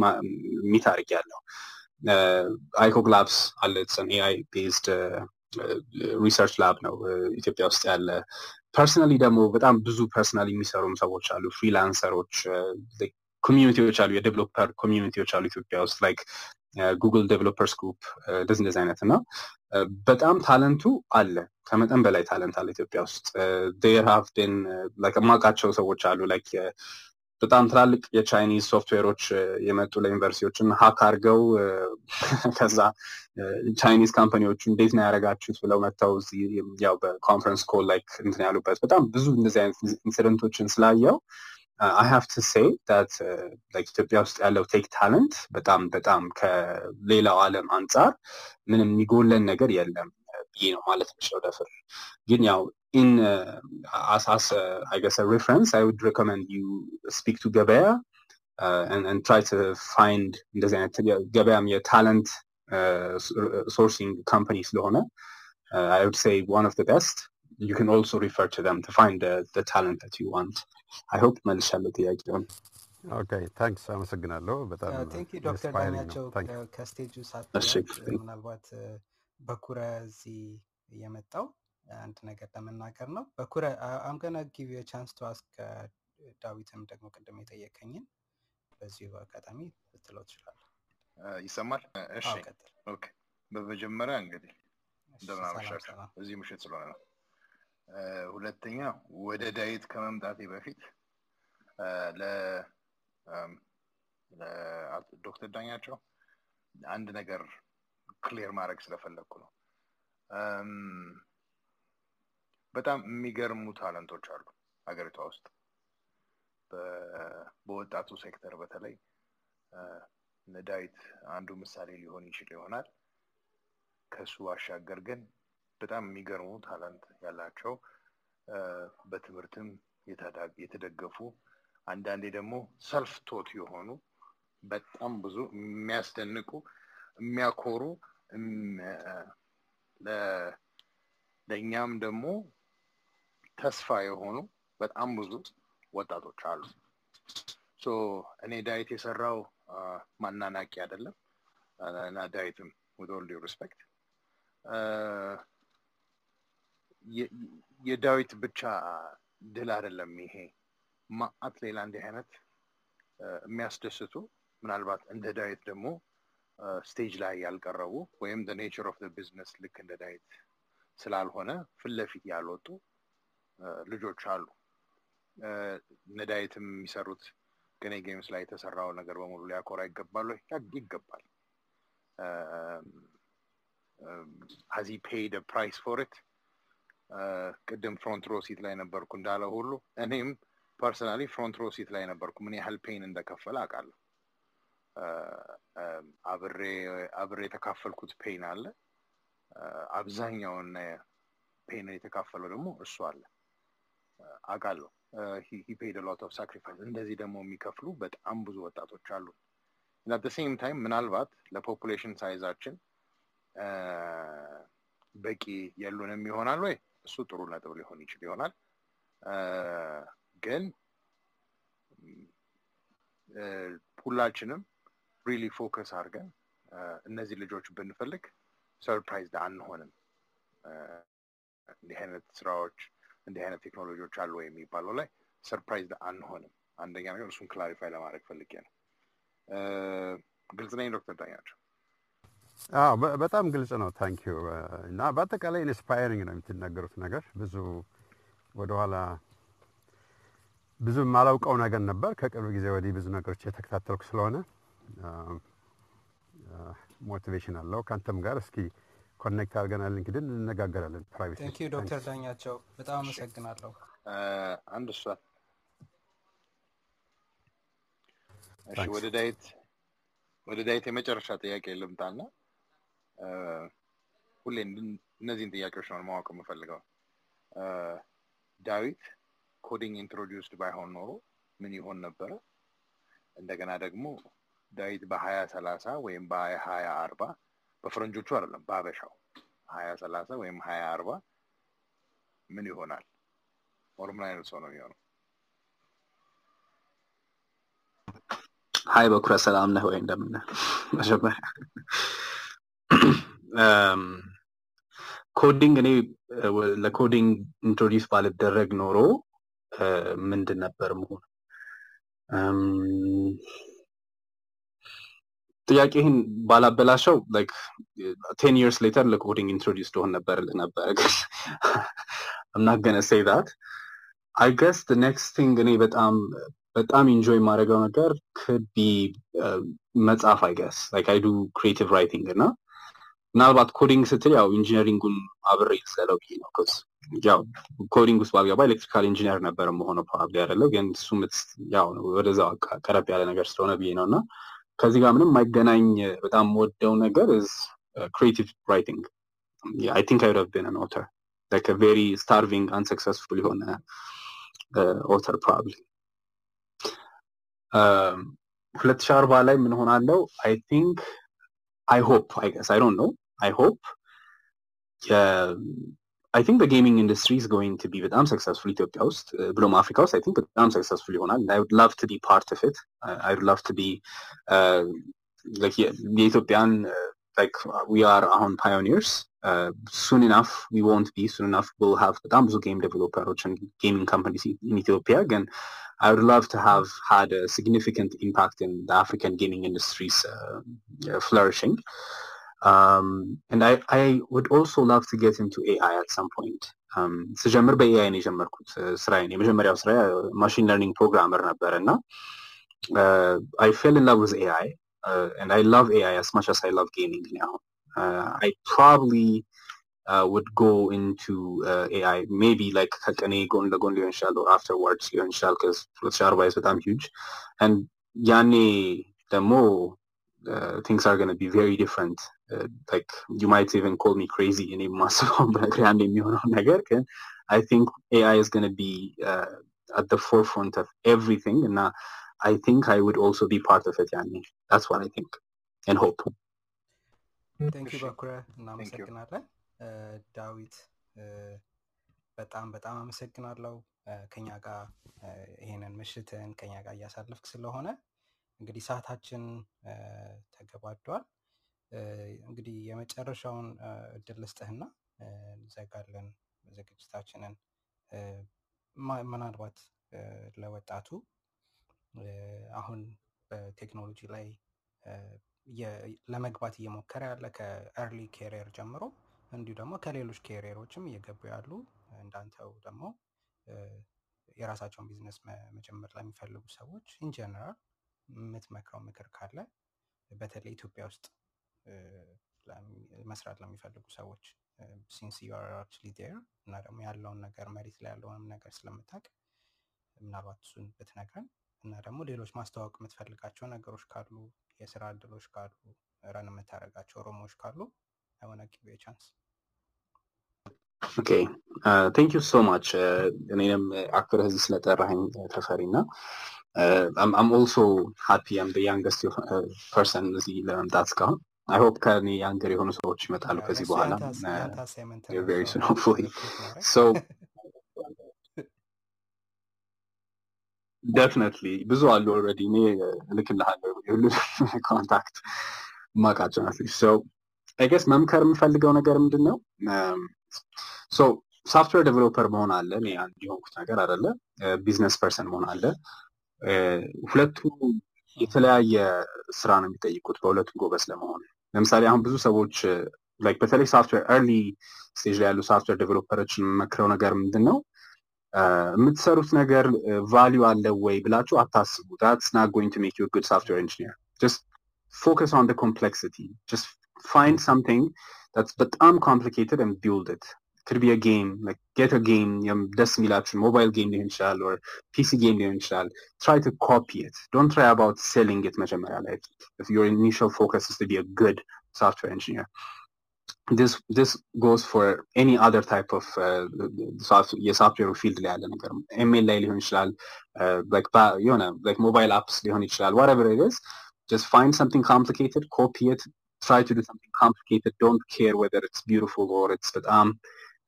አድርግ ያለው አይኮግ ላብስ አለ AI based research lab ነው ኢትዮጵያ ውስጥ ያለ። personally ደግሞ በጣም ብዙ personally የሚሰሩም ሰዎች አሉ freelancer ኦች community ዎች አሉ የ developer community ዎች አሉ ኢትዮጵያ ውስጥ like Google Developers Group እንደዚህ እንደዚህ አይነት እና በጣም talent ኡ አለ። ከመጠን በላይ talent አለ ኢትዮጵያ ውስጥ። there have been የማውቃቸው ሰዎች አሉ። like በጣም ትላልቅ የ Chinese software ኦች የመጡ ለዩኒቨርሲቲዎች እና hack አድርገው ከዛ Chinese company ዎቹ እንዴት ነው ያደረጋችሁት ብለው መጥተው ያው በ conference call like እንትን ያሉበት በጣም ብዙ እንደዚህ አይነት incident ኦችን ስላየው I have to say that like ኢትዮጵያ ውስጥ ያለው tech talent በጣም በጣም ከሌላው ዓለም አንጻር ምንም የሚጎለን ነገር የለም ብዬ ነው ማለት የምችለው ደፍር ግን ያው in uh, as, as uh, I guess a reference, I would recommend you speak to Gabea uh, and, and try to find እንደዚህ አይነት ገበያም የታለንት sourcing company ስለሆነ I would say one of the best. You can also refer to them to find the, the talent that you want. I hope መልሻለሁ ጥያቄውን። ኦኬ ታንክስ አመሰግናለሁ። በጣም ቴንክ ዩ ዶክተር ዳኛቸው ከስቴጁ ሳትወርድ ምናልባት በኩረ እዚህ የመጣው አንድ ነገር ለመናገር ነው። በኩረ I'm gonna give chance to ask ዳዊትም ደግሞ ቅድም የጠየቀኝን በዚሁ አጋጣሚ ልትለው ትችላለህ። ይሰማል? እሺ okay። በመጀመሪያ እንግዲህ እሺ እንደምን ሰላም አመሻችሁ። እዚህ ምሽት ስለሆነ ነው። ሁለተኛ ወደ ዳዊት ከመምጣቴ በፊት እ፣ ለ እም፣ ለአቶ ዶክተር ዳኛቸው አንድ ነገር clear ማድረግ ስለፈለግኩ ነው። በጣም የሚገርሙ talent ኦች አሉ ሀገሪቷ ውስጥ በወጣቱ ሴክተር በተለይ ዳዊት አንዱ ምሳሌ ሊሆን ይችል ይሆናል። ከሱ ባሻገር ግን በጣም የሚገርሙ talent ያላቸው በትምህርትም የተደገፉ አንዳንዴ ደግሞ ሰልፍ ቶት የሆኑ በጣም ብዙ የሚያስደንቁ የሚያኮሩ ለእኛም ደግሞ ተስፋ የሆኑ በጣም ብዙ ወጣቶች አሉ። እኔ ዳዊት የሰራው ማናናቂ አይደለም እና ዳዊትም አ፣ የ- የዳዊት ብቻ ድል አይደለም ይሄ ማአት ሌላ እንዲህ አይነት የሚያስደስቱ ምናልባት እንደ ዳዊት ደግሞ stage ላይ ያልቀረቡ ወይም nature of business ልክ እንደ ዳዊት ስላልሆነ ፊት ያልወጡ ልጆች አሉ። እነ የሚሰሩት Qene Games ላይ የተሰራው ነገር በሙሉ ሊያኮራ ይገባል ይገባል። has he paid price for it ቅድም front row seat ላይ ነበርኩ እንዳለ ሁሉ እኔም personally front row seat ላይ ነበርኩ። ምን ያህል pain እንደከፈለ አውቃለሁ። አብሬ አብሬ የተካፈልኩት pain አለ። አብዛኛውን pain የተካፈለው ደግሞ እሱ አለ አውቃለሁ። he paid lot of sacrifice። እንደዚህ ደግሞ የሚከፍሉ በጣም ብዙ ወጣቶች አሉ። at same time ምናልባት ለ population size ኣችን በቂ የሉንም ይሆናል ወይ? እሱ ጥሩ ነጥብ ሊሆን ይችል ይሆናል። ግን ሁላችንም really focus አድርገን እነዚህ ልጆች ብንፈልግ surprised አንሆንም። እንዲህ አይነት ስራዎች እንዲህ አይነት ቴክኖሎጂዎች አሉ የሚባለው ላይ surprised አንሆንም። አንደኛ ነገር እሱን clarify ለማድረግ ፈልጌ ነው። ግልጽ ነኝ ዶክተር ዳኛቸው? አዎ በጣም ግልጽ ነው። thank you እና በአጠቃላይ inspiring ነው የምትናገሩት ነገር ብዙ ወደኋላ ብዙ የማላውቀው ነገር ነበር። ከቅርብ ጊዜ ወዲህ ብዙ ነገሮች የተከታተልኩ ስለሆነ motivation አለው። ከአንተም ጋር እስኪ connect አድርገናል፣ LinkedIn እንነጋገራለን private thank you ዶክተር ዳኛቸው በጣም አመሰግናለሁ። አንድ እሷ ወደ ዳዊት ወደ ዳዊት የመጨረሻ ጥያቄ ልምጣና ሁሌ እነዚህን ጥያቄዎች ነው ማወቅ የምፈልገው። ዳዊት coding introduced ባይሆን ኖሮ ምን ይሆን ነበረ? እንደገና ደግሞ ዳዊት በሀያ ሰላሳ ወይም በሀያ አርባ በፈረንጆቹ አይደለም በአበሻው ሀያ ሰላሳ ወይም ሀያ አርባ ምን ይሆናል? or ምን አይነት ሰው ነው የሚሆነው? hi በኩረ ሰላም ነህ ወይ? እንደምን? መጀመሪያ coding እኔ ለ coding introduce ባልደረግ ኖሮ ምንድን ነበር መሆን? ጥያቄህን ባላበላሸው ten years later ለ coding introduce ልሆን ነበር ነበር that. I guess the next thing እኔ በጣም በጣም enjoy የማደርገው ነገር uh, መጽሐፍ I do creative writing እና ምናልባት coding ስትል ያው engineering ኡን አብሬ ልስለው ብዬ ነው። 'cause ያው coding ውስጥ ባልገባ electrical engineer ነበር መሆነው probably አይደለም ግን it's ያው ወደዛው ቀረብ ያለ ነገር ስለሆነ ብዬ ነው። እና ከዚህ ጋር ምንም የማይገናኝ በጣም የምወደው ነገር I think I would have been an author. Like a very starving unsuccessful የሆነ uh, author probably. ሁለት ሺህ አርባ ላይ ምን ሆናለው I think I hope I guess I don't know አይ ሆፕ አይ ቲንክ በጌሚንግ ኢንዱስትሪ ኢዝ ጎይንግ ቱ ቢ በጣም ሰክሰስፉል ኢትዮጵያ ውስጥ ብሎም አፍሪካ ውስጥ አይ ቲንክ በጣም ሰክሰስፉል ይሆናል አይ ውድ ላቭ ቱ ቢ ፓርት ኦፍ ኢት አይ ውድ ላቭ ቱ ቢ የኢትዮጵያን like we are አሁን pioneers uh, soon enough we won't be soon enough we'll have በጣም ብዙ game developers and gaming companies in Ethiopia again I would love to have had a significant impact in the African gaming industry's uh, flourishing um, and I, I would also love to get into AI at some point ስጀምር በኤአይ ነው የጀመርኩት ስራዬን የመጀመሪያው ስራ ማሽን ለርኒንግ ፕሮግራመር ነበር እና I fell in love with AI uh, and I love AI as much as I love gaming now. Uh, I probably uh, would go into AI maybe like ከቀኔ ጎን ለጎን ሊሆን ይችላል or afterwards ሊሆን ይችላል because ሁለት ሺህ አርባ is በጣም huge and ያኔ ደግሞ things are going to be very different like you might even call me crazy እኔ የማስበው ነገር ያኔ የሚሆነው ነገር ግን I think AI is going to be at the forefront of everything እና I think I would also be part of it, Yani. That's what I think and hope. ቴንክ ዩ በኩረ እናመሰግናለን ዳዊት በጣም በጣም አመሰግናለሁ ከኛ ጋር ይሄንን ምሽትን ከኛ ጋር እያሳለፍክ ስለሆነ እንግዲህ ሰዓታችን ተገባዷል። እንግዲህ የመጨረሻውን እድል ልስጥህና እንዘጋለን ዝግጅታችንን። ምናልባት ለወጣቱ አሁን በቴክኖሎጂ ላይ ለመግባት እየሞከረ ያለ ከኤርሊ ኬሪየር ጀምሮ እንዲሁ ደግሞ ከሌሎች career ኦችም እየገቡ ያሉ እንዳንተው ደግሞ የራሳቸውን ቢዝነስ መጀመር ለሚፈልጉ ሰዎች in general የምትመክረው ምክር ካለ በተለይ ኢትዮጵያ ውስጥ መስራት ለሚፈልጉ ሰዎች since you are እና ደግሞ ያለውን ነገር መሬት ላይ ያለውንም ነገር ስለምታውቅ ምናልባት እሱን ብትነግረን እና ደግሞ ሌሎች ማስተዋወቅ የምትፈልጋቸው ነገሮች ካሉ የስራ እድሎች ካሉ run የምታደርጋቸው room ኦች ካሉ የሆነ chance okay። Thank you so much እኔንም አክብረህ እዚህ ስለጠራኸኝ ተፈሪ እና I'm also happy I'm youngest person እዚህ ለመምጣት እስካሁን። I hope ከኔ younger የሆኑ ሰዎች ይመጣሉ ከዚህ በኋላ very soon hopefully so definitely ብዙ አሉ already እኔ እልክልሃለሁ የሁሉ contact ማቃቸው ናት so I guess መምከር የምፈልገው ነገር ምንድን ነው software developer መሆን አለ። የሆንኩት ነገር አደለ business person መሆን አለ። ሁለቱ የተለያየ ስራ ነው የሚጠይቁት በሁለቱም ጎበዝ ለመሆን። ለምሳሌ አሁን ብዙ ሰዎች like በተለይ software early stage ላይ ያሉ software developer ኦችን የምመክረው ነገር ምንድን ነው የምትሰሩት ነገር ቫሊዩ አለ ወይ ብላችሁ አታስቡ። Going to make you a good software engineer. Just focus on the complexity. Just find something that's በጣም complicated and build it could be a game like get a game ደስ የሚላችሁ ሞባይል ጌም ሊሆን ይችላል or ፒሲ ጌም ሊሆን ይችላል try to copy it don't try about selling it መጀመሪያ ላይ if your initial focus is to be a good software engineer this this goes for any other type of የሶፍትዌር ፊልድ ላይ ያለ ነገር ኤሜል ላይ ሊሆን ይችላል የሆነ ሞባይል አፕስ ሊሆን ይችላል whatever it is just find something complicated copy it try to do something complicated don't care whether it's beautiful or it's በጣም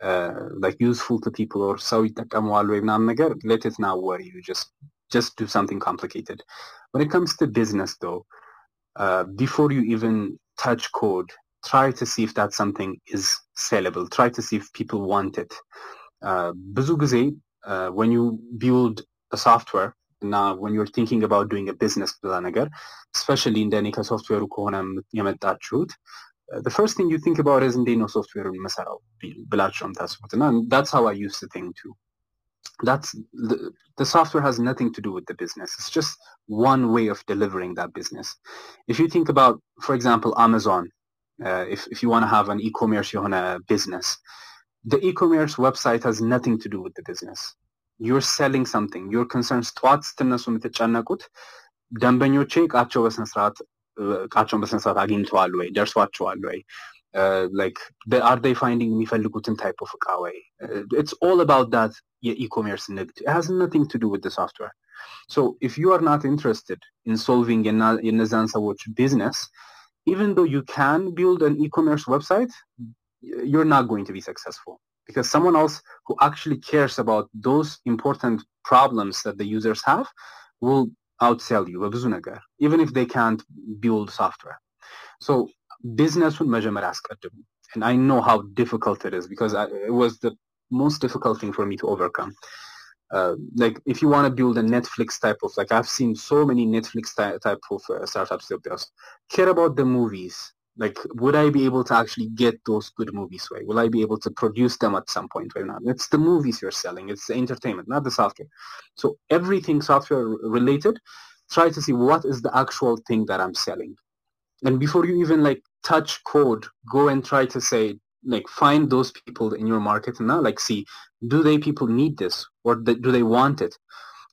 uh, like useful to people or ሰው ይጠቀመዋል ወይ ምናምን ነገር let it not worry you just just do something complicated when it comes to business though uh, before you even touch code try to see if that something is sellable. Try to see if people want it. ብዙ ጊዜ when you build a software እና when you're thinking about doing a business ብላ ነገር especially እንደኔ ከሶፍትዌሩ ከሆነ የመጣችሁት the first thing you think about is እንዴት ነው ሶፍትዌሩን መሰራው ብላችሁ ነው የምታስቡት እና that's how I used to think too. That's the, the software has nothing to do with the business. It's just one way of delivering that business. If you think about, for example, Amazon, uh, if, if you want to have an e-commerce you want a business the e-commerce website has nothing to do with the business you're selling something your concerns ጠዋት ስትነሱ የምትጨነቁት ደንበኞቼ እቃቸው በስነስርዓት እቃቸውን በስነስርዓት አግኝተዋል ወይ ደርሷቸዋል ወይ like are they finding የሚፈልጉትን type of እቃ ወይ it's all about that የኢኮሜርስ ንግድ it has nothing to do with the software so if you are not interested in solving የነዛን ሰዎች business even though you can build an e-commerce website, you're not going to be successful because someone else who actually cares about those important problems that the users have will outsell you በብዙ ነገር even if they can't build software so ቢዝነሱን መጀመሪያ አስቀድሙ and I know how difficult it is because I, it was the most difficult thing for me to overcome uh, like if you want to build a Netflix type of like I've seen so many Netflix ty- type of uh, startups that care about the movies like would i be able to actually get those good movies right? Will i be able to produce them at some point right now it's the movies you're selling it's the entertainment not the software. So everything software related try to see what is the actual thing that i'm selling. And before you even like touch code go and try to say like find those people in your market and now like see do they people need this or do they want it?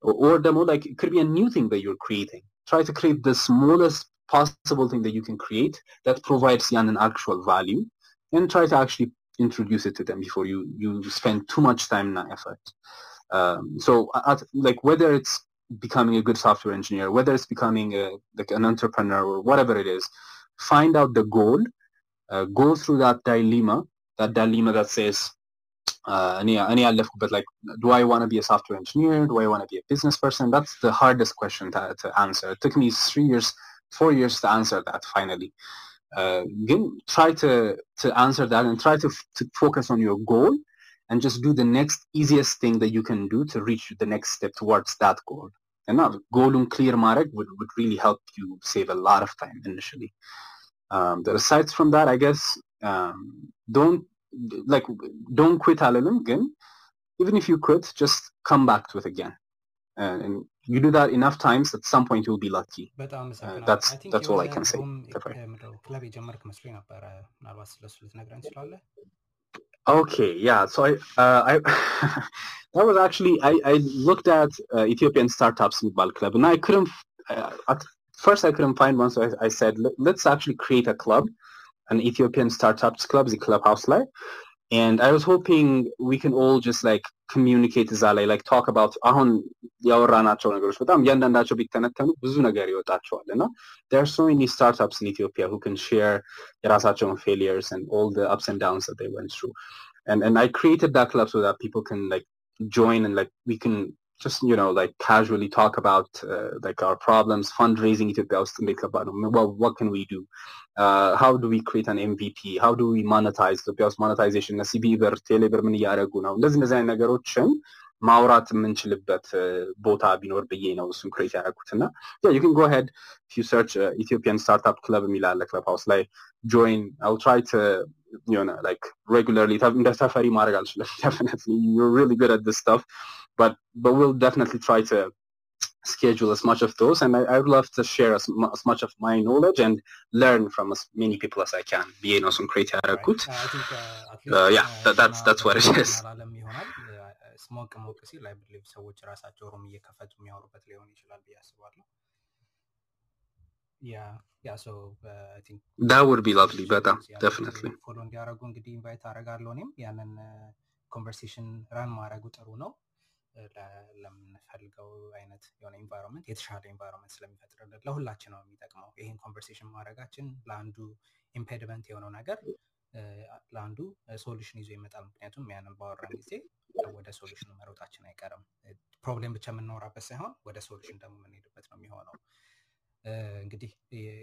Or, or demo like it could be a new thing that you're creating. Try to create the smallest possible thing that you can create that provides Yan an actual value and try to actually introduce it to them before you, you spend too much time and effort. Um, so at, like whether it's becoming a good software engineer, whether it's becoming a, like an entrepreneur or whatever it is, find out the goal, uh, go through that dilemma, that dilemma that says, uh, but like, do I want to be a software engineer? Do I want to be a business person? That's the hardest question to, to answer. It took me three years four years to answer that finally. Uh, again try to to answer that and try to, to focus on your goal and just do the next easiest thing that you can do to reach the next step towards that goal. And now goal clear marek would, would really help you save a lot of time initially. Um, the aside from that i guess um, don't like don't quit alalum again. Even if you quit just come back to it again and, and, you do that enough times at some point you'll be lucky. uh, that's that's all i can say. okay yeah. So i uh, i that was actually i i looked at uh, ethiopian startups in ball club and i couldn't uh, at first i couldn't find one so i, I said let's actually create a club an ethiopian startups club the clubhouse life. And I was hoping we can all just like communicate እዛ ላይ like talk about አሁን ያወራናቸው ነገሮች በጣም እያንዳንዳቸው ቢተነተኑ ብዙ ነገር ይወጣቸዋል እና there are so many startups in Ethiopia who can share የራሳቸውን failures and all the ups and downs that they went through. And and I created that club so that people can like join and like we can just you know like casually talk about uh, like our problems, fundraising Ethiopia ውስጥ እንዴት ከባድ ነው? Well, what can we do? Uh, how do we create an MVP? How do we monetize ኢትዮጵያ ውስጥ monetization እና ሲቢ ብር ቴሌብር ምን እያደረጉ ነው? እንደዚህ እንደዚህ አይነት ነገሮችን ማውራት የምንችልበት uh, ቦታ ቢኖር ብዬ ነው እሱን ክሬት ያደረኩት እና yeah, you can go ahead if you search uh, Ethiopian Startup Club የሚል አለ ክለብ ሃውስ ላይ join. I'll try to you know like regularly እንደ ተፈሪ ማድረግ አልችልም definitely you're really good at this stuff but but we'll definitely try to schedule as much of those and I, I would love to share as, mu- as much of my knowledge and learn from as many people as I can ብዬ ነው እሱን ክሬት ያደረኩት አይ ቲንክ uh, አትሊስት yeah that, that's that's what it is አላለም ይሆናል ስሞቅ ሞቅ ሲል አይ ብሊቭ ሰዎች ራሳቸው ሩም እየከፈቱ የሚያወሩበት ሊሆን ይችላል ብዬ አስባለሁ ያ ያ ሶ አይ ቲንክ that would be lovely በጣም ሰዎች ያንን definitely ፎሎ እንዲያደርጉ እንግዲህ ኢንቫይት አደርጋለሁ እኔም ያንን ኮንቨርሴሽን ራን ማድረጉ ጥሩ ነው እ፣ ለ- ለምንፈልገው አይነት የሆነ environment የተሻለ environment ስለሚፈጥርልን ለሁላችን ነው የሚጠቅመው። ይህን conversation ማድረጋችን ለአንዱ impediment የሆነው ነገር ለአንዱ solution ይዞ ይመጣል። ምክንያቱም ያንን ባወራን ጊዜ ወደ solution ኑ መሮጣችን አይቀርም። problem ብቻ የምናወራበት ሳይሆን ወደ solution ደግሞ የምንሄድበት ነው የሚሆነው። እንግዲህ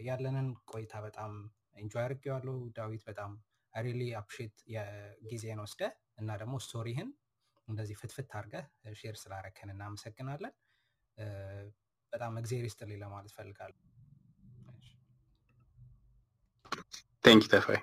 ያለንን ቆይታ በጣም enjoy አድርጌዋለሁ። ዳዊት በጣም really appreciate ጊዜን ወስደ እና ደግሞ story ህን እንደዚህ ፍትፍት አድርገህ share ስላረከን እናመሰግናለን። በጣም እግዜር ይስጥልኝ ለማለት ፈልጋለሁ Tefai.